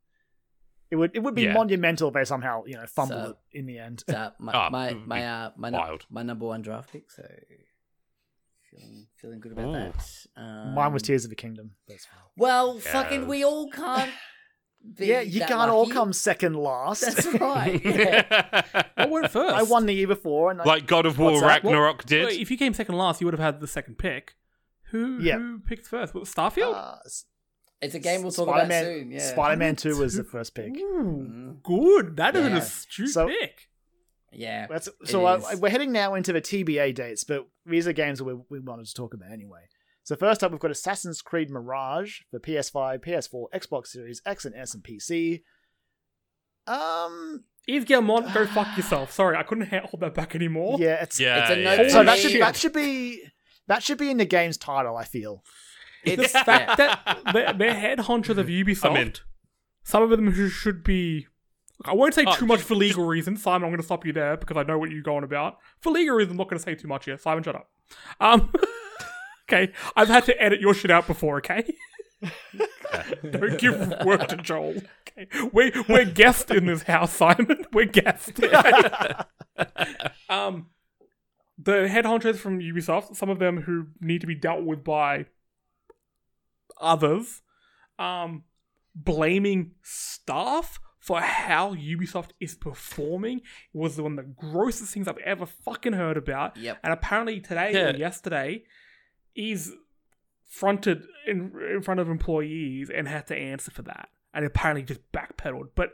it would it would be Yeah. monumental if they somehow you know fumble So- it in the end. So my Ah, my my uh, my, nu- wild. my number one draft pick. So feeling feeling good about Ooh. that. Um, Mine was Tears of the Kingdom. That's fine. Well, fucking, we all can't. *laughs* Be Yeah, you that can't all come second last. That's *laughs* right. Yeah. *laughs* What went first? I won the year before, and I, like God of War What's that? Ragnarok did. Wait, if you came second last, you would have had the second pick. Who Yeah. who picked first? What, Starfield? uh, It's a game we'll talk Spider-Man, about soon. Yeah. Spider-Man Two was the *laughs* first pick. Ooh, good. That is an Yeah. astute So- pick. Yeah. That's so uh, is. we're heading now into the TBA dates, but these are games that we, we wanted to talk about anyway. So first up, we've got Assassin's Creed Mirage for PS5, PS4, Xbox Series X and S, and PC. Um, Yves Guillemot, go fuck yourself. Sorry, I couldn't hold that back anymore. yeah, it's yeah, It's a no- yeah. So that should shit. that should be that should be in the game's title. I feel. The It's fact yeah. that they're, they're head honchos of Ubisoft. I'm. Some of them who should be. I won't say Oh, too much for legal reasons, Simon. I'm going to stop you there because I know what you're going about. For legal reasons, I'm not going to say too much here. Simon, shut up. Um, *laughs* okay, I've had to edit your shit out before. Okay, *laughs* don't give work to Joel. Okay, we're we're guests in this house, Simon. *laughs* We're guests. *laughs* um, the head honchos from Ubisoft, some of them who need to be dealt with by others, um, blaming staff for how Ubisoft is performing was one of the grossest things I've ever fucking heard about. Yep. And apparently today Yeah. or yesterday, he's fronted in in front of employees and had to answer for that. And apparently just backpedaled. But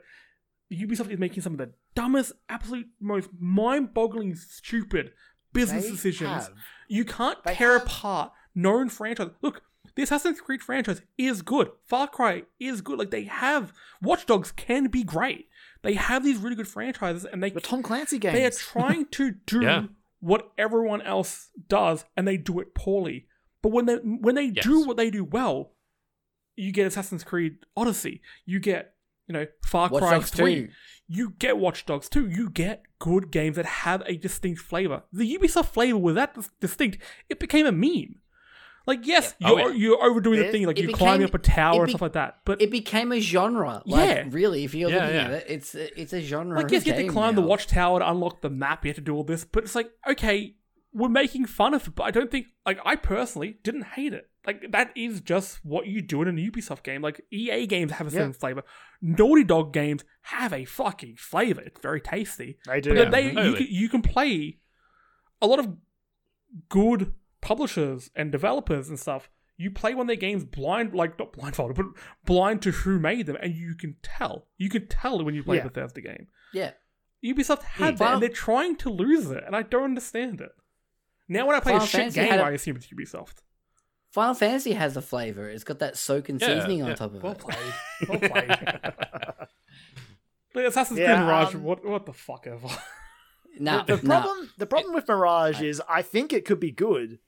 Ubisoft is making some of the dumbest, absolute most mind-boggling, stupid business They decisions. have. You can't They tear have. apart known franchise. Look, the Assassin's Creed franchise is good. Far Cry is good. Like they have Watch Dogs can be great. They have these really good franchises, and they The Tom Clancy games. they are *laughs* trying to do Yeah. what everyone else does, and they do it poorly. But when they when they do what they do well, you get Assassin's Creed Odyssey. You get you know Far Watch Cry Dogs Three. 2. You get Watch Dogs 2. You get good games that have a distinct flavor. The Ubisoft flavor was that distinct. It became a meme. Like yes, Oh, you're yeah. you're overdoing the thing, like you're climbing up a tower it and stuff like that. But It became a genre. Like, Yeah. really, if you're Yeah, looking yeah. at it, it's it's a genre. Like, yes, you have to climb now. the watchtower to unlock the map. You have to do all this, but it's like, okay, we're making fun of it, but I don't think, like, I personally didn't hate it. Like, that is just what you do in a Ubisoft game. Like, EA games have a certain Yeah. flavor. Naughty Dog games have a fucking flavor. It's very tasty. They do. But then they, Totally. you, can, you can play a lot of good publishers and developers and stuff, you play one of their games blind, like not blindfolded, but blind to who made them, and you can tell. You can tell when you play Yeah. a Bethesda game. Yeah. Ubisoft had Hmm. that, Final- and they're trying to lose it, and I don't understand it. Now, when I play Final a shit Fantasy game, had a- I assume it's Ubisoft. Final Fantasy has a flavor. It's got that Soken Yeah, seasoning on top of Well it. played. Well played. *laughs* but Assassin's Yeah, Creed Mirage, um, what, what the fuck ever. *laughs* Nah, the nah. problem the problem with Mirage is I think it could be good,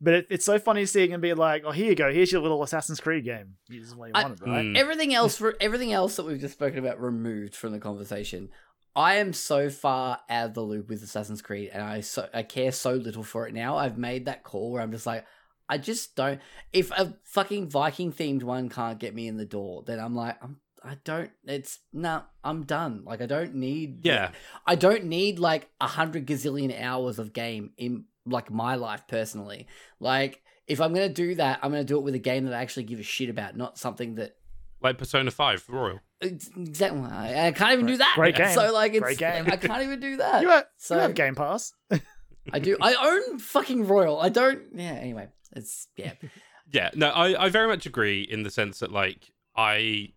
but it, it's so funny seeing and be like, oh, here you go, here's your little Assassin's Creed game. This is what you I- wanted, right? Mm. everything else for everything else that we've just spoken about removed from the conversation. I am so far out of the loop with Assassin's Creed, and I so I care so little for it now. I've made that call where I'm just like, I just don't. If a fucking Viking themed one can't get me in the door, then I'm like, I'm. I don't. It's nah. I'm done. Like I don't need. Yeah. I don't need like a hundred gazillion hours of game in like my life personally. Like if I'm gonna do that, I'm gonna do it with a game that I actually give a shit about, not something that Like Persona 5 Royal. Exactly. I I can't even do that. Great game. So like, it's Great game. I can't even do that. *laughs* You have, so you have Game Pass. *laughs* I do. I own fucking Royal. I don't. Yeah. Anyway, it's yeah. *laughs* Yeah, no, I, I very much agree in the sense that like I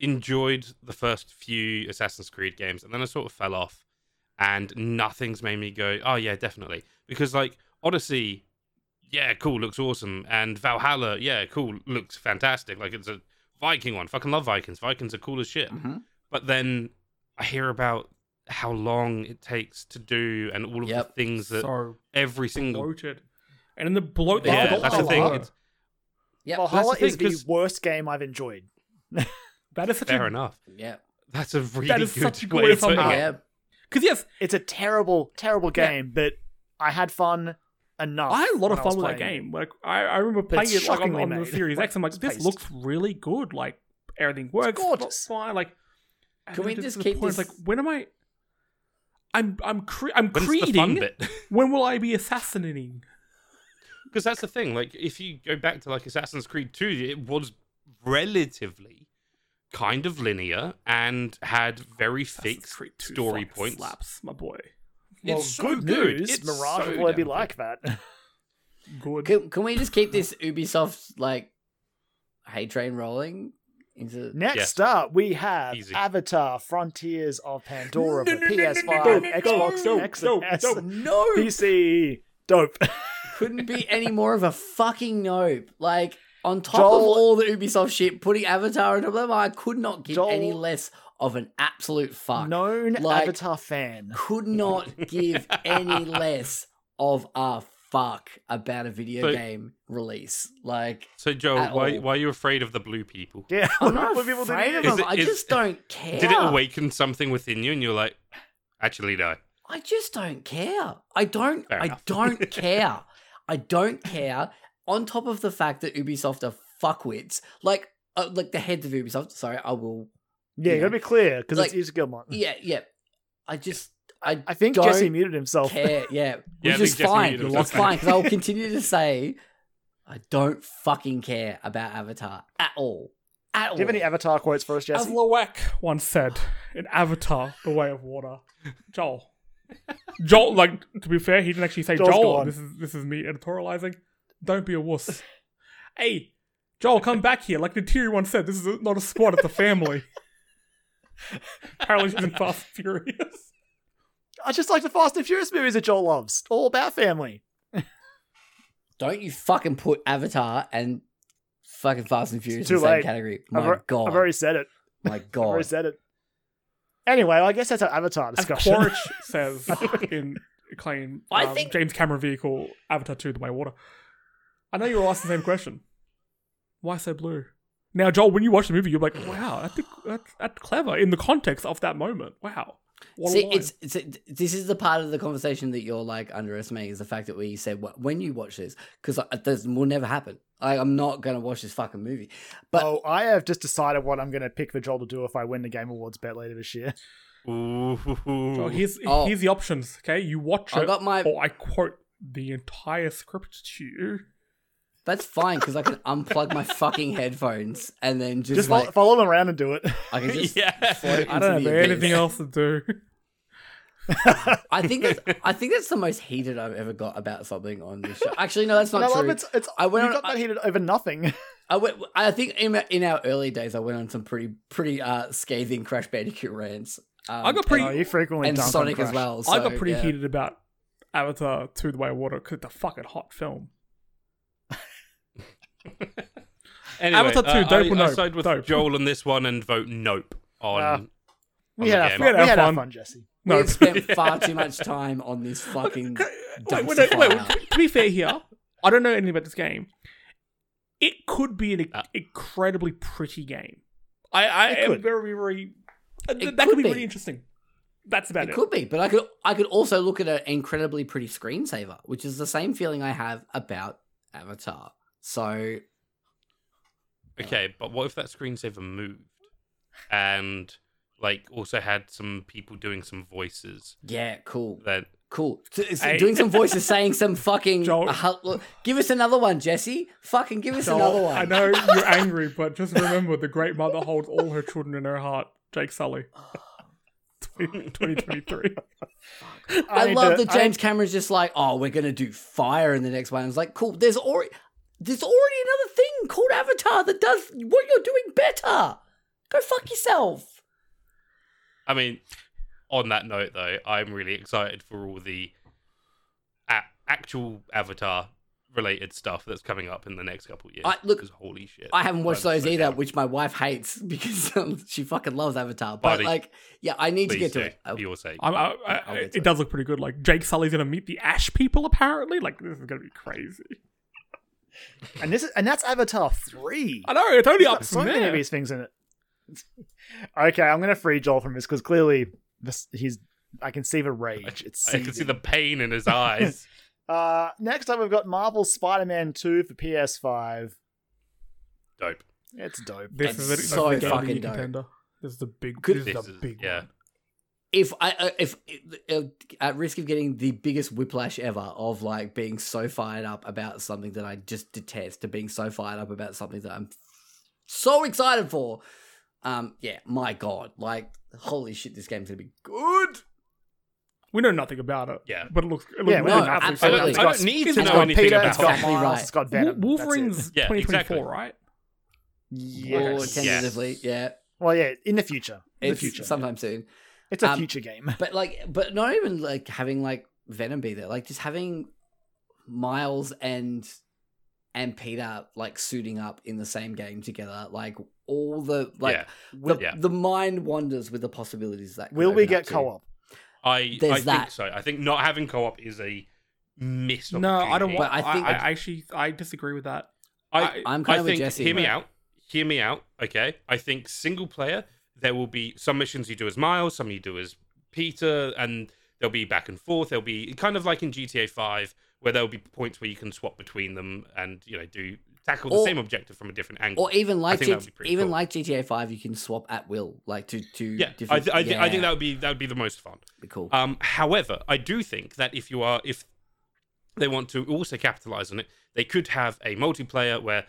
enjoyed the first few Assassin's Creed games and then I sort of fell off and nothing's made me go, Oh yeah, definitely. Because like Odyssey, yeah, cool, looks awesome. And Valhalla, yeah, cool, looks fantastic. Like it's a Viking one. Fucking love Vikings. Vikings are cool as shit. Mhm. But then I hear about how long it takes to do and all of Yep. the things that so every single bloated. And in the bloat, they Yeah, forgot that's the thing. Valhalla. It's, Yep. Valhalla that's the is thing, the 'cause- worst game I've enjoyed. *laughs* that is such fair a enough. yeah. That's a really That is good such a good way way of of putting it it. Because yes, It's a terrible, terrible Yeah. game, but I had fun enough. I had a lot of when I was fun with that game. Like I, I remember playing it like, on, on the. Series X. I'm like, this paced. looks really good. Like everything works. gorgeous. Fine. Like, Can we just keep point, this- Like, when am I? I'm I'm cre- I'm When's the creeding. When will I be assassinating? Because that's the thing. Like, if you go back to like Assassin's Creed 2, it was relatively kind of linear and had very Assassin's fixed story points. Slaps, my boy. Well, It's so good good. news. It's Mirage so will probably be damn like that. *laughs* Good. Can, can we just keep this Ubisoft like hate train rolling into? Next up, we have Easy. Avatar: Frontiers of Pandora No, for no, no, no, no, PS5, no, Xbox, no, X, no, S, no. No, PC. Dope. *laughs* couldn't be any more of a fucking nope. Like on top Joel- of all the Ubisoft shit, putting Avatar into them, I could not give Joel- any less of an absolute fuck. Known Like- Avatar fan. could not give any *laughs* less of a fuck about a video So- game release. Like So, Joel, At why, all. why are you afraid of the blue people? Yeah, I'm not *laughs* what people do afraid of them. it- I is- just don't care. Did it awaken something within you and you're like, actually, no? I just don't care. I don't. Fair I enough. don't *laughs* care. I don't care. On top of the fact that Ubisoft are fuckwits, like uh, like the heads of Ubisoft. Sorry, I will. Yeah, you Yeah. gotta be clear because Like- it's Yves Guillemot. Yeah, yeah. I just. I I think don't Jesse muted himself. care. *laughs* Yeah, Yeah, I which is fine. muted It's fine because I will continue to say I don't fucking care about Avatar at all. At all. Do you have any Avatar quotes for us, Jesse? As Jesse? Lo'ak once said in Avatar: The Way of Water, Joel. Joel, like to be fair, he didn't actually say Joel's Joel. This is this is me editorializing. Don't be a wuss. hey, Joel, come back here. Like the Neytiri once said, this is not a squad; it's a family. *laughs* *laughs* Apparently, she's in Fast and Furious. I just like the Fast and Furious movies that Joel loves. All about family. Don't you fucking put Avatar and fucking Fast and Furious too in the same late. category. I've, My god. I've already said it. My god. I've already said it. Anyway, I guess that's our Avatar As discussion. Quaritch *laughs* says in Acclaim, I um, think- James Cameron vehicle Avatar 2 The Way of Water. I know you were asked the same question. Why so blue? Now, Joel, when you watch the movie, you're like, wow, I think that's, that's clever in the context of that moment. Wow. What See, it's, it's this is the part of the conversation that you're like underestimating is the fact that we said "Wh- when you watch this because uh, this will never happen. Like, I'm not gonna watch this fucking movie. But oh, I have just decided what I'm going to pick for Joel to do if I win the Game Awards bet later this year. *laughs* Ooh. So here's, Oh. here's the options, okay? You watch I it, got my- or I quote the entire script to you. That's fine because I can unplug my fucking headphones and then just, Just like follow, them around and do it. I can just *laughs* Yeah. float I don't into have the anything else to do. I think that's I think that's the most heated I've ever got about something on this show. Actually, no, that's And I not love true. it's it's I went you on- got that I- heated over nothing. I went. I think in, in our early days, I went on some pretty pretty uh, scathing Crash Bandicoot rants. Um, I got pretty- oh, you frequently and Sonic as Crash. well. I got pretty yeah. heated about Avatar 2 The Way of Water because it's a fucking hot film. *laughs* Anyway, Avatar 2, uh, dope I, or I side with Dope. Joel on this one and vote nope on. Ah. on We had our We had our We had our fun. fun, Jesse. No, We've spent *laughs* far too much time on this fucking wait, dumpster wait, wait, wait, to be fair here, I don't know anything about this game. It could be an Ah. incredibly pretty game. I, I It am could. very, very. uh, It that could could be, be. really interesting. That's about it. It could be, but I could I could also look at an incredibly pretty screensaver, which is the same feeling I have about Avatar. So Okay, but what if that screensaver moved and like also had some people doing some voices? yeah, cool, Then cool. So, so Hey. doing some voices, *laughs* saying some fucking. Joel. uh, give us another one, Jesse. Fucking give us Joel, another one. I know you're angry, but just remember the great mother holds all her children in her heart. Jake Sully. *sighs* 2023. I, need love to- that James Cameron's just like, oh, we're gonna do fire in the next one. It's like, cool. There's already there's already another thing called Avatar that does what you're doing better. Go fuck yourself. I mean, on that note though, I'm really excited for all the a- actual Avatar related stuff that's coming up in the next couple of years. I- look, 'cause holy shit! I haven't watched those so either, down. which my wife hates *laughs* because um, she fucking loves Avatar. But Buddy, like, yeah, I need to get to it. For your sake. I'm, I, I, I'll get to it it. does look pretty good. Like Jake Sully's gonna meet the Ash people apparently. Like this is gonna be crazy. And this is, and that's Avatar three. I know it's only It's up so from many there. of these things in it. *laughs* okay, I'm gonna free Joel from this because clearly this he's. I can see the rage. It's I can see the pain in his eyes. *laughs* *laughs* Uh, next up, we've got Marvel Spider-Man 2 for PS5. Dope. It's dope. This It's is a, so a fucking dope. contender. This is the big. Could- this is This the big yeah. one. If I uh, if uh, at risk of getting the biggest whiplash ever of like being so fired up about something that I just detest to being so fired up about something that I'm so excited for. Um, yeah, my god, like holy shit, this game's gonna be good. We know nothing about it. Yeah. but it looks. It looks Yeah, really know cool. absolutely. I don't, It's I don't need to know anything Peter, about it's got it. Exactly Miles, right. it's got Venom. Wolverine's Yeah, 2024, exactly. right? Yes. Or tentatively, yeah, Well, yeah, in the future. In it's the future. sometime soon. It's a um, future game. But like, but not even like having like Venom be there, like just having Miles and and Peter like suiting up in the same game together, like all the like yeah. the, Yeah. the mind wanders with the possibilities that Will we get co-op? I, There's I think so. I think not having co-op is a missed No, I don't want. But I I, think- I, actually I disagree with that. I, I'm kind I of with think, Jesse. Hear me out. Hear me out. Okay. I think single player, there will be some missions you do as Miles, some you do as Peter, and there'll be back and forth. There'll be kind of like in GTA 5, where there'll be points where you can swap between them and, you know, do tackle the Or- same objective from a different angle. Or even like G- even cool. like GTA Five, you can swap at will, like to to yeah, I, th- I, th- I think that would be that would be the most fun. be cool. Um, however, I do think that if you are if they want to also capitalize on it, they could have a multiplayer where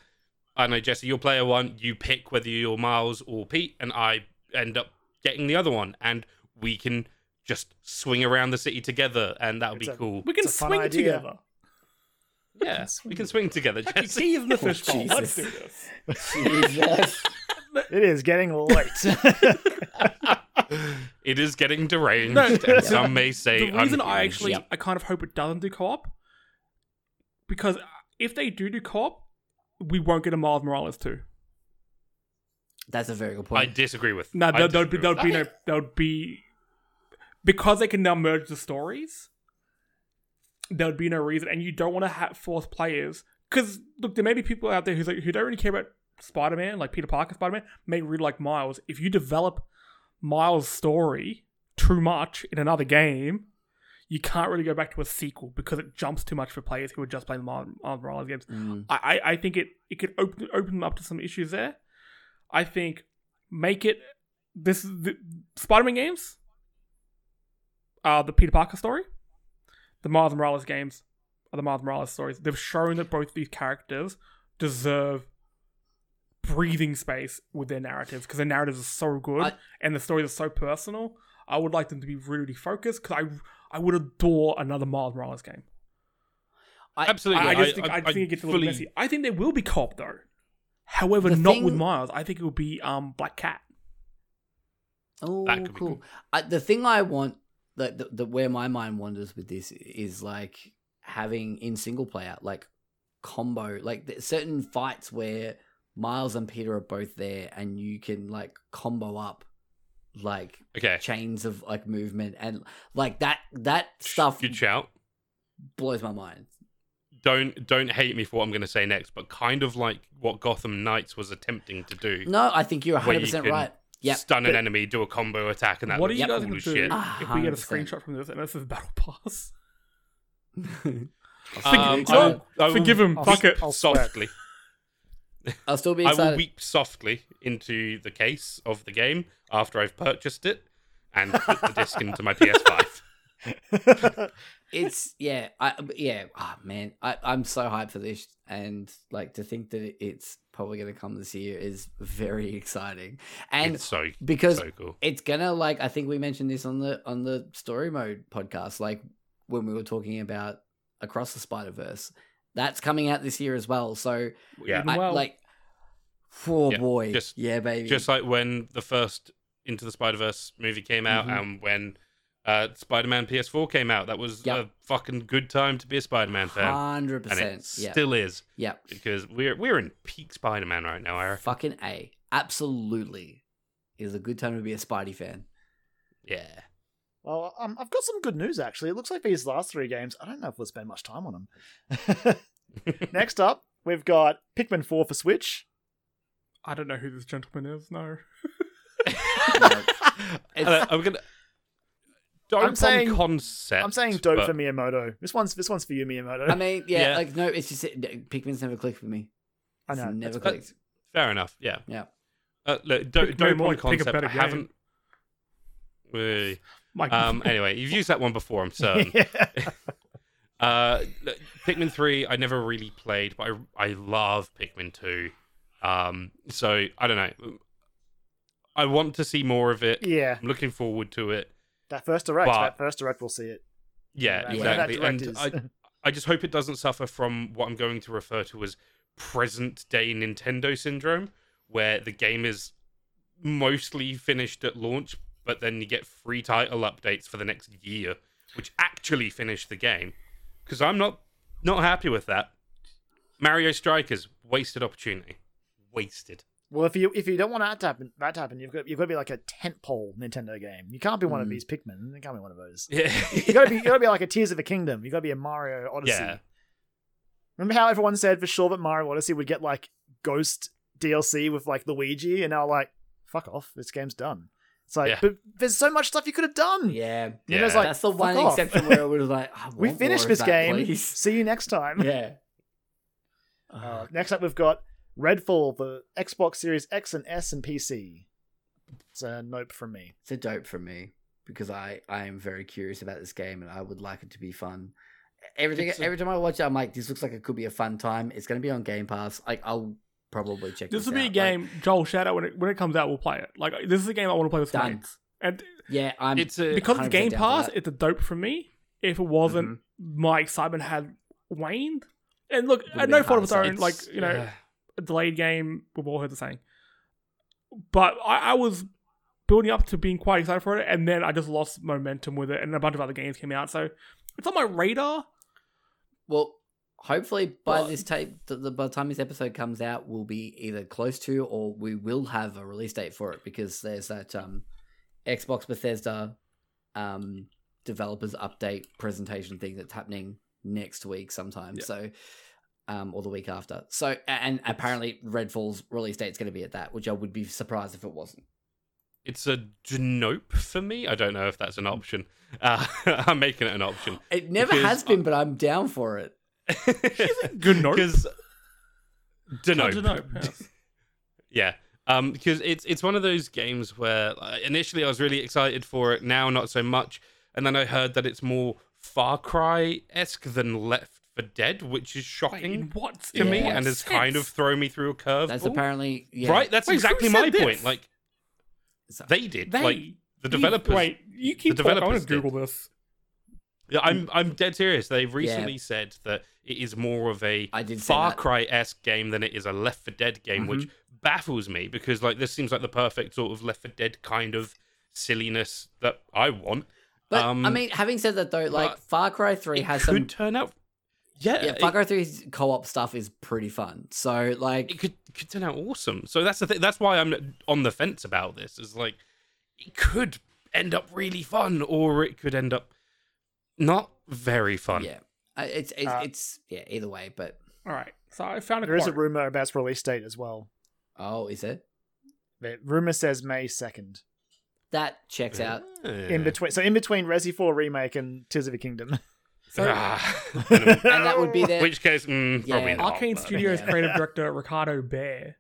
I know Jesse, you're player one, you pick whether you're Miles or Pete, and I end up getting the other one, and we can just swing around the city together, and that would be a- cool. We can It's a fun swing idea. together. Yeah, we can swing together, Keys Jesse. in the *laughs* oh, fish bowl. Let's do this. Jesus. *laughs* It is getting late. *laughs* it is getting deranged, No, and some may say the reason I actually Yep. I kind of hope it doesn't do co-op because if they do do co-op, we won't get a Miles Morales too. That's a very good point. I disagree with. No, I there there would be disagree there'd be that. no there would be because they can now merge the stories. There would be no reason, and you don't want to have force players because look, there may be people out there who's like who don't really care about Spider Man, like Peter Parker Spider Man, may really like Miles. If you develop Miles' story too much in another game, you can't really go back to a sequel because it jumps too much for players who are just playing the Miles Miles Morales games. Mm. I, I I think it it could open open them up to some issues there. I think make it this is the Spider-Man games, uh, the Peter Parker story, the Miles Morales games are the Miles Morales stories. They've shown that both these characters deserve breathing space with their narratives because their narratives are so good I- and the stories are so personal. I would like them to be really focused because I I would adore another Miles Morales game. I, Absolutely. I, I just think I, think it gets a little fully- messy. I think there will be co-op though. However, The not with Miles. I think it will be um Black Cat. Oh, That could be cool. cool. I, the thing I want, like the, the where my mind wanders with this is like having in single player, like combo, like there's certain fights where Miles and Peter are both there, and you can like combo up, like Okay. chains of like movement, and like that that stuff Good shout. blows my mind. Don't don't hate me for what I'm going to say next, but kind of like what Gotham Knights was attempting to do. No, I think you're 100 percent can right. Yep. Stun an enemy, do a combo attack, and that what are looks you guys cool going to do shit. Ah, if we get a 100%. screenshot from this and this is Battle Pass? *laughs* Um, I'll, I will- Forgive him. I'll, fuck it. I'll softly. I'll still be. Excited. I will weep softly into the case of the game after I've purchased it and put the disc into my PS5. *laughs* it's yeah i yeah oh man I, i'm so hyped for this and like to think that it's probably going to come this year is very exciting and it's so because so cool. it's gonna like i think we mentioned this on the on the story mode podcast like when we were talking about across the spider verse that's coming out this year as well so Yeah. I, well, like oh Yeah, boy just- yeah baby Just like when the first Into the Spider Verse movie came out, Mhm. and when uh, Spider Man PS4 came out, that was Yep. a fucking good time to be a Spider Man fan, 100% and it still is yeah because we're we're in peak Spider Man right now. I reckon. fucking a absolutely is a good time to be a spidey fan Yeah. Well, um, I've got some good news actually. It looks like these last three games, I don't know if we'll spend much time on them. *laughs* Next up, we've got Pikmin 4 for Switch. I don't know who this gentleman is. No. *laughs* *laughs* Uh, I'm gonna. Don't I'm saying- concept. I'm saying dope but- for Miyamoto. This one's this one's for you, Miyamoto. I mean, yeah, Yeah. like no, it's just Pikmin's never clicked for me. I It's know. never that's- clicked. Fair enough. Yeah. Yeah. Uh, look, don't, Pick- don't more on like pick a concept. better I haven't. Wait. Mike, Um. *laughs* Anyway, you've used that one before. I'm certain. *laughs* yeah. *laughs* Uh, look, Pikmin three, I never really played, but I I love Pikmin two. Um. So I don't know. I want to see more of it. yeah. I'm looking forward to it. That first direct, But- that first direct, we'll see it. Yeah, Whatever exactly. And I. I just hope it doesn't suffer from what I'm going to refer to as present day Nintendo syndrome, where the game is mostly finished at launch, but then you get free title updates for the next year, which actually finish the game. Because I'm not not happy with that. Mario Strikers wasted opportunity, wasted. Well, if you if you don't want that to happen, that to happen, you've got you've got to be like a tentpole Nintendo game. You can't be one of Mm. these Pikmin. You can't be one of those. Yeah, You got to be you got to be *laughs* like a Tears of a Kingdom. You got to be a Mario Odyssey. yeah. Remember how everyone said for sure that Mario Odyssey would get like Ghost DLC with like Luigi, and now like fuck off, this game's done. It's like, Yeah. but there's so much stuff you could have done. Yeah, Yeah. Nintendo's like, that's the "Fuck one off." exception where it *laughs* was like, I we finished this that, game. please. See you next time. Yeah. *laughs* Uh, next up, we've got Redfall for Xbox Series X and S and PC. It's a nope from me. It's a dope for me because I I am very curious about this game and I would like it to be fun. Everything a- every time I watch it, I'm like, this looks like it could be a fun time. It's going to be on Game Pass. Like I'll probably check this. this will be a out. Like, game. Joel, shout out when it when it comes out. We'll play it. Like this is a game I want to play with Done. mates. And yeah, I'm It's a because it's Game Pass, it's a dope for me. If it wasn't, mm-hmm. my excitement had waned. And look, Would've at been no fault of hard its to own, say. like you know, yeah. A delayed game. We've all heard the saying. But I, I was building up to being quite excited for it, and then I just lost momentum with it, and a bunch of other games came out. So it's on my radar. Well, hopefully by Well- this tape, the, the, by the time this episode comes out, we'll be either close to or we will have a release date for it because there's that um, Xbox Bethesda um, developers update presentation thing that's happening next week sometime. Yeah. So. Um, or the week after. So, and apparently Redfall's release date's going to be at that, which I would be surprised if it wasn't. It's a nope for me. I don't know if that's an option. Uh, *laughs* I'm making it an option. It never has been, but I'm down for it. *laughs* Good note. Because denope. Denope. *laughs* Yeah. Um, because it's it's one of those games where like, initially I was really excited for it, now not so much, and then I heard that it's more Far Cry esque than Left for Dead, which is shocking in what to me in and what has kind of thrown me through a curve. That's apparently yeah. right. That's Wait, exactly my this? point. Like So- they did. They. Like the developers. Wait, you keep the talking. I want developers to did. Google this. Yeah, I'm I'm dead serious. They've recently said that it is more of a I did Far. Cry esque game than it is a Left 4 Dead game, which baffles me because like this seems like the perfect sort of Left 4 Dead kind of silliness that I want. But um, I mean, having said that though, like Far Cry Three it has could some. turn out. Yeah, Yeah, Far Cry 3's co-op stuff is pretty fun. So like, it could could turn out awesome. So that's the thing. That's why I'm on the fence about this. Is like it could end up really fun, or it could end up not very fun. yeah, it's it's, Uh, it's yeah. Either way, but All right, so I found a There is a rumor about its release date as well. oh, is it? The rumor says May second. That checks out. In between, so in between Resi Four remake and Tears of the Kingdom. *laughs* Ah. *laughs* And that would be In their which case, mm, Yeah, probably not. Arkane but- Studios Yeah. creative *laughs* director Ricardo Bare.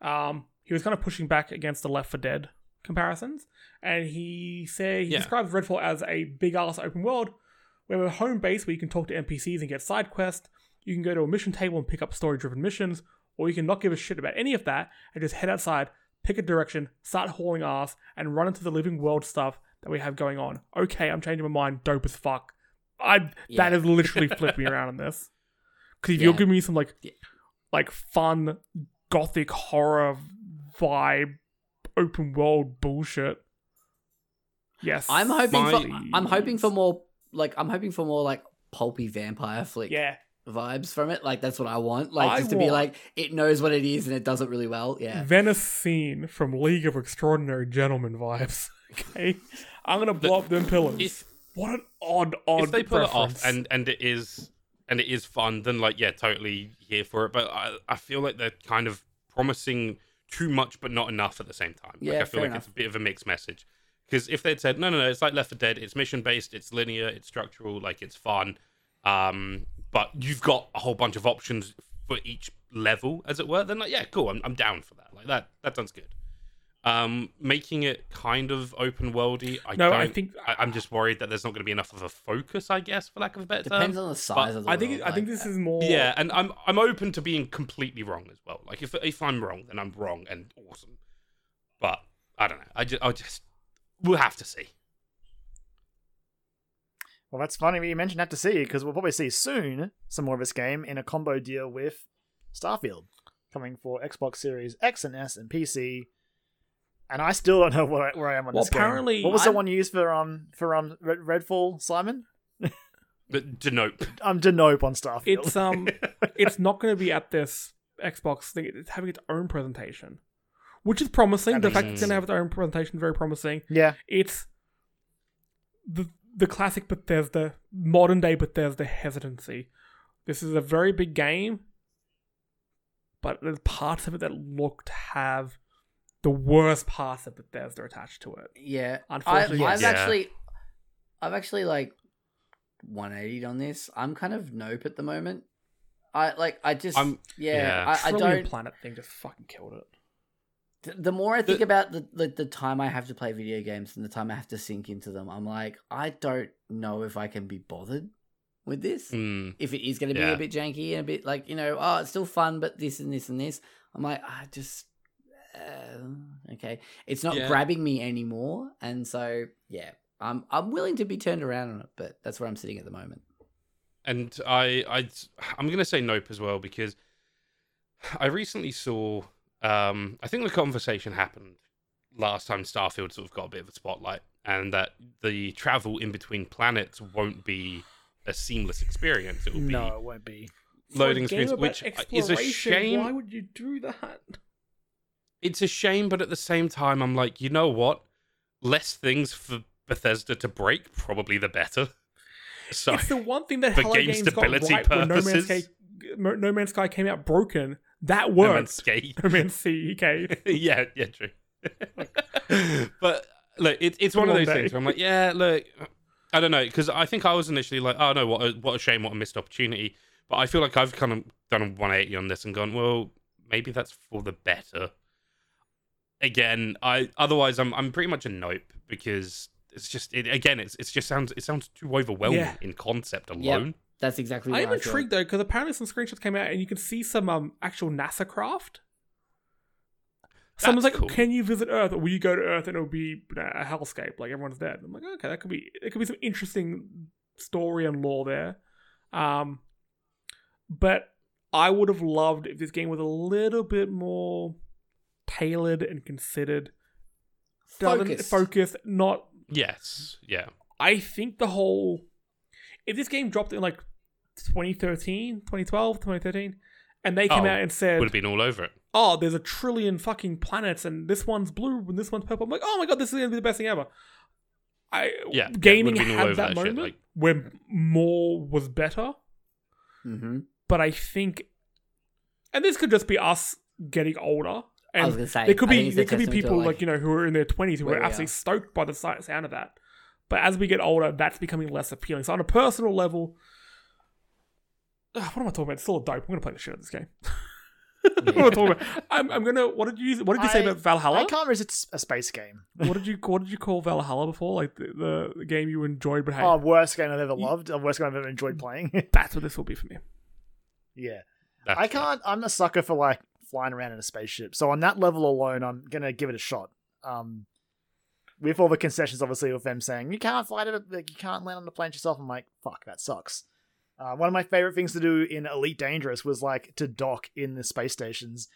Um, he was kind of pushing back against the Left 4 Dead comparisons, and he said he Yeah. describes Redfall as a big ass open world where we have a home base where you can talk to NPCs and get side quests. You can go to a mission table and pick up story driven missions, or you can not give a shit about any of that and just head outside, pick a direction, start hauling ass, and run into the living world stuff that we have going on. Okay, I'm changing my mind. Dope as fuck. I Yeah. that has literally *laughs* flipped me around in this. Because if you'll Yeah. give me some like Yeah. like fun gothic horror vibe open world bullshit. Yes. I'm hoping for I'm hoping for more like I'm hoping for more like pulpy vampire flick Yeah. vibes from it. Like that's what I want. Like I just to be like it knows what it is and it does it really well. Yeah. Venice scene from League of Extraordinary Gentlemen vibes. *laughs* Okay. I'm gonna blow up them pillars. What an odd, odd if they pull it off and and it is and it is fun, then like yeah, totally here for it. But I I feel like they're kind of promising too much but not enough at the same time. Yeah, like, I feel like enough. it's a bit of a mixed message. Because if they'd said no, no, no, it's like Left 4 Dead, it's mission based, it's linear, it's structural, like it's fun, um, but you've got a whole bunch of options for each level, as it were. Then like yeah, cool, I'm I'm down for that. Like that that sounds good. Um, making it kind of open worldy, I No, don't. I think- I, I'm just worried that there's not going to be enough of a focus, I guess, for lack of a better term. Depends on the size of the I think world, I think this is more Yeah, and I'm I'm open to being completely wrong as well. Like if if I'm wrong, then I'm wrong and awesome. But I don't know. I just I just we'll have to see. Well, that's funny that you mentioned have to see because we'll probably see soon some more of this game in a combo deal with Starfield coming for Xbox Series X and S and PC. And I still don't know where, where I am on Well, this game. apparently what was the I'm- one you used for um for um Red- Redfall, Simon? *laughs* But to nope. I'm Denope on Starfield. it's um *laughs* it's not going to be at this Xbox thing. It's having its own presentation, which is promising. That the makes fact it's going to have its own presentation very promising. yeah, It's the the classic Bethesda, modern day Bethesda hesitancy. This is a very big game, but there's parts of it that look to have the worst parts of Bethesda attached to it. Yeah, I, Unfortunately, I've yes. actually, I've actually like 180 on this. I'm kind of nope at the moment. I like, I just, I'm- yeah, yeah. I, I don't. Planet thing just fucking killed it. th- The more I think The- about the, the the time I have to play video games and the time I have to sink into them, I'm like, I don't know if I can be bothered with this. Mm, If it is going to be Yeah. a bit janky and a bit like you know, oh, it's still fun, but this and this and this, I'm like, I just. Uh, okay, it's not Yeah. grabbing me anymore, and so yeah, I'm I'm willing to be turned around on it, but that's where I'm sitting at the moment. and I I I'm gonna say nope as well because I recently saw. Um, I think the conversation happened last time Starfield sort of got a bit of a spotlight, and that the travel in between planets won't be a seamless experience. It will be no, it won't be. loading For screens, which is a shame. Why would you do that? It's a shame, but at the same time, I'm like, you know what? Less things for Bethesda to break, probably the better. *laughs* So It's the one thing that Hello game Games got right when No Man's. Sky, No Man's Sky came out broken. That No Man's worked. Skate. *laughs* No Man's CK. *laughs* yeah, yeah, true. but look, it, it's one of those day. things where I'm like, yeah, look, I don't know, because I think I was initially like, oh no, what a, what a shame, what a missed opportunity. But I feel like I've kind of done a 180 on this and gone, well, maybe that's for the better. Again, I otherwise I'm I'm pretty much a nope because it's just it, again it's it's just sounds it sounds too overwhelming Yeah. in concept Yep. alone. That's exactly. I'm I feel. intrigued though because apparently some screenshots came out and you can see some um actual NASA craft. Someone's That's like, cool. "Can you visit Earth?" Or will you go to Earth and it'll be a hellscape, like everyone's dead? I'm like, okay, that could be. It could be some interesting story and lore there. Um, but I would have loved if this game was a little bit more tailored and considered, Doesn't- Focus. focused. Not. Yes. Yeah. I think the whole. If this game dropped in like 2013, 2012, 2013, and they came Oh, out and said, Would have been all over it. oh, there's a trillion fucking planets and this one's blue and this one's purple. I'm like, oh my god, this is gonna be the best thing ever. I Yeah, gaming yeah, it would've been all had over that, that shit, moment like- where more was better, Mm-hmm. but I think, and this could just be us getting older. I was And gonna say there could be there could be people like, you know who are in their twenties who are we absolutely are. stoked by the sound of that. But as we get older, that's becoming less appealing. So on a personal level, Ugh, *sighs* what am I talking about? It's still a dope. I'm gonna play the shit out of this game. *laughs* what am I talking about? I'm, I'm gonna. What did you What did you say about Valhalla? I can't resist a space game. what did you What did you call Valhalla before? Like the, the, the game you enjoyed, but hey, Oh, worst game I've ever loved. Or worst game I've ever enjoyed playing. that's what this will be for me. *laughs* yeah. That's I can't. I'm a sucker for like flying around in a spaceship. So on that level alone, I'm gonna give it a shot. Um, with all the concessions, obviously, with them saying you can't fly to like, you can't land on the plane yourself. I'm like, fuck, that sucks. Uh, one of my favorite things to do in Elite Dangerous was like to dock in the space stations,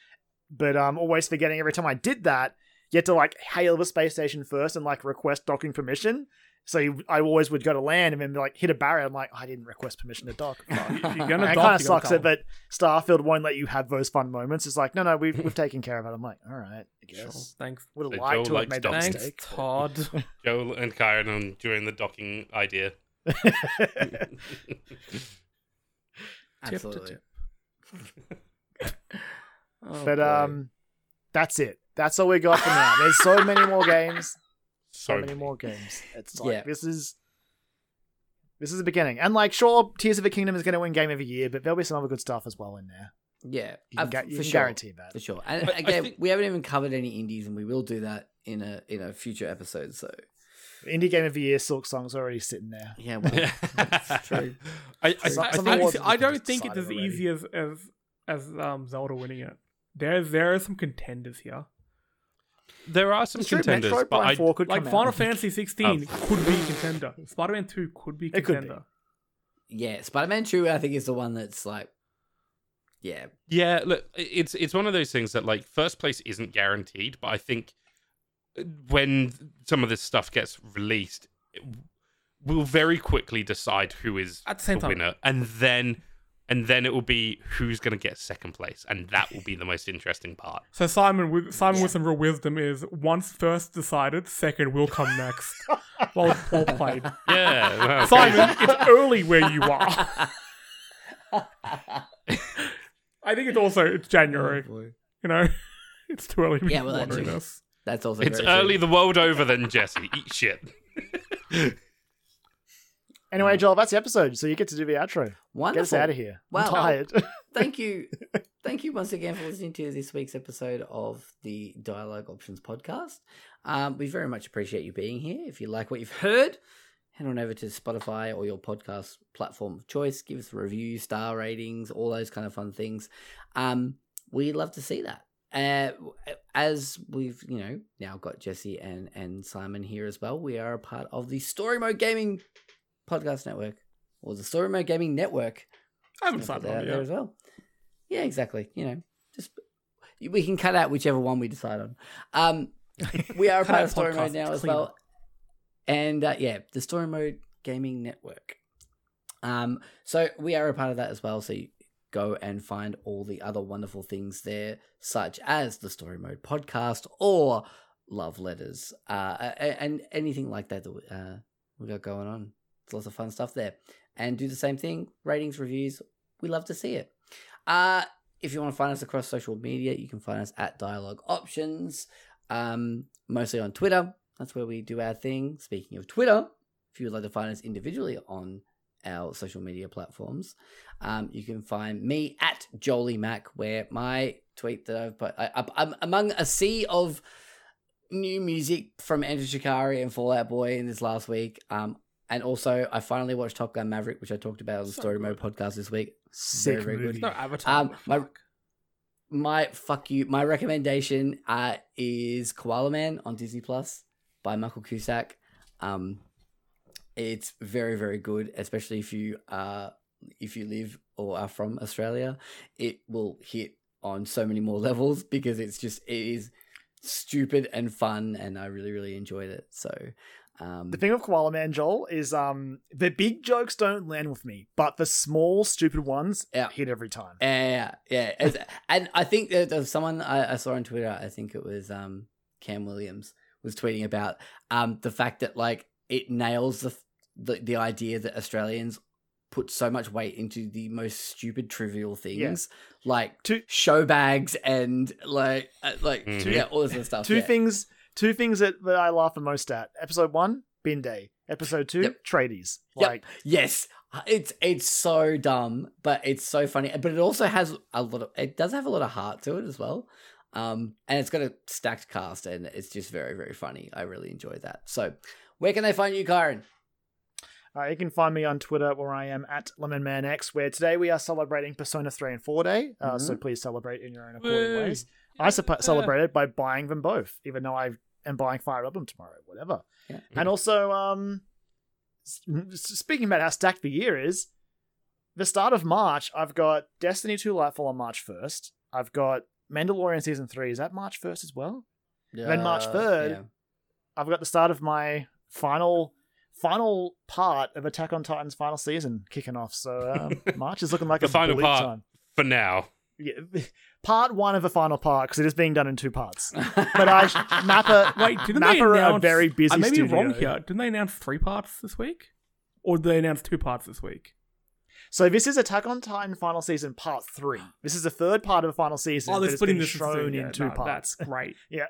but I'm um, always forgetting every time I did that, you had to like hail the space station first and like request docking permission. So you, I always would go to land and then like hit a barrier. I'm like, I didn't request permission to dock. Fuck. *laughs* You- You're gonna it dock, kind of you gotta sucks it, but Starfield won't let you have those fun moments. It's like, no, no, we've, we've taken care of it. I'm like, all right, I Sure. guess. Thanks. Would have So liked Joe to have likes made that docking. Thanks, mistake. Todd. *laughs* Joel and Kyron on during the docking idea. *laughs* to Absolutely. Oh, but boy. um, that's it. That's all we got for now. There's so many more games. So So many more games. It's like Yeah. this is this is the beginning. And like, sure, Tears of the Kingdom is going to win Game of the Year, but there'll be some other good stuff as well in there. Yeah, You can, uh, ga- for you can sure. guarantee that. for sure. And I- I again, think- we haven't even covered any indies, and we will do that in a in a future episode. So Indie Game of the Year, Silksong's already sitting there. yeah, well, *laughs* That's true. I, I, Some- I think- I, awards see, we I don't think it's as already. easy as as as um, Zelda winning it. There there are some contenders here. There are some It's true, contenders, Metroid but Prime I, 4 could Like come Final out. Fantasy 16 could be a contender. Spider Man 2 could be a It could be. contender. yeah, Spider Man Two, I think is the one that's like, yeah, Yeah, look, it's it's one of those things that like first place isn't guaranteed, but I think uh, when some of this stuff gets released, it- we'll very quickly decide who is At the same time. winner, and then and then it will be who's going to get second place, and that will be the most interesting part. So Simon with Simon with some real wisdom is once first decided, second will come next. well, well played. Yeah, well, Simon, it's early where you are. *laughs* I think it's also it's January. Oh, you know, *laughs* it's too early. to be Yeah, well, that's wondering true. that's also it's very true. early the world over. Then Jesse, eat shit. *laughs* Anyway, Joel, that's the episode, so you get to do the outro. Wonderful. Get us out of here. Wow. I'm tired. *laughs* Thank you, thank you once again for listening to this week's episode of the Dialogue Options podcast. Um, we very much appreciate you being here. If you like what you've heard, head on over to Spotify or your podcast platform of choice. Give us a review, star ratings, all those kind of fun things. Um, we love to see that. Uh, as we've you know now got Jesse and and Simon here as well, we are a part of the Story Mode Gaming podcast network or the Story Mode Gaming network. I haven't signed that out there yet. as well. Yeah, exactly. You know, just we can cut out whichever one we decide on. Um, *laughs* we are a part of Story Mode now as well, and uh, yeah, the Story Mode Gaming Network. Um, so we are a part of that as well. So you go and find all the other wonderful things there, such as the Story Mode podcast or love letters, uh, and anything like that that we, uh, we got going on. It's lots of fun stuff there. And do the same thing, ratings, reviews. We love to see it. Uh, if you want to find us across social media, you can find us at Dialogue Options, um, mostly on Twitter. That's where we do our thing. Speaking of Twitter, if you would like to find us individually on our social media platforms, um, you can find me at Jolie Mac, where my tweet that I've put, I, I'm among a sea of new music from Enter Shikari and Fall Out Boy in this last week. Um, and also, I finally watched Top Gun Maverick, which I talked about on the So Story good. Mode podcast this week. Sick very good. movie. No Avatar. Um, my- Fuck. my fuck you. My recommendation uh, is Koala Man on Disney Plus by Michael Cusack. Um, it's very very good, especially if you uh if you live or are from Australia. It will hit on so many more *laughs* levels because it's just it is stupid and fun, and I really really enjoyed it. So. Um, The thing with Koala Man, Joel, is um the big jokes don't land with me, but the small, stupid ones Yeah. hit every time. Yeah, yeah, As- and I think that there was someone I, I saw on Twitter. I think it was um, Cam Williams was tweeting about um, the fact that like it nails the, the the idea that Australians put so much weight into the most stupid trivial things like Two- show bags and like uh, like Mhm. yeah all this other stuff. two yeah. things two things that, that I laugh the most at. Episode one, bin day. Episode two, Yep. tradies. Yep. Like Yes, it's it's so dumb, but it's so funny. But it also has a lot of it does have a lot of heart to it as well. Um, and it's got a stacked cast, and it's just very very funny. I really enjoy that. So, where can they find you, Kyron? Uh, you can find me on Twitter where I am at LemonManX, where today we are celebrating Persona 3 and 4 Day. Uh, So please celebrate in your own according Woo. ways. I suppo- celebrated by buying them both, even though I am buying Fire Emblem tomorrow, whatever. Yeah. And also, um, s- s- speaking about how stacked the year is, the start of March, I've got Destiny 2 Lightfall on March 1st. I've got Mandalorian Season 3. Is that March 1st as well? Then March Uh, 3rd, yeah. I've got the start of my final final part of Attack on Titan's final season kicking off. So um, *laughs* March is looking like The a final bleak part. time. For now. Yeah, *laughs* part one of the final part because it is being done in two parts. *laughs* But I Mappa Wait, didn't they Mappa are a very busy I may be studio. wrong here. Didn't they announce three parts this week, or did they announce two parts this week? So this is Attack on Titan final season part three. This is the third part of the final season. Oh, but they're it's splitting been this shown yeah, in two no, parts. That's great. *laughs* Yeah,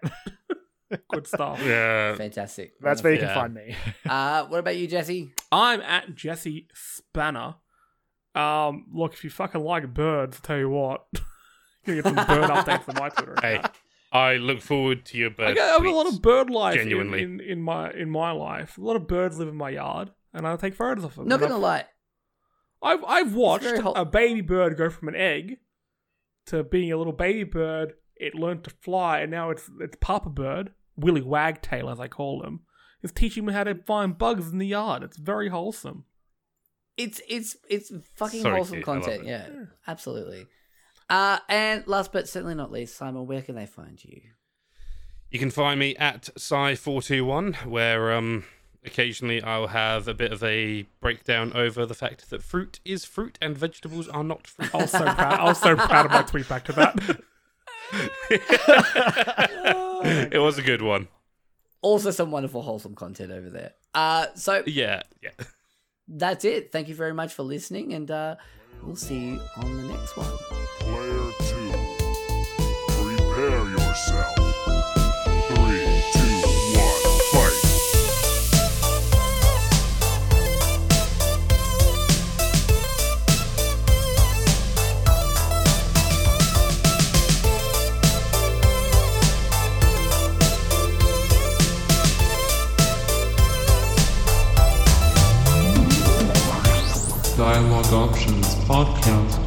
Good stuff. Yeah. Fantastic. that's where you can Yeah. find me. Uh, what about you, Jesse? I'm at Jesse Spanner. Um, look, if you fucking like birds, tell you what, *laughs* you're gonna get some bird *laughs* updates on my Twitter. Hey. I look forward to your bird. I got- I have a lot of bird life in, Genuinely. in, in my in my life. A lot of birds live in my yard, and I take photos of them. Not gonna lie. I've I've watched very hot. a baby bird go from an egg to being a little baby bird. It learned to fly, and now it's it's Papa Bird, Willy Wagtail as I call him, is teaching me how to find bugs in the yard. It's very wholesome. It's it's it's fucking Sorry, wholesome Kate, I love content. it. Yeah, absolutely. Uh, and last but certainly not least, Simon, where can they find you? You can find me at Sci421, where um, occasionally I'll have a bit of a breakdown over the fact that fruit is fruit and vegetables are not fruit. I was so proud. I was so proud of my tweet back to that. *laughs* it was a good one. Also, some wonderful wholesome content over there. Uh, so Yeah, yeah. That's it. Thank you very much for listening, and uh, we'll see you on the next one. Player two, prepare yourself. Options Podcast.